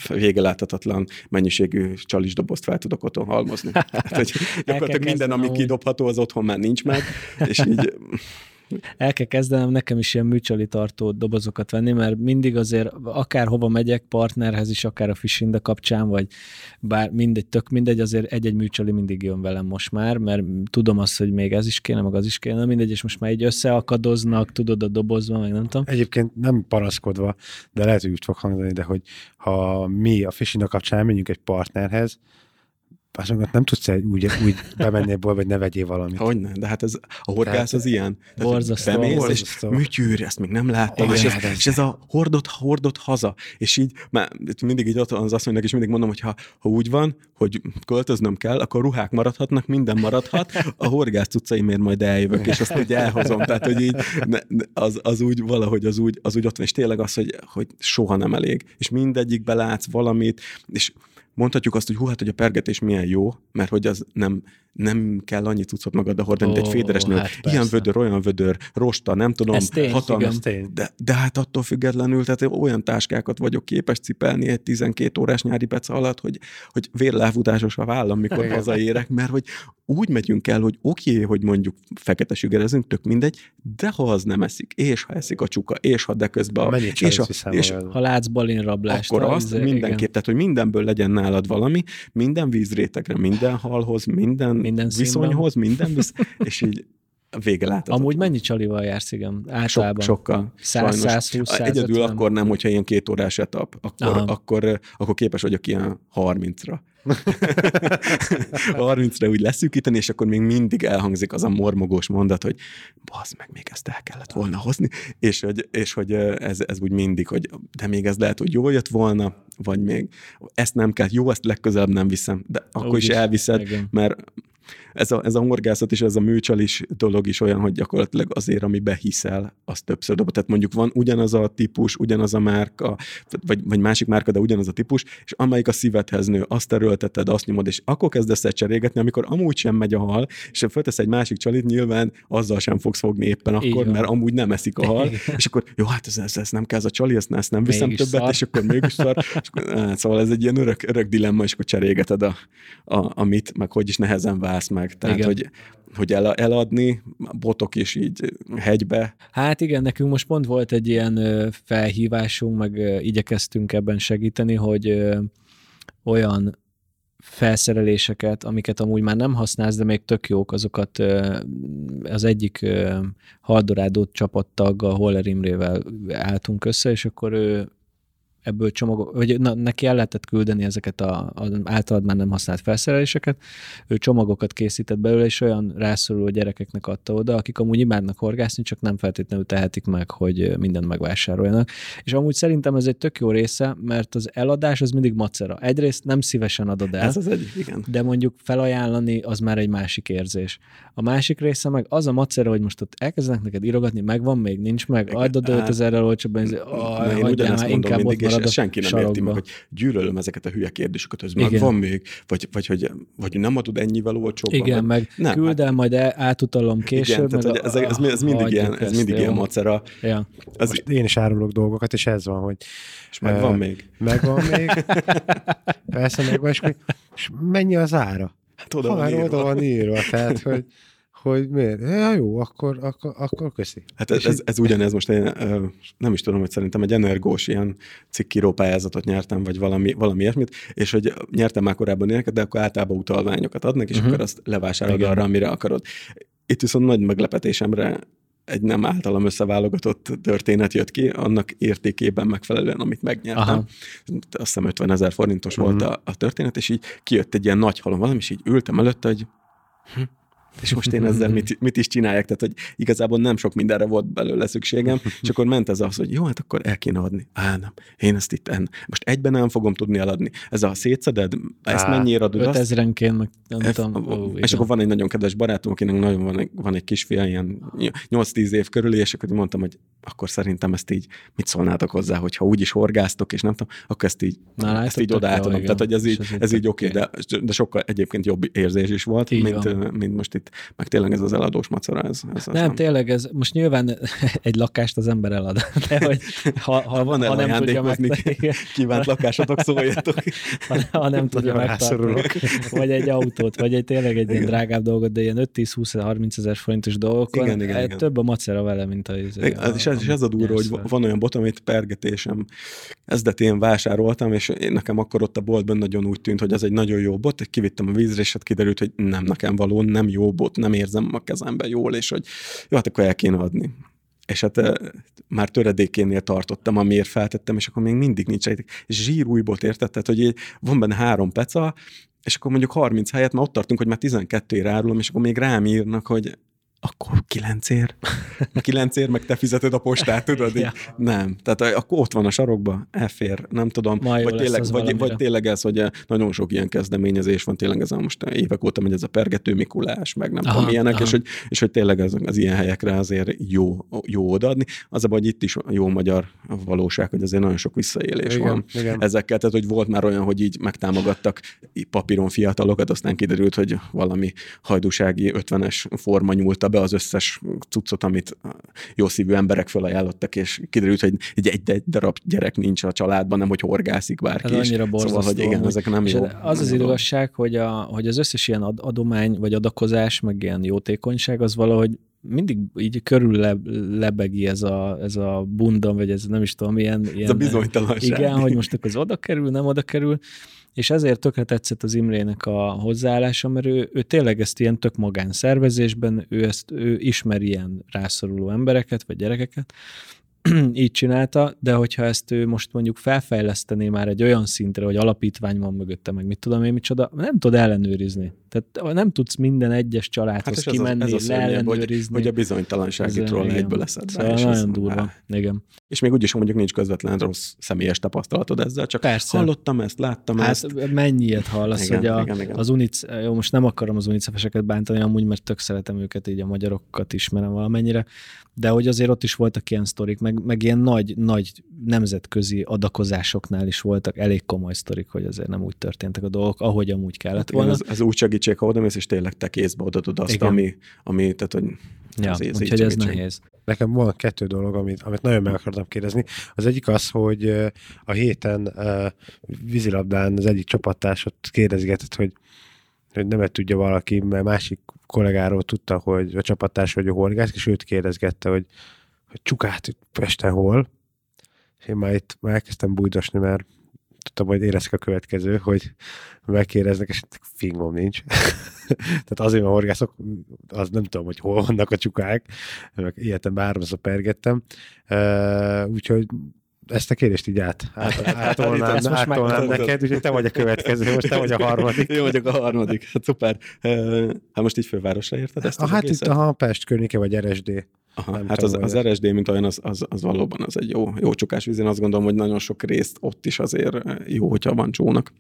vége láthatatlan mennyiségű csalisdobozt fel tudok otthon halmozni. (laughs) Tehát, hogy gyakorlatilag minden, ami kidobható, az otthon már nincs meg, és így (laughs) el kell kezdenem nekem is ilyen műcsali tartó dobozokat venni, mert mindig azért akár hova megyek, partnerhez is, akár a Fishinda kapcsán, vagy bár mindegy, tök mindegy, azért egy-egy műcsali mindig jön velem most már, mert tudom azt, hogy még ez is kéne, meg az is kéne, mindegy, és most már így összeakadoznak, tudod a dobozban, meg nem tudom. Egyébként nem paraszkodva, de lehet, hogy úgy fog hangzani, de hogy ha mi a Fishinda kapcsán menjünk egy partnerhez, Pásokat nem tudsz úgy, úgy bemenni ebből, vagy ne vegyél valamit. Hogyne, de hát ez, a horgász az ilyen. Borzasztó. Bemész, borzasztó. és műtyűr, ezt még nem láttam. Igen, és, ez, és ez a hordott, hordott haza. És így, már mindig így ott az azt mondják, és mindig mondom, hogy ha, ha úgy van, hogy költöznöm kell, akkor ruhák maradhatnak, minden maradhat, a horgász cuccaimért majd eljövök, és azt így elhozom. Tehát, hogy így ne, az, az, úgy valahogy az úgy, az úgy ott van, és tényleg az, hogy, hogy soha nem elég. És mindegyik belátsz valamit, és mondhatjuk azt, hogy hú, hát, hogy a pergetés milyen jó, mert hogy az nem, nem kell annyi cuccot magaddal hordani, mint oh, egy féderesnél. Hát Ilyen vödör, olyan vödör, rosta, nem tudom, tény, hatalmas. De, de hát attól függetlenül, tehát olyan táskákat vagyok képes cipelni egy 12 órás nyári beca alatt, hogy, hogy vérláfutásos a vállam, mikor igen. hazaérek, mert hogy úgy megyünk el, hogy oké, okay, hogy mondjuk fekete sügerezünk, tök mindegy, de ha az nem eszik, és ha eszik a csuka, és ha de közben... A, és, a, és ha látsz balinrablást. Akkor azt mindenképp, igen. tehát hogy mindenből legyen nálad valami, minden vízrétegre, minden halhoz, minden, minden viszonyhoz, minden visz, és így vége láthatatlan. Amúgy mennyi csalival jársz, igen? Általában? Sok, sokkal. 100, 120, 150. Egyedül akkor nem, hogyha ilyen két órás etap, akkor, akkor, akkor képes vagyok ilyen 30-ra. 30-ra úgy leszűkíteni, és akkor még mindig elhangzik az a mormogós mondat, hogy bazd meg, még ezt el kellett volna hozni, és hogy, és hogy ez, ez úgy mindig, hogy de még ez lehet, hogy jól jött volna, vagy még ezt nem kell, jó, ezt legközelebb nem viszem, de akkor Úgy is elviszed, igen. mert ez a, ez a horgászat és ez a műcsalis dolog is olyan, hogy gyakorlatilag azért, ami behiszel, az többször dob. Tehát mondjuk van ugyanaz a típus, ugyanaz a márka, vagy, vagy másik márka, de ugyanaz a típus, és amelyik a szívedhez nő, azt erőlteted, azt nyomod, és akkor kezdesz el cserégetni, amikor amúgy sem megy a hal, és föltesz egy másik csalit, nyilván azzal sem fogsz fogni éppen akkor, mert amúgy nem eszik a hal, és akkor jó, hát ez, ez, ez nem kell ez a csali, ezt, ezt nem viszem mégis többet, szar. és akkor mégis szar. És akkor, hát, szóval ez egy ilyen örök, örök dilemma, és akkor cserégeted a, a, amit, meg hogy is nehezen válsz meg. Tehát, igen. hogy hogy el, eladni, botok is így hegybe. Hát igen, nekünk most pont volt egy ilyen felhívásunk, meg igyekeztünk ebben segíteni, hogy olyan felszereléseket, amiket amúgy már nem használsz, de még tök jók, azokat az egyik Haldorádó csapattaggal, Holler Imrével álltunk össze, és akkor ő ebből csomagok, vagy na, neki el lehetett küldeni ezeket a, a általad már nem használt felszereléseket, ő csomagokat készített belőle, és olyan rászoruló gyerekeknek adta oda, akik amúgy imádnak horgászni, csak nem feltétlenül tehetik meg, hogy mindent megvásároljanak. És amúgy szerintem ez egy tök jó része, mert az eladás az mindig macera. Egyrészt nem szívesen adod el, ez az egy, igen. de mondjuk felajánlani az már egy másik érzés. A másik része meg az a macera, hogy most ott elkezdenek neked írogatni, megvan még, nincs meg, adod 5000-rel olcsóbban, én ugyanezt mindig, és senki nem sarokba. érti meg, hogy gyűlölöm ezeket a hülye kérdéseket, ez meg van még, vagy, vagy hogy vagy nem adod ennyivel olcsóbban. Igen, vagy, meg nem, küld el, hát, majd átutalom később. Igen, tehát, ez, ez, ez, mindig ilyen, ez mindig ilyen macera. Ja. Az, Most én is árulok dolgokat, és ez van, hogy és megvan uh, még. Megvan még. (laughs) Persze megvan, és, és mennyi az ára? Hát oda ha van írva. oda van írva, tehát, hogy hogy miért? Ja, jó, akkor, akkor, akkor köszi. Hát ez, ez, ez ugyanez, most én nem is tudom, hogy szerintem egy energós ilyen cikkíró pályázatot nyertem, vagy valami, valami ilyesmit, és hogy nyertem már korábban ilyeneket, de akkor általában utalványokat adnak, és uh-huh. akkor azt levásárolod arra, amire akarod. Itt viszont nagy meglepetésemre egy nem általam összeválogatott történet jött ki, annak értékében megfelelően, amit megnyertem. Aha. Azt hiszem 50 ezer forintos uh-huh. volt a, a történet, és így kijött egy ilyen nagy halom valami, és így ültem előtte, hogy hm, és most én ezzel mit, mit is csináljak, tehát hogy igazából nem sok mindenre volt belőle szükségem, és akkor ment ez az, hogy jó, hát akkor el kéne adni. Á, nem, én ezt itt en, most egyben nem fogom tudni eladni. Ez a szétszeded, ezt Á, mennyire adod? 5000-enként, meg nem F, tudom. Ó, és akkor van egy nagyon kedves barátom, akinek nagyon van egy, van egy kisfia, ilyen 8-10 év körül, és akkor mondtam, hogy akkor szerintem ezt így, mit szólnátok hozzá, hogyha úgy is horgáztok, és nem tudom, akkor ezt így, Na, ezt így odaátadom. Tehát, hogy ez így, ez így oké, okay, de, de sokkal egyébként jobb érzés is volt, mint, mint most itt meg tényleg ez az eladós macera. Ez, ez nem, nem, tényleg ez, most nyilván (laughs) egy lakást az ember elad, (laughs) de hogy ha, ha, van ha nem tudja meg, (laughs) kívánt lakásotok, szóljatok. Ha, ha nem tudja megtartani, vagy egy autót, vagy egy tényleg egy ilyen drágább dolgot, de ilyen 5-10-20-30 ezer forintos dolgokon, igen, igen, igen. több a macera vele, mint a... Igen, a, és, ez, és ez a durva, hogy van olyan bot, amit pergetésem kezdetén vásároltam, és én nekem akkor ott a boltban nagyon úgy tűnt, hogy ez egy nagyon jó bot, kivittem a vízre, és hát kiderült, hogy nem nekem való, nem jó bot, nem érzem a kezembe jól, és hogy jó, hát akkor el kéne adni. És hát e, már töredékénél tartottam, amiért feltettem, és akkor még mindig nincs egy zsírújbot, érted? Tehát, hogy van benne három peca, és akkor mondjuk 30 helyet, már ott tartunk, hogy már 12 ér árulom, és akkor még rám írnak, hogy akkor kilencér, (laughs) kilencér, meg te fizeted a postát, tudod? ja. Nem. Tehát akkor ott van a sarokba, elfér, nem tudom. Vagy tényleg, vagy, vagy tényleg ez, hogy nagyon sok ilyen kezdeményezés van, tényleg ez a most évek óta megy ez a pergető Mikulás, meg nem aha, tudom ilyenek, aha. és hogy, és hogy tényleg ez, az ilyen helyekre azért jó, jó odaadni. Az a hogy itt is jó magyar valóság, hogy azért nagyon sok visszaélés igen, van igen. ezekkel, tehát hogy volt már olyan, hogy így megtámogattak papíron fiatalokat, aztán kiderült, hogy valami hajdúsági 50-es forma nyúlta be az összes cuccot, amit jó szívű emberek felajánlottak, és kiderült, hogy egy, egy, egy darab gyerek nincs a családban, nem hogy horgászik bárki. Ez annyira borzasztó. Szóval, hogy igen, ezek nem jó. Az az igazság, hogy, a, hogy az összes ilyen adomány, vagy adakozás, meg ilyen jótékonyság, az valahogy mindig így körül le, lebegi ez a, ez a bundam, vagy ez nem is tudom, ilyen... ilyen ez a bizonytalanság. Igen, hogy most akkor az oda kerül, nem oda kerül, és ezért tökre tetszett az Imrének a hozzáállása, mert ő, ő tényleg ezt ilyen tök magán szervezésben, ő, ezt, ő ismer ilyen rászoruló embereket, vagy gyerekeket, (clears throat) így csinálta, de hogyha ezt ő most mondjuk felfejlesztené már egy olyan szintre, hogy alapítvány van mögötte, meg mit tudom én micsoda, nem tud ellenőrizni. Tehát nem tudsz minden egyes családhoz hát kimenni, ez az, ez leellenőrizni. Hogy, hogy a bizonytalanságitról egyből leszed szóval és nagyon durva. Á. Igen. És még úgyis, mondjuk nincs közvetlen rossz személyes tapasztalatod ezzel, csak Persze. hallottam ezt, láttam hát ezt. mennyi ilyet hallasz, igen, hogy a, igen, igen. az unic, jó, most nem akarom az unicefeseket bántani, amúgy, mert tök szeretem őket, így a magyarokat ismerem valamennyire, de hogy azért ott is voltak ilyen sztorik, meg, meg ilyen nagy, nagy nemzetközi adakozásoknál is voltak elég komoly sztorik, hogy azért nem úgy történtek a dolgok, ahogy amúgy kellett hát volna. Ez, ez úgy segítség, ha odamész, és tényleg te kézbe odaadod azt, Igen. ami, ami, tehát, hogy Ja, az úgyhogy ez nehéz. Nekem van kettő dolog, amit, amit nagyon meg akartam kérdezni. Az egyik az, hogy a héten vízilabdán az egyik csapattársat kérdezgetett, hogy, hogy nem tudja valaki, mert másik kollégáról tudta, hogy a csapattárs vagy a horgász, és őt kérdezgette, hogy, hogy csukát Pesten hol, és én már itt már elkezdtem bújdosni, mert tudtam, hogy érezek a következő, hogy megkérdeznek, és fingom nincs. (laughs) Tehát azért a horgászok, az nem tudom, hogy hol vannak a csukák, meg ilyetem háromszor pergettem. Úgyhogy ezt a kérdést így át, át, átolnám, átolnám neked, úgyhogy te vagy a következő, most te vagy a harmadik. (laughs) Jó vagyok a harmadik, hát szuper. Hát most így fővárosra érted ezt? Ah, hát itt a Pest környéke, vagy RSD. Aha, hát az, az RSD, mint olyan, az, az, az valóban az egy jó, jó csukás víz. Én azt gondolom, hogy nagyon sok részt ott is azért jó, hogyha van csónak.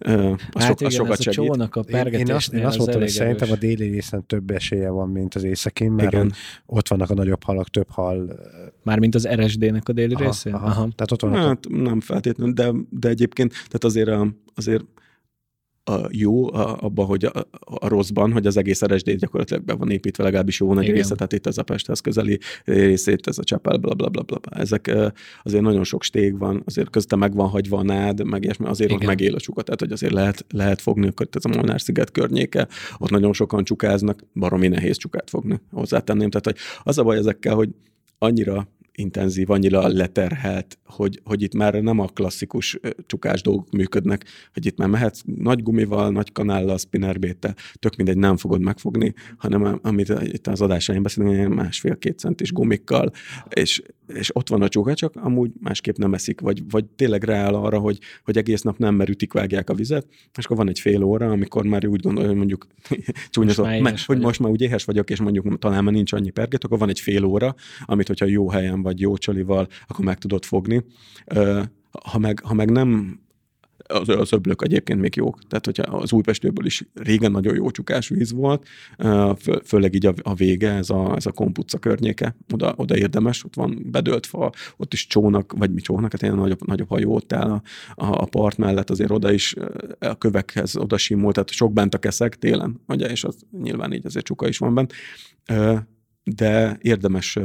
Uh, hát sok, igen, sokat ez a csónak a én, én azt, én azt mondtam, hogy szerintem a déli részen több esélye van, mint az északin, mert igen. ott vannak a nagyobb halak, több hal. Mármint az RSD-nek a déli aha, részén? Aha. aha. Tehát ott vannak hát, a... nem feltétlenül, de, de egyébként, tehát azért, azért a jó abban, hogy a, a rosszban, hogy az egész RSD gyakorlatilag be van építve, legalábbis jó nagy része, tehát itt ez a Pesthez közeli részét, ez a Csepel, bla, bla, bla, bla. Ezek azért nagyon sok stég van, azért közte meg van hagyva a nád, meg ilyesmi, azért Igen. ott megél a csuka, tehát hogy azért lehet, lehet fogni, akkor ez a Molnár sziget környéke, ott nagyon sokan csukáznak, baromi nehéz csukát fogni, hozzátenném. Tehát hogy az a baj ezekkel, hogy annyira intenzív, annyira leterhelt, hogy, hogy itt már nem a klasszikus csukás dolgok működnek, hogy itt már mehetsz nagy gumival, nagy kanállal, spinnerbéttel, tök mindegy, nem fogod megfogni, hanem amit itt az adásaim beszélünk, másfél-két centis gumikkal, és, és ott van a csuka, csak amúgy másképp nem eszik, vagy, vagy tényleg rááll arra, hogy, hogy egész nap nem, mert ütik, vágják a vizet, és akkor van egy fél óra, amikor már úgy gondolja, hogy mondjuk (laughs) csúnya, most hogy most már úgy éhes vagyok, és mondjuk talán már nincs annyi perget, akkor van egy fél óra, amit, hogyha jó helyen vagy jó csalival, akkor meg tudod fogni. Ha meg, ha meg nem az, az öblök egyébként még jók. Tehát, hogyha az Újpestőből is régen nagyon jó csukás víz volt, fő, főleg így a, a vége, ez a, ez a komputca környéke, oda, oda érdemes, ott van bedölt fa, ott is csónak, vagy mi csónak, hát ilyen nagyobb, nagyobb hajó ott áll a, a part mellett, azért oda is a kövekhez oda simult, tehát sok bent a keszek télen, ugye, és az nyilván így azért csuka is van bent, de érdemes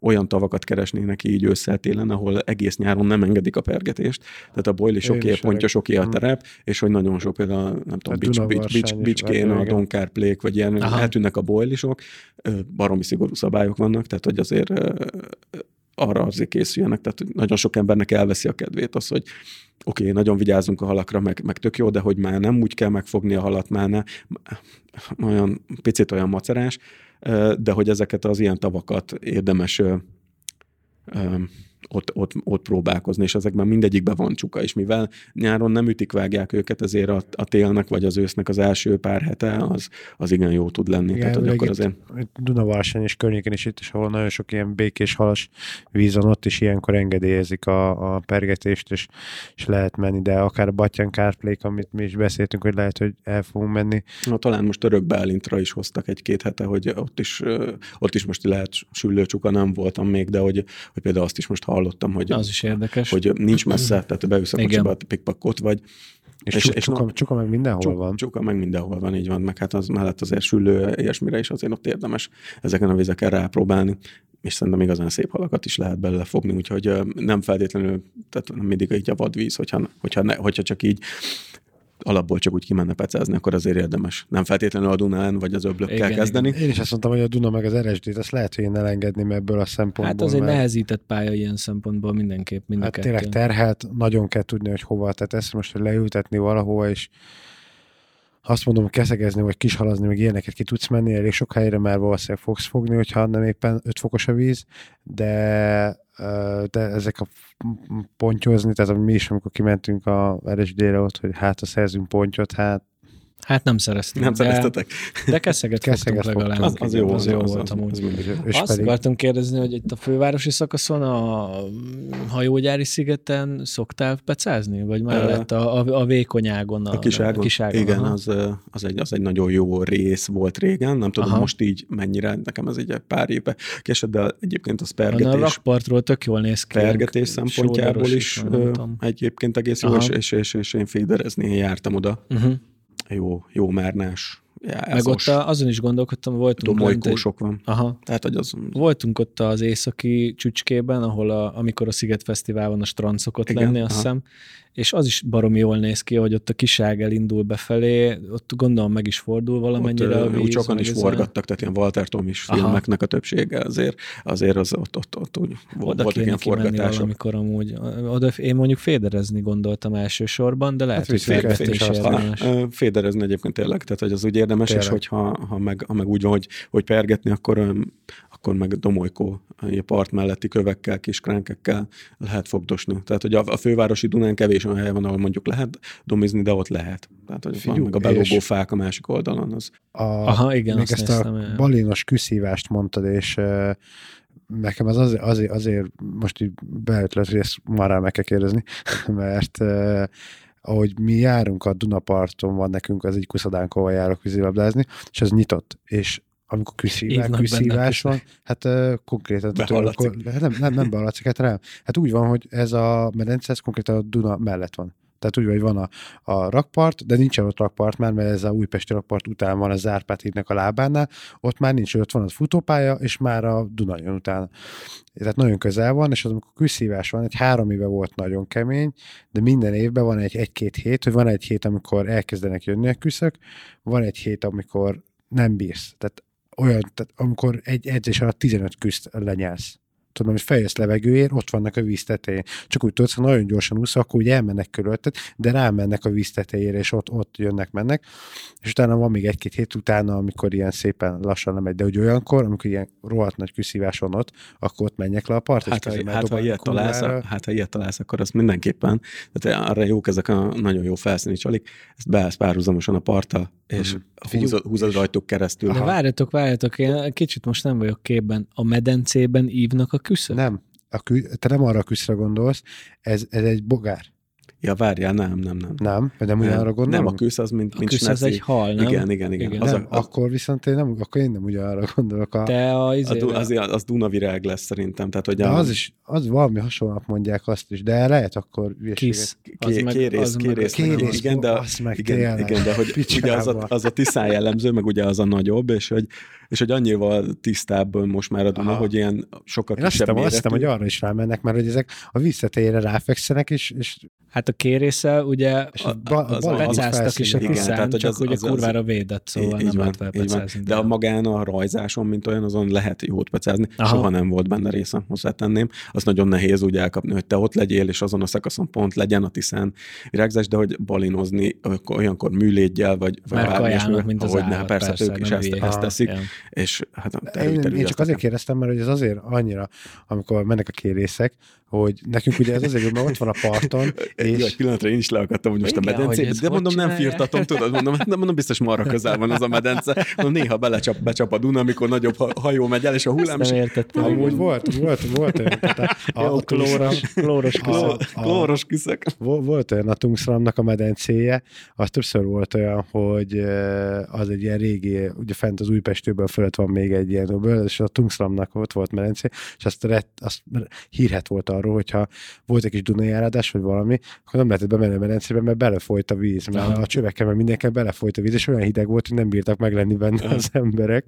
olyan tavakat keresnének így ősszel télen, ahol egész nyáron nem engedik a pergetést. Tehát a bojli soké, pontja soké a mm. terep, és hogy nagyon sok például, nem tudom, Bics, Bics, Bics, Bicskén, a Donkár Plék, vagy ilyen, Aha. eltűnnek a bojlisok, baromi szigorú szabályok vannak, tehát hogy azért arra azért készüljenek, tehát nagyon sok embernek elveszi a kedvét az, hogy oké, okay, nagyon vigyázunk a halakra, meg, meg tök jó, de hogy már nem úgy kell megfogni a halat, már ne, olyan picit olyan macerás, de hogy ezeket az ilyen tavakat érdemes ott, ott, ott próbálkozni, és ezekben mindegyikben van csuka, és mivel nyáron nem ütik, vágják őket, ezért a, a télnek vagy az ősznek az első pár hete az, az igen jó tud lenni. Igen, Tehát, hogy akkor azért... Dunavarsány és környéken is itt, és ahol nagyon sok ilyen békés halas víz van, ott is ilyenkor engedélyezik a, a pergetést, és, és lehet menni, de akár a Batyan Kárplék, amit mi is beszéltünk, hogy lehet, hogy el fogunk menni. Na, talán most örök Bálintra is hoztak egy-két hete, hogy ott is, ott is most lehet süllőcsuka, nem voltam még, de hogy, hogy például azt is most hallottam, hogy, az is érdekes. hogy nincs (clears throat) messze, tehát beülsz a kocsiba, pikpakot vagy, és, és, és csuka, csuka meg mindenhol csuk, van. Csuka meg mindenhol van, így van, meg hát az mellett azért süllő ilyesmire is azért ott érdemes ezeken a vizeken rápróbálni és szerintem igazán szép halakat is lehet belőle fogni, úgyhogy nem feltétlenül, tehát nem mindig így a vadvíz, hogyha, hogyha, ne, hogyha csak így alapból csak úgy kimenne pecázni, akkor azért érdemes. Nem feltétlenül a Dunán vagy az öblökkel igen, kezdeni. Igen. Én is azt mondtam, hogy a Duna meg az RSD-t, azt lehet, hogy én elengedném ebből a szempontból. Hát az egy mert... nehezített pálya ilyen szempontból mindenképp. Mind hát tényleg terhelt, nagyon kell tudni, hogy hova. Tehát ezt most hogy leültetni valahova, és azt mondom, keszegezni, vagy kishalazni, meg ilyeneket ki tudsz menni, elég sok helyre már valószínűleg fogsz fogni, hogyha nem éppen 5 fokos a víz, de de ezek a pontyozni, tehát mi is, amikor kimentünk a RSD-re ott, hogy hát a szerzünk pontyot, hát Hát nem szereztünk. Nem szereztetek. De keszeget, keszeget fogtunk legalább. Az, az, jó, az, jó az, volt amúgy. Az, Azt pedig... akartam kérdezni, hogy itt a fővárosi szakaszon a hajógyári szigeten szoktál pecázni? Vagy mellett a, a, a vékony ágon? A, a kis ágon? A kis ágon Igen, az, az, egy, az egy nagyon jó rész volt régen. Nem tudom, aha. most így mennyire, nekem ez egy pár éve később, de egyébként az pergetés. A rakpartról tök jól néz ki. Pergetés szempontjából is, is egyébként egész jó, és, és, és, és én féderezni jártam oda. Uh-huh jó, jó márnás meg ott a, azon is gondolkodtam, voltunk lent egy... van. Aha. Tehát, hogy az... Voltunk ott az északi csücskében, ahol a, amikor a Sziget Fesztiválon a strand szokott Igen, lenni, azt hiszem, és az is baromi jól néz ki, hogy ott a kiság elindul befelé, ott gondolom meg is fordul valamennyire ott, a víz. Úgy sokan is forgattak, tehát ilyen Walter Tom is Aha. filmeknek a többsége azért, azért az ott, ott, ott úgy Oda voltak ilyen forgatások. amikor amúgy, oda én mondjuk féderezni gondoltam elsősorban, de lehet, hát, hogy féderezni egyébként tényleg, tehát hogy az úgy érdemes érdemes, Tényleg. és hogyha ha meg, ha meg úgy van, hogy, hogy pergetni, akkor, akkor meg domolykó, a part melletti kövekkel, kis kránkekkel lehet fogdosni. Tehát, hogy a, a fővárosi Dunán kevés olyan hely van, ahol mondjuk lehet domizni, de ott lehet. Tehát, hogy Figyú, van meg a belógó fák a másik oldalon. Az... A, Aha, igen, még ezt a el. balinos küszívást mondtad, és uh, nekem az azért, azért, azért most így beötlött, hogy ezt már meg kell kérdezni, (laughs) mert uh, ahogy mi járunk a Dunaparton, van nekünk az egy kuszadánk, ahol járok vízilabdázni, és ez nyitott, és amikor küszívás van, hát uh, konkrétan... Akkor, hát nem, nem, nem behallatszik, hát rám. Hát úgy van, hogy ez a medence, ez konkrétan a Duna mellett van. Tehát úgy, hogy van a, a rakpart, de nincsen ott rakpart már, mert ez a újpesti rakpart után van a Zárpát hídnek a lábánál, ott már nincs, ott van az futópálya, és már a Duna jön utána. Tehát nagyon közel van, és az, amikor küszívás van, egy három éve volt nagyon kemény, de minden évben van egy egy-két hét, hogy van egy hét, amikor elkezdenek jönni a küszök, van egy hét, amikor nem bírsz. Tehát olyan, tehát amikor egy edzés alatt 15 küszt lenyelsz tudom, hogy fejesz levegőért, ott vannak a víz tetején. Csak úgy tudsz, ha nagyon gyorsan úsz, akkor úgy elmennek körülötted, de rámennek a víz tetejére, és ott, ott jönnek, mennek. És utána van még egy-két hét utána, amikor ilyen szépen lassan nem megy, de hogy olyankor, amikor ilyen rohadt nagy küszívás van ott, akkor ott menjek le a part. Hát, ha, hát, ha ilyet találsz, hát, ha ilyet találsz, akkor az mindenképpen, tehát arra jók ezek a nagyon jó felszíni csalik, ezt beállsz párhuzamosan a parta, és mm. húzod, húzod rajtuk keresztül. De várjatok, várjatok, én kicsit most nem vagyok képben. A medencében ívnak a küszöb? Nem, a kü, te nem arra a küszre gondolsz, ez, ez egy bogár. Ja, várjál, nem, nem, nem. Nem? Vagy nem ugyanarra gondolom? Nem, a küsz az, mint, mint a küsz az egy hal, nem? Igen, igen, igen. igen. Az nem, a, az... akkor viszont én nem, akkor én nem ugyanarra gondolok. A... Te a, a, az, az, az Dunavirág lesz szerintem. Tehát, hogy a... az is, az valami hasonlóan mondják azt is, de lehet akkor Kisz. Ké, meg, kérész, az kérész, kérész, igen, de, igen, igen, de hogy ugye az a, az a tisztán jellemző, meg ugye az a nagyobb, és hogy és hogy annyival tisztább most már a Duna, Aha. hogy ilyen sokkal Én kisebb azt hiszem, azt hiszem, hogy arra is rámennek, mert hogy ezek a víztetejére ráfekszenek, és, és Hát a kérésze ugye és a, ba, az, az, pecáztak is a tisztán, csak az, ugye az, kurvára védett, szóval nem lehet felpecázni. De a magán a rajzáson, mint olyan, azon lehet jót pecázni. Aha. Soha nem volt benne részem, hozzátenném. Az nagyon nehéz úgy elkapni, hogy te ott legyél, és azon a szakaszon pont legyen a tisztán virágzás, de hogy balinozni olyankor műlégyel, vagy, vagy bármi mint az ahogy ne, persze, persze, ők is ezt, ezt teszik. És hát én, én csak azért kérdeztem, mert hogy ez azért annyira, amikor mennek a kérészek, hogy nekünk ugye ez azért jó, mert ott van a parton. (laughs) és... Jó, egy pillanatra én is leakadtam, hogy most Igen, a medencé, de mondom, nem firtatom, tudod, mondom, (laughs) de mondom, biztos marra közel van az a medence. Mondom, néha belecsap, becsap a Duna, amikor nagyobb hajó megy el, és a hullám is... értettem. Amúgy volt, volt, volt olyan. A, a, klóros, klóros küszök. Klóros küszök. Volt olyan a Tungsramnak a medencéje, az többször volt olyan, hogy az egy ilyen régi, ugye fent az Újpestőből fölött van még egy ilyen, és a Tungsramnak ott volt medencé, és azt, rett, azt hírhet volt arról, hogyha volt egy kis Dunai áradás, vagy valami, akkor nem lehetett bemenni a medencébe, mert belefolyt a víz, mert Aha. a csövekkel, mert mindenkel belefolyt a víz, és olyan hideg volt, hogy nem bírtak meglenni benne Aha. az emberek.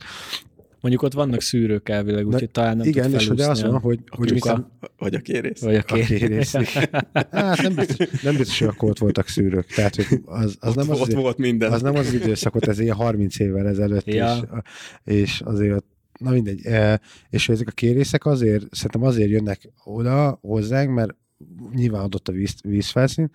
Mondjuk ott vannak szűrők elvileg, úgyhogy talán nem Igen, és hogy az van, hogy... A hogy a, vagy a kérész. Vagy a kérész. A kérész. (laughs) hát nem biztos, nem biztos, hogy akkor ott voltak szűrők. Tehát, hogy az, az ott, nem az, ott volt minden. Az nem az időszakot, ez ilyen 30 évvel ezelőtt, ja. és, és azért na mindegy. E, és ezek a kérészek azért, szerintem azért jönnek oda hozzánk, mert nyilván adott a víz, vízfelszín,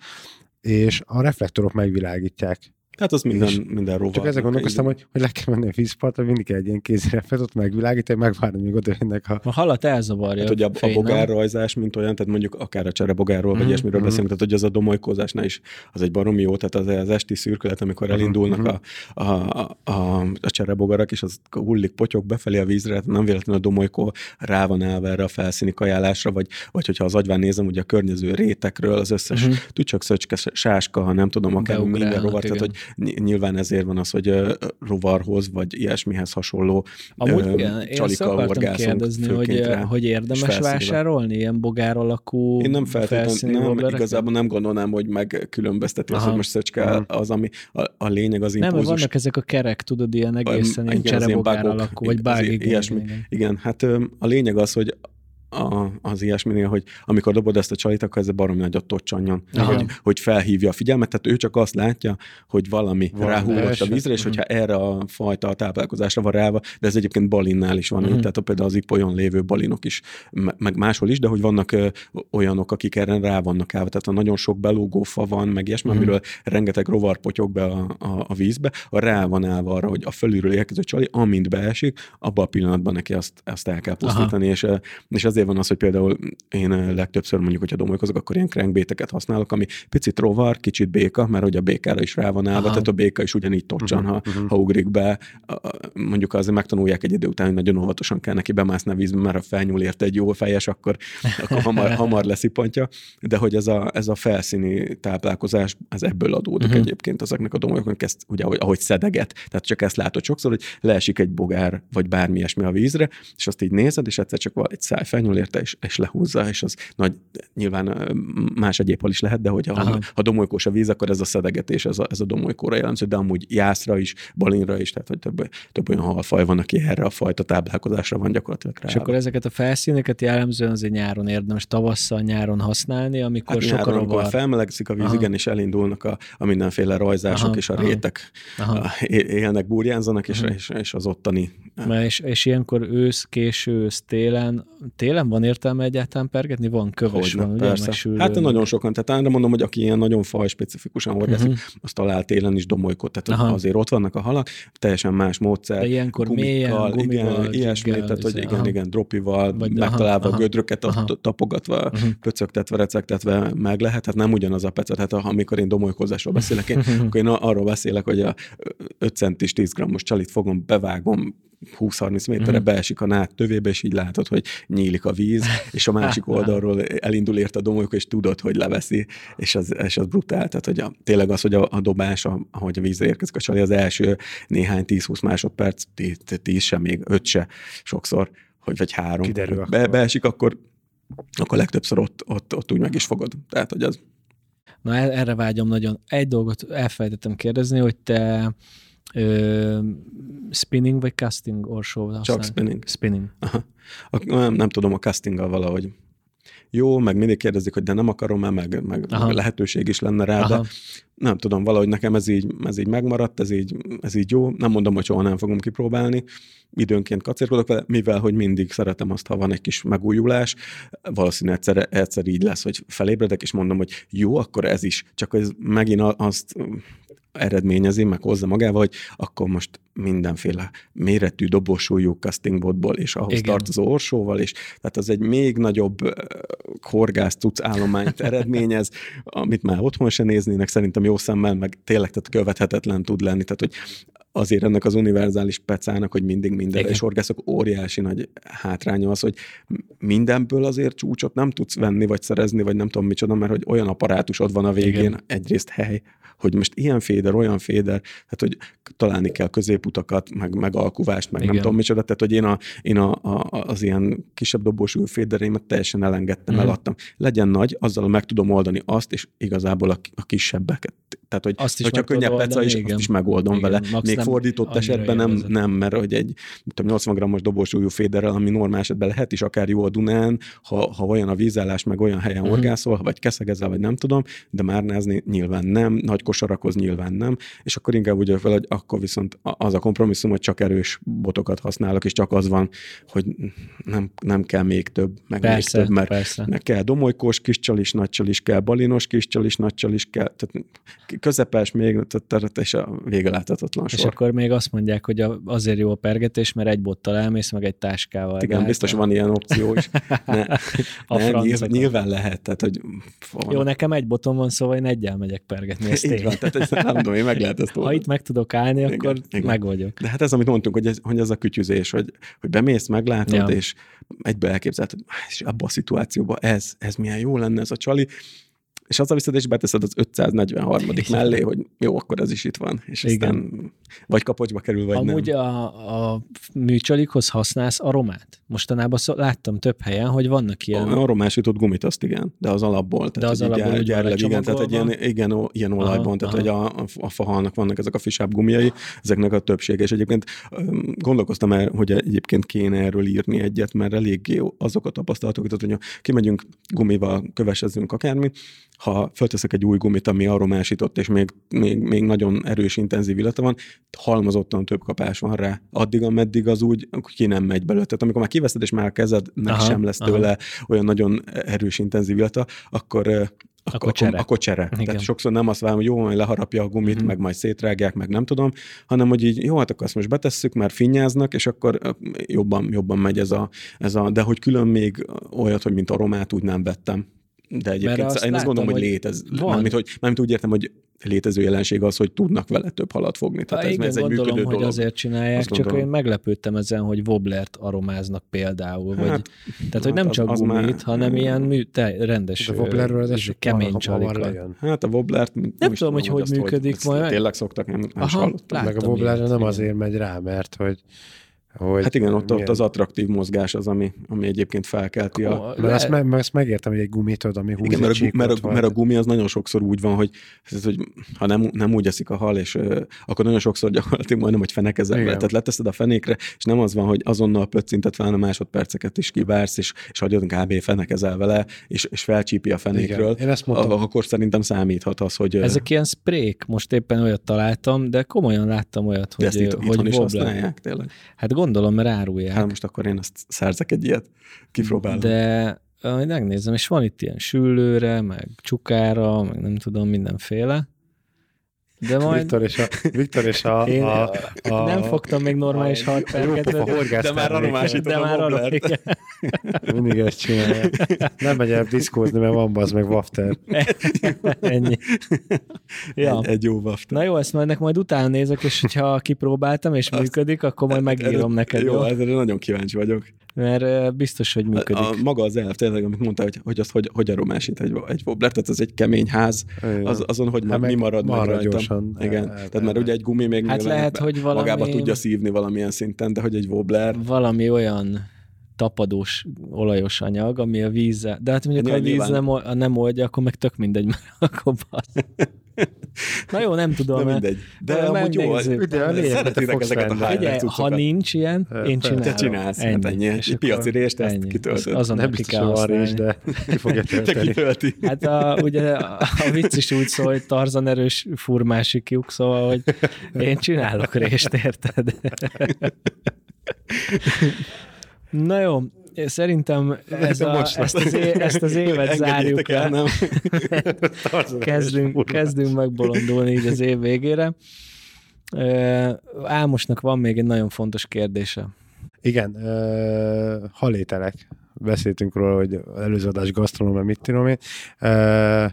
és a reflektorok megvilágítják Hát az minden, és minden rovar. Csak ezzel gondolkoztam, hogy, hogy le kell menni a vízpartra, mindig kell egy ilyen kézirefet, megvilágítani, megvárni, míg oda jönnek a... A halat elzavarja. Hát, hogy a, a bogárrajzás, mint olyan, tehát mondjuk akár a cserebogárról, mm-hmm. vagy ilyesmiről mm-hmm. beszélünk, tehát hogy az a domolykózásnál is az egy baromi jó, tehát az, az esti szürkület, amikor mhm, elindulnak mm-hmm. a, a, a, a cserebogarak, és az hullik potyok befelé a vízre, hát nem véletlenül a domolykó rá van állva erre a felszíni kajálásra, vagy, vagy hogyha az agyván nézem, ugye a környező rétekről az összes mm-hmm. tücsök, szöcske, sáska, ha nem tudom, akár minden rovar, tehát hogy nyilván ezért van az, hogy rovarhoz, vagy ilyesmihez hasonló Amúgy igen, csalika én akartam kérdezni, hogy, hogy érdemes vásárolni ilyen bogár alakú Én nem feltétlenül, nem, igazából nem gondolnám, hogy megkülönbözteti az, hogy most szöcske az, ami a, a lényeg az impulzus. Nem, vannak ezek a kerek, tudod, ilyen egészen ilyen cserebogár alakú, vagy. Ilyesmi. Igen, hát a lényeg az, hogy a, az ilyesminél, hogy amikor dobod ezt a csalit, akkor ez a baromi nagyot tocsanjon, hogy, hogy felhívja a figyelmet, tehát ő csak azt látja, hogy valami van ráhullott a vízre, és uh-huh. hogyha erre a fajta a táplálkozásra van ráva, de ez egyébként balinnál is van, uh-huh. tehát például az ipolyon lévő balinok is, meg máshol is, de hogy vannak ö, olyanok, akik erre rá vannak állva, tehát a nagyon sok belógó fa van, meg ilyesmi, uh-huh. amiről rengeteg rovar potyog be a, a, a vízbe, a rá van állva arra, hogy a fölülről érkező csali, amint beesik, abban a pillanatban neki azt, azt el kell pusztítani, és, és azért van az, hogy például én legtöbbször mondjuk, hogyha domolkozok, akkor ilyen crankbéteket használok, ami picit rovar, kicsit béka, mert hogy a békára is rá van állva, Aha. tehát a béka is ugyanígy tocsan, uh-huh, ha, uh-huh. ha ugrik be. Mondjuk azért megtanulják egy idő után, hogy nagyon óvatosan kell neki bemászni a vízbe, mert ha felnyúl érte egy jó fejes, akkor, akkor hamar, (laughs) hamar leszipontja, de hogy ez a, ez a felszíni táplálkozás, ez ebből adódik uh-huh. egyébként ezeknek a domolyknak, ezt ugye ahogy, ahogy szedeget, tehát csak ezt látod sokszor, hogy leesik egy bogár, vagy bármi ilyesmi a vízre, és azt így nézed, és egyszer csak egy száj felnyúl érte, és, és lehúzza, és az nagy, nyilván más egyéb is lehet, de hogyha ha, ha domolykós a víz, akkor ez a szedegetés, ez a, ez a domolykóra jellemző, de amúgy jászra is, balinra is, tehát hogy több, több olyan halfaj van, aki erre a fajta táplálkozásra van gyakorlatilag rá. És akkor ezeket a felszíneket jellemzően azért nyáron érdemes tavasszal, nyáron használni, amikor hát sok nyáron, amikor felmelegszik a víz, Aha. igen, és elindulnak a, a mindenféle rajzások, Aha. és a rétek Aha. A, élnek, burjánzanak, és, és, és az ottani. És, és ilyenkor ősz, késő ősz, télen, télen van értelme egyáltalán pergetni? Van köves, Hogyne, van, persze. Ugye, hát nagyon sokan, tehát de mondom, hogy aki ilyen nagyon faj specifikusan horgászik, uh-huh. azt talál télen is domolykot, tehát Aha. azért ott vannak a halak, teljesen más módszer. De ilyenkor gumikkal, mélyen, gumival, igen, ilyesmi, tehát hogy igen, aha. igen, dropival, Vagy, megtalálva aha, a gödröket, aha. tapogatva, uh-huh. pöcögtetve, recegtetve meg lehet, tehát nem ugyanaz a pecet, hát amikor én domolykozásról beszélek, én, akkor én arról beszélek, hogy a 5 centis 10 grammos csalit fogom, bevágom, 20-30 méterre mm. beesik a nád tövébe, és így látod, hogy nyílik a víz, és a másik (laughs) oldalról elindul ért a domolyok, és tudod, hogy leveszi, és az, és az brutál. Tehát, hogy a, tényleg az, hogy a, a dobás, a, ahogy a vízre érkezik a csali, az első néhány 10-20 másodperc, 10 sem, még 5 se sokszor, hogy vagy három. Kiderül be, beesik, akkor, akkor legtöbbször ott, ott, ott úgy meg is fogod. Tehát, hogy az Na erre vágyom nagyon. Egy dolgot elfelejtettem kérdezni, hogy te Ö, spinning vagy casting orsó? Csak spinning. Spinning. Aha. A, nem, nem tudom, a castinggal valahogy jó, meg mindig kérdezik, hogy de nem akarom-e, meg, meg, meg lehetőség is lenne rá, Aha. de nem tudom, valahogy nekem ez így, ez így megmaradt, ez így, ez így jó. Nem mondom, hogy soha nem fogom kipróbálni. Időnként kacérkodok vele, mivel, hogy mindig szeretem azt, ha van egy kis megújulás. Valószínűleg egyszer, egyszer így lesz, hogy felébredek, és mondom, hogy jó, akkor ez is. Csak ez megint azt eredményezi, meg hozza magával, hogy akkor most mindenféle méretű dobosúlyú castingbotból, és ahhoz Igen. tartozó orsóval, és tehát az egy még nagyobb horgász tudsz állományt (laughs) eredményez, amit már otthon se néznének, szerintem jó szemmel, meg tényleg tehát követhetetlen tud lenni, tehát hogy azért ennek az univerzális pecának, hogy mindig mindenre, és orgászok óriási nagy hátránya az, hogy mindenből azért csúcsot nem tudsz venni, vagy szerezni, vagy nem tudom micsoda, mert hogy olyan apparátusod van a végén, Igen. egyrészt hely, hogy most ilyen féder, olyan féder, tehát hogy találni kell középutakat, meg, meg alkuvást, meg Igen. nem tudom micsoda, tehát hogy én, a, én a, a, az ilyen kisebb dobósú fédereimet teljesen elengedtem, mm. eladtam. Legyen nagy, azzal meg tudom oldani azt, és igazából a, a kisebbeket. Tehát, hogy azt is hogyha könnyebb peca is, azt is megoldom igen, vele. Még fordított esetben nem, nem, mert hogy egy tudom, 80 grammos dobósúlyú féderrel, ami normál esetben lehet is akár jó a Dunán, ha, ha olyan a vízállás, meg olyan helyen uh-huh. orgászol, vagy keszegezel, vagy nem tudom, de már nezni nyilván nem, nagy kosarakoz nyilván nem, és akkor inkább úgy fel, hogy akkor viszont az a kompromisszum, hogy csak erős botokat használok, és csak az van, hogy nem, nem kell még több, meg persze, még több, mert, persze. mert kell domolykós kis csalis, nagy csalis, kell balinos kis csalis, nagy csalis, kell, tehát közepes még, és a vége láthatatlan sor. És akkor még azt mondják, hogy azért jó a pergetés, mert egy bottal elmész, meg egy táskával. Igen, hát biztos van ilyen opció is. Ne, (laughs) a nem, nyilván, nyilván lehet. Tehát, hogy Jó, nekem egy botom van, szóval én egyel megyek pergetni. Ezt Így van, tehát ezt nem tudom, én meg lehet ezt Ha itt meg tudok állni, igen, akkor igen. meg vagyok. De hát ez, amit mondtunk, hogy ez, hogy ez a kütyüzés, hogy, hogy bemész, meglátod, ja. és egybe elképzelted, és abban a szituációban ez, ez milyen jó lenne ez a csali, és az a viszed, és beteszed az 543. mellé, hogy jó, akkor ez is itt van. És Igen. aztán vagy kapocsba kerül, vagy Amúgy nem. a, a műcsalikhoz használsz aromát? Mostanában szó, láttam több helyen, hogy vannak ilyen... A aromásított gumit azt igen, de az alapból. De az alapból gyár, gyárleg, igen, tehát egy ilyen, igen, ilyen olajban, aha, tehát aha. hogy a, a fahalnak vannak ezek a fisább gumiai, ezeknek a többsége. És egyébként gondolkoztam el, hogy egyébként kéne erről írni egyet, mert eléggé azok a tapasztalatok, tehát hogy kimegyünk gumival, kövesezünk akármi, ha fölteszek egy új gumit, ami aromásított, és még, még, még nagyon erős, intenzív illata van, halmozottan több kapás van rá. Addig, ameddig az úgy ki nem megy belőle. Tehát amikor már kiveszed, és már a kezednek aha, sem lesz tőle aha. olyan nagyon erős, intenzív illata, akkor akkor, akkor csere. Akkor csere. Igen. Tehát sokszor nem azt várom, hogy jó, majd leharapja a gumit, mm-hmm. meg majd szétrágják, meg nem tudom, hanem hogy így, jó, hát akkor azt most betesszük, mert finnyáznak, és akkor jobban, jobban megy ez a, ez a, de hogy külön még olyat, hogy mint aromát úgy nem vettem. De egyébként azt én azt gondolom, hogy, hogy létez. Van. Mármint, hogy, mármint úgy értem, hogy létező jelenség az, hogy tudnak vele több halat fogni. Tehát ha, ez, igen, ez egy gondolom, működő hogy dolog. azért csinálják, azt csak gondolom. én meglepődtem ezen, hogy woblert aromáznak például. Vagy, hát, tehát, hogy nem csak az gumit, már, hanem ilyen mű, te, rendes, a wobblerről ez kemény csalikat. Hát a woblert nem, nem tudom, hogy hogy működik. Tényleg szoktak, nem, nem Aha, Meg a wobblerre nem azért megy rá, mert hogy hogy hát igen, ott, ott az attraktív mozgás az, ami, ami egyébként felkelti a... Mert ezt, meg, ezt megértem, hogy egy gumit ami húz igen, mert, a, mert, a, mert a gumi az nagyon sokszor úgy van, hogy, ez, hogy ha nem, nem úgy eszik a hal, és uh, akkor nagyon sokszor gyakorlatilag majdnem, hogy fenekezel vele. Tehát leteszed a fenékre, és nem az van, hogy azonnal pöccintet fel a másodperceket is kivársz, és, és hagyod kb. fenekezel vele, és, és felcsípi a fenékről. Igen. Én ezt mondtam. Akkor szerintem számíthat az, hogy... Ezek ilyen sprék, most éppen olyat találtam, de komolyan láttam olyat, hogy, ezt itt, hogy is használják, tényleg. Hát gondolom, mert árulják. Hát most akkor én azt szerzek egy ilyet, kipróbálom. De megnézem, és van itt ilyen süllőre, meg csukára, meg nem tudom, mindenféle. De majd... Viktor és a... Viktor és a, (laughs) Én a, a, nem fogtam még normális halperket. De már aromásítom De már arra, Mindig ezt csinálja. Nem megy el diszkózni, mert van az meg wafter. Ennyi. Ja. Egy, egy jó wafter. Na jó, ezt majd, majd utána nézek, és ha kipróbáltam, és Azt... működik, akkor majd megírom neked. Jó, jó? ezre nagyon kíváncsi vagyok mert biztos, hogy működik. A, a maga az elv, tényleg, amit mondta, hogy, hogy azt hogy, hogy aromásít egy, egy wobbler, tehát ez egy kemény ház, az, azon, hogy hát mi marad meg rajta. Gyorsan, Igen, el, tehát mert ugye egy gumi még hát lehet, hogy valami... magába tudja szívni valamilyen szinten, de hogy egy wobbler... Valami olyan tapadós, olajos anyag, ami a vízzel. De hát mondjuk, ha a víz nem, nem oldja, akkor meg tök mindegy, mert akkor (laughs) basz. Na jó, nem tudom. Na mindegy. De, de amúgy jó, szeretitek ezeket a Figyelj, ha nincs ilyen, én csinálom. Te csinálsz, ennyi. Hát ennyi. És piaci részt ezt kitöltöd. Azon nem biztos, hogy van rés, de ki fogja (laughs) tölteni. Te kitölti. Hát a, ugye a, a vicc is úgy szól, hogy Tarzan erős furmásik lyuk, szóval, hogy én csinálok részt, érted? (laughs) Na jó, szerintem ez a, most ezt, az é, ezt az évet zárjuk el. Nem? (laughs) kezdünk, kezdünk megbolondulni így az év végére. Ámosnak van még egy nagyon fontos kérdése. Igen, uh, halételek. Beszéltünk róla, hogy előző adás gasztronómia, mit tudom én. Uh,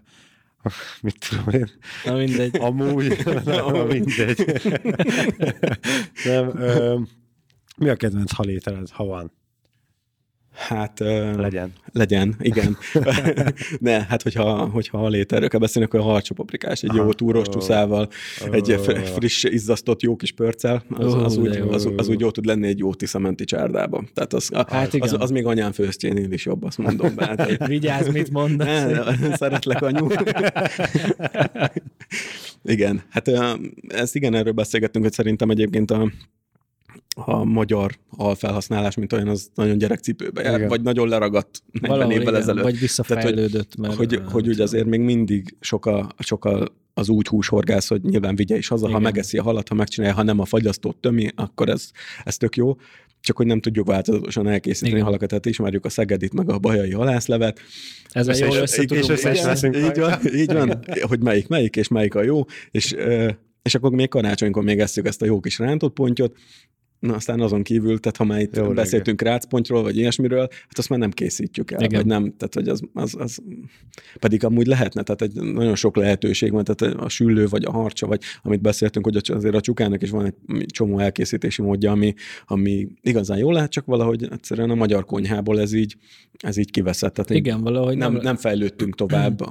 mit tudom én. Na mindegy. Amúgy, (laughs) na, mindegy. (laughs) Nem, uh, mi a kedvenc halételed, ha van? Hát... Legyen. Legyen, igen. (laughs) ne, hát hogyha, hogyha a léterről kell beszélni, akkor a harcsopaprikás, egy Aha. jó túros csúszával, oh. egy friss, izzasztott jó kis pörccel, az, oh, az, úgy, az, az, úgy jó tud lenni egy jó tiszamenti csárdába. Tehát az, hát az, az, még anyám főztjénél is jobb, azt mondom. Be. Hát, (laughs) Vigyázz, mit mondasz. Szeretlek, anyu. (laughs) igen, hát ezt igen, erről beszélgettünk, hogy szerintem egyébként a a magyar alfelhasználás, mint olyan, az nagyon gyerekcipőbe jár, igen. vagy nagyon leragadt 40 Valahol évvel igen, ezelőtt. Vagy visszafejlődött. Tehát, hogy, mert, hogy, hogy úgy azért még mindig sokkal, sokkal az úgy húshorgász, hogy nyilván vigye is haza, igen. ha megeszi a halat, ha megcsinálja, ha nem a fagyasztót tömi, akkor ez, ez tök jó. Csak hogy nem tudjuk változatosan elkészíteni Igen. halakat, tehát ismerjük a Szegedit, meg a bajai halászlevet. Ez a jól össze és, és, így van, így van, hogy melyik, melyik, és melyik a jó, és és akkor még karácsonykor még eszük ezt a jó kis rántott pontyot, Na aztán azon kívül, tehát ha már itt Jó, beszéltünk rácpontról, vagy ilyesmiről, hát azt már nem készítjük el, Igen. vagy nem, tehát hogy az, az, az, pedig amúgy lehetne, tehát egy nagyon sok lehetőség van, tehát a süllő, vagy a harcsa, vagy amit beszéltünk, hogy azért a csukának is van egy csomó elkészítési módja, ami, ami igazán jó lehet, csak valahogy egyszerűen a magyar konyhából ez így, ez így kiveszett. Tehát Igen, valahogy nem, nem, nem fejlődtünk tovább.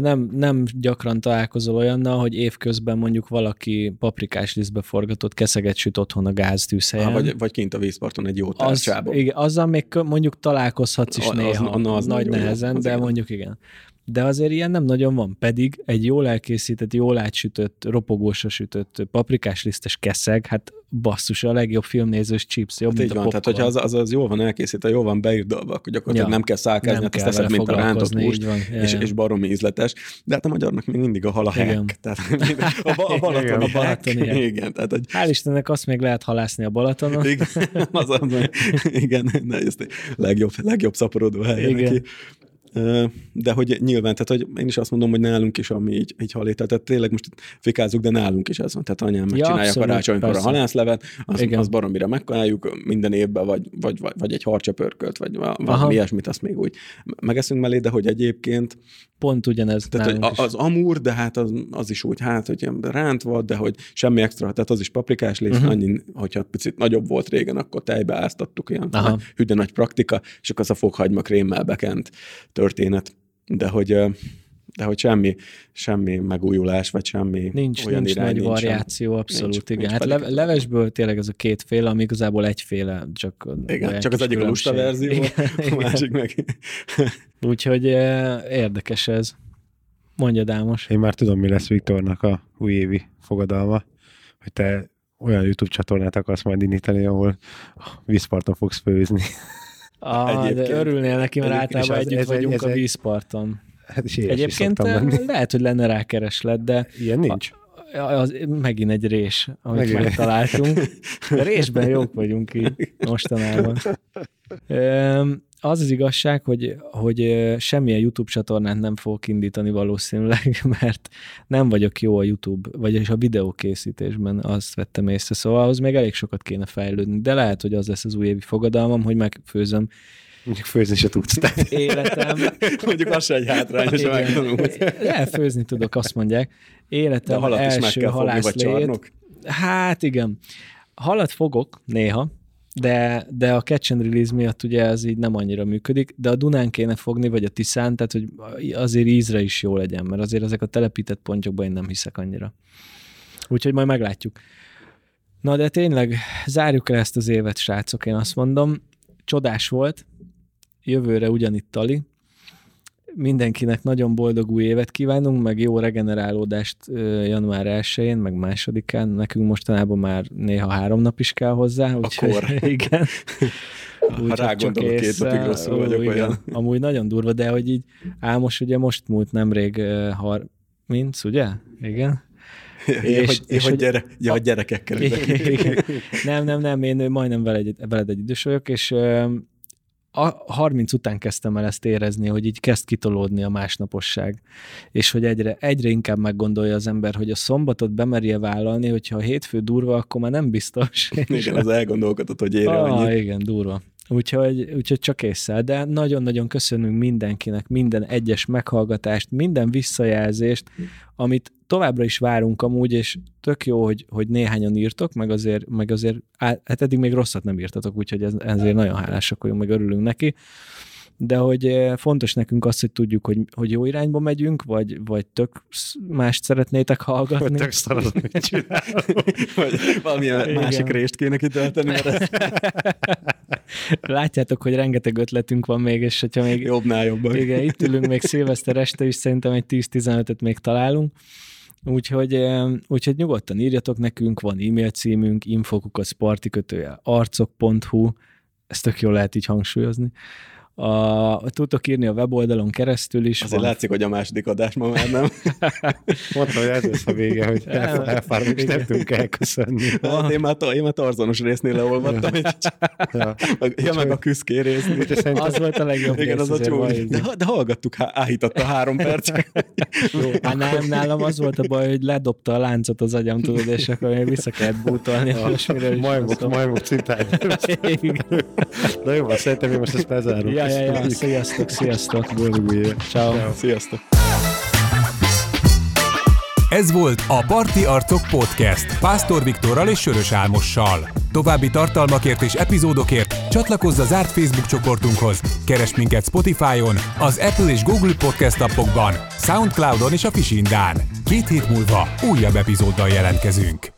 nem, nem gyakran találkozol olyannal, hogy évközben mondjuk valaki paprikás lisztbe forgatott keszeget süt otthon a gáztűzhelyen. Ah, vagy, vagy kint a vízparton egy jó tárcsában. Az, igen, azzal még mondjuk találkozhatsz is a, néha, az, az nagy nehezen, de igen. mondjuk igen de azért ilyen nem nagyon van. Pedig egy jól elkészített, jól átsütött, ropogósra sütött paprikás lisztes keszeg, hát basszus, a legjobb filmnézős chips, jobb, hát mint így van, tehát hogyha az, az, az jól van elkészítve, jól van beírdalva, akkor gyakorlatilag ja, nem kell szálkázni, nem hát teszed, mint a rántott húst, és, és baromi ízletes. De hát a magyarnak még mindig a hal a hack. Tehát (laughs) a, a Balaton igen, a Balaton, igen. igen tehát, hogy... Hál' Istennek azt még lehet halászni a Balatonon. (laughs) Igen, az, az, igen, ne, ez legjobb, legjobb szaporodó hely. Igen. Neki de hogy nyilván, tehát hogy én is azt mondom, hogy nálunk is, ami így, így halé, tehát tényleg most fikázzuk, de nálunk is ez van. Tehát anyám megcsinálja ja, karácsonykor a halászlevet, az, az baromira megkajáljuk minden évben, vagy, vagy, vagy, vagy egy harcsapörkölt, vagy valami Aha. ilyesmit, azt még úgy megeszünk mellé, de hogy egyébként pont ugyanez. Tehát hogy az, az amúr, de hát az, az is úgy, hát, hogy rántva, de hogy semmi extra, tehát az is paprikás lész, uh-huh. annyi, hogyha picit nagyobb volt régen, akkor tejbe áztattuk, ilyen hüde nagy praktika, és akkor az a fokhagyma krémmel bekent történet, de hogy de hogy semmi, semmi megújulás, vagy semmi nincs, olyan nincs irány, nagy variáció, abszolút, nincs, igen. Nincs hát le, levesből tényleg ez a kétféle, ami igazából egyféle, csak... Igen, csak az egyik a lusta verzió, igen, a másik meg... (laughs) Úgyhogy érdekes ez. Mondja, Dámos. Én már tudom, mi lesz Viktornak a újévi fogadalma, hogy te olyan YouTube csatornát akarsz majd indítani, ahol vízparton fogsz főzni. Ah, de örülnél neki, mert általában együtt ez, vagyunk ez a vízparton. Hát is Egyébként lehet, hogy lenne rá kereslet, de... Ilyen nincs. A, az, megint egy rés, amit megint. megtaláltunk. Résben jók vagyunk így mostanában. Az az igazság, hogy, hogy semmilyen YouTube csatornát nem fogok indítani valószínűleg, (laughs) mert nem vagyok jó a YouTube, vagyis a videókészítésben, azt vettem észre, szóval ahhoz még elég sokat kéne fejlődni, de lehet, hogy az lesz az újévi fogadalmam, hogy megfőzöm Mondjuk főzni se tudsz. Tehát. Életem. (laughs) Mondjuk az se egy hátrány, hogy megtanulsz. (laughs) Elfőzni tudok, azt mondják. Életem De első halászlét. Hát igen. Halat fogok néha, de, de a catch and release miatt ugye ez így nem annyira működik, de a Dunán kéne fogni, vagy a Tiszán, tehát hogy azért ízre is jó legyen, mert azért ezek a telepített pontjokban én nem hiszek annyira. Úgyhogy majd meglátjuk. Na de tényleg zárjuk el ezt az évet, srácok, én azt mondom. Csodás volt, jövőre ugyanitt Tali. Mindenkinek nagyon boldog új évet kívánunk, meg jó regenerálódást január 1-én, meg másodikán. Nekünk mostanában már néha három nap is kell hozzá. Úgyhogy, Akkor. (laughs) Igen. Úgy, ha rá gondolok, két napig rosszul vagyok igen. olyan. Amúgy nagyon durva, de hogy így Álmos ugye most múlt nemrég har, mint, ugye? Igen. (laughs) Ja, és, hogy, és hogy, gyere, ja, a, gyerekekkel. (laughs) Igen. nem, nem, nem, én majdnem veled, veled egy idős vagyok, és a 30 után kezdtem el ezt érezni, hogy így kezd kitolódni a másnaposság, és hogy egyre, egyre inkább meggondolja az ember, hogy a szombatot bemerje vállalni, hogyha a hétfő durva, akkor már nem biztos. (laughs) Igen, az elgondolkodott, hogy ére ah, annyit. Igen, durva. Úgyhogy, úgyhogy csak észre, de nagyon-nagyon köszönünk mindenkinek, minden egyes meghallgatást, minden visszajelzést, amit továbbra is várunk amúgy, és tök jó, hogy, hogy néhányan írtok, meg azért, meg azért, hát eddig még rosszat nem írtatok, úgyhogy ez, ezért nagyon hálásak vagyunk, meg örülünk neki de hogy eh, fontos nekünk az, hogy tudjuk, hogy, hogy jó irányba megyünk, vagy, vagy tök mást szeretnétek hallgatni. Vagy tök szarad, Vagy valamilyen Igen. másik részt kéne kitölteni. Mert (laughs) Látjátok, hogy rengeteg ötletünk van még, és hogyha még... Jobbnál jobban. Igen, itt ülünk még szilveszter este is, szerintem egy 10-15-öt még találunk. Úgyhogy, eh, úgyhogy nyugodtan írjatok nekünk, van e-mail címünk, infokukat spartikötője arcok.hu, ezt tök jól lehet így hangsúlyozni a, tudtok írni a weboldalon keresztül is. Azért van. látszik, hogy a második adás ma már nem. (laughs) Mondta, hogy ez lesz a vége, hogy elfáradunk, és nem tudunk elköszönni. (laughs) Hát én, már, én már tarzonos résznél leolvattam. ja. (laughs) ja, meg a küszké résznél. Az volt a legjobb Igen, az a csúly. De, de hallgattuk, há, áhította három percet. Hát nem, nálam az volt a baj, hogy ledobta a láncot az agyam, tudod, és akkor még vissza kellett bútolni. Majmok, majmok cintány. Na jó, szerintem én most ezt bezárom. Ja, ja, ja, sziasztok, sziasztok. Boldog új Ciao. Sziasztok. Ez volt a Parti Arcok Podcast Pásztor Viktorral és Sörös Álmossal. További tartalmakért és epizódokért csatlakozz a zárt Facebook csoportunkhoz. Keres minket Spotify-on, az Apple és Google Podcast appokban, Soundcloudon és a Fisindán. Két hét múlva újabb epizóddal jelentkezünk.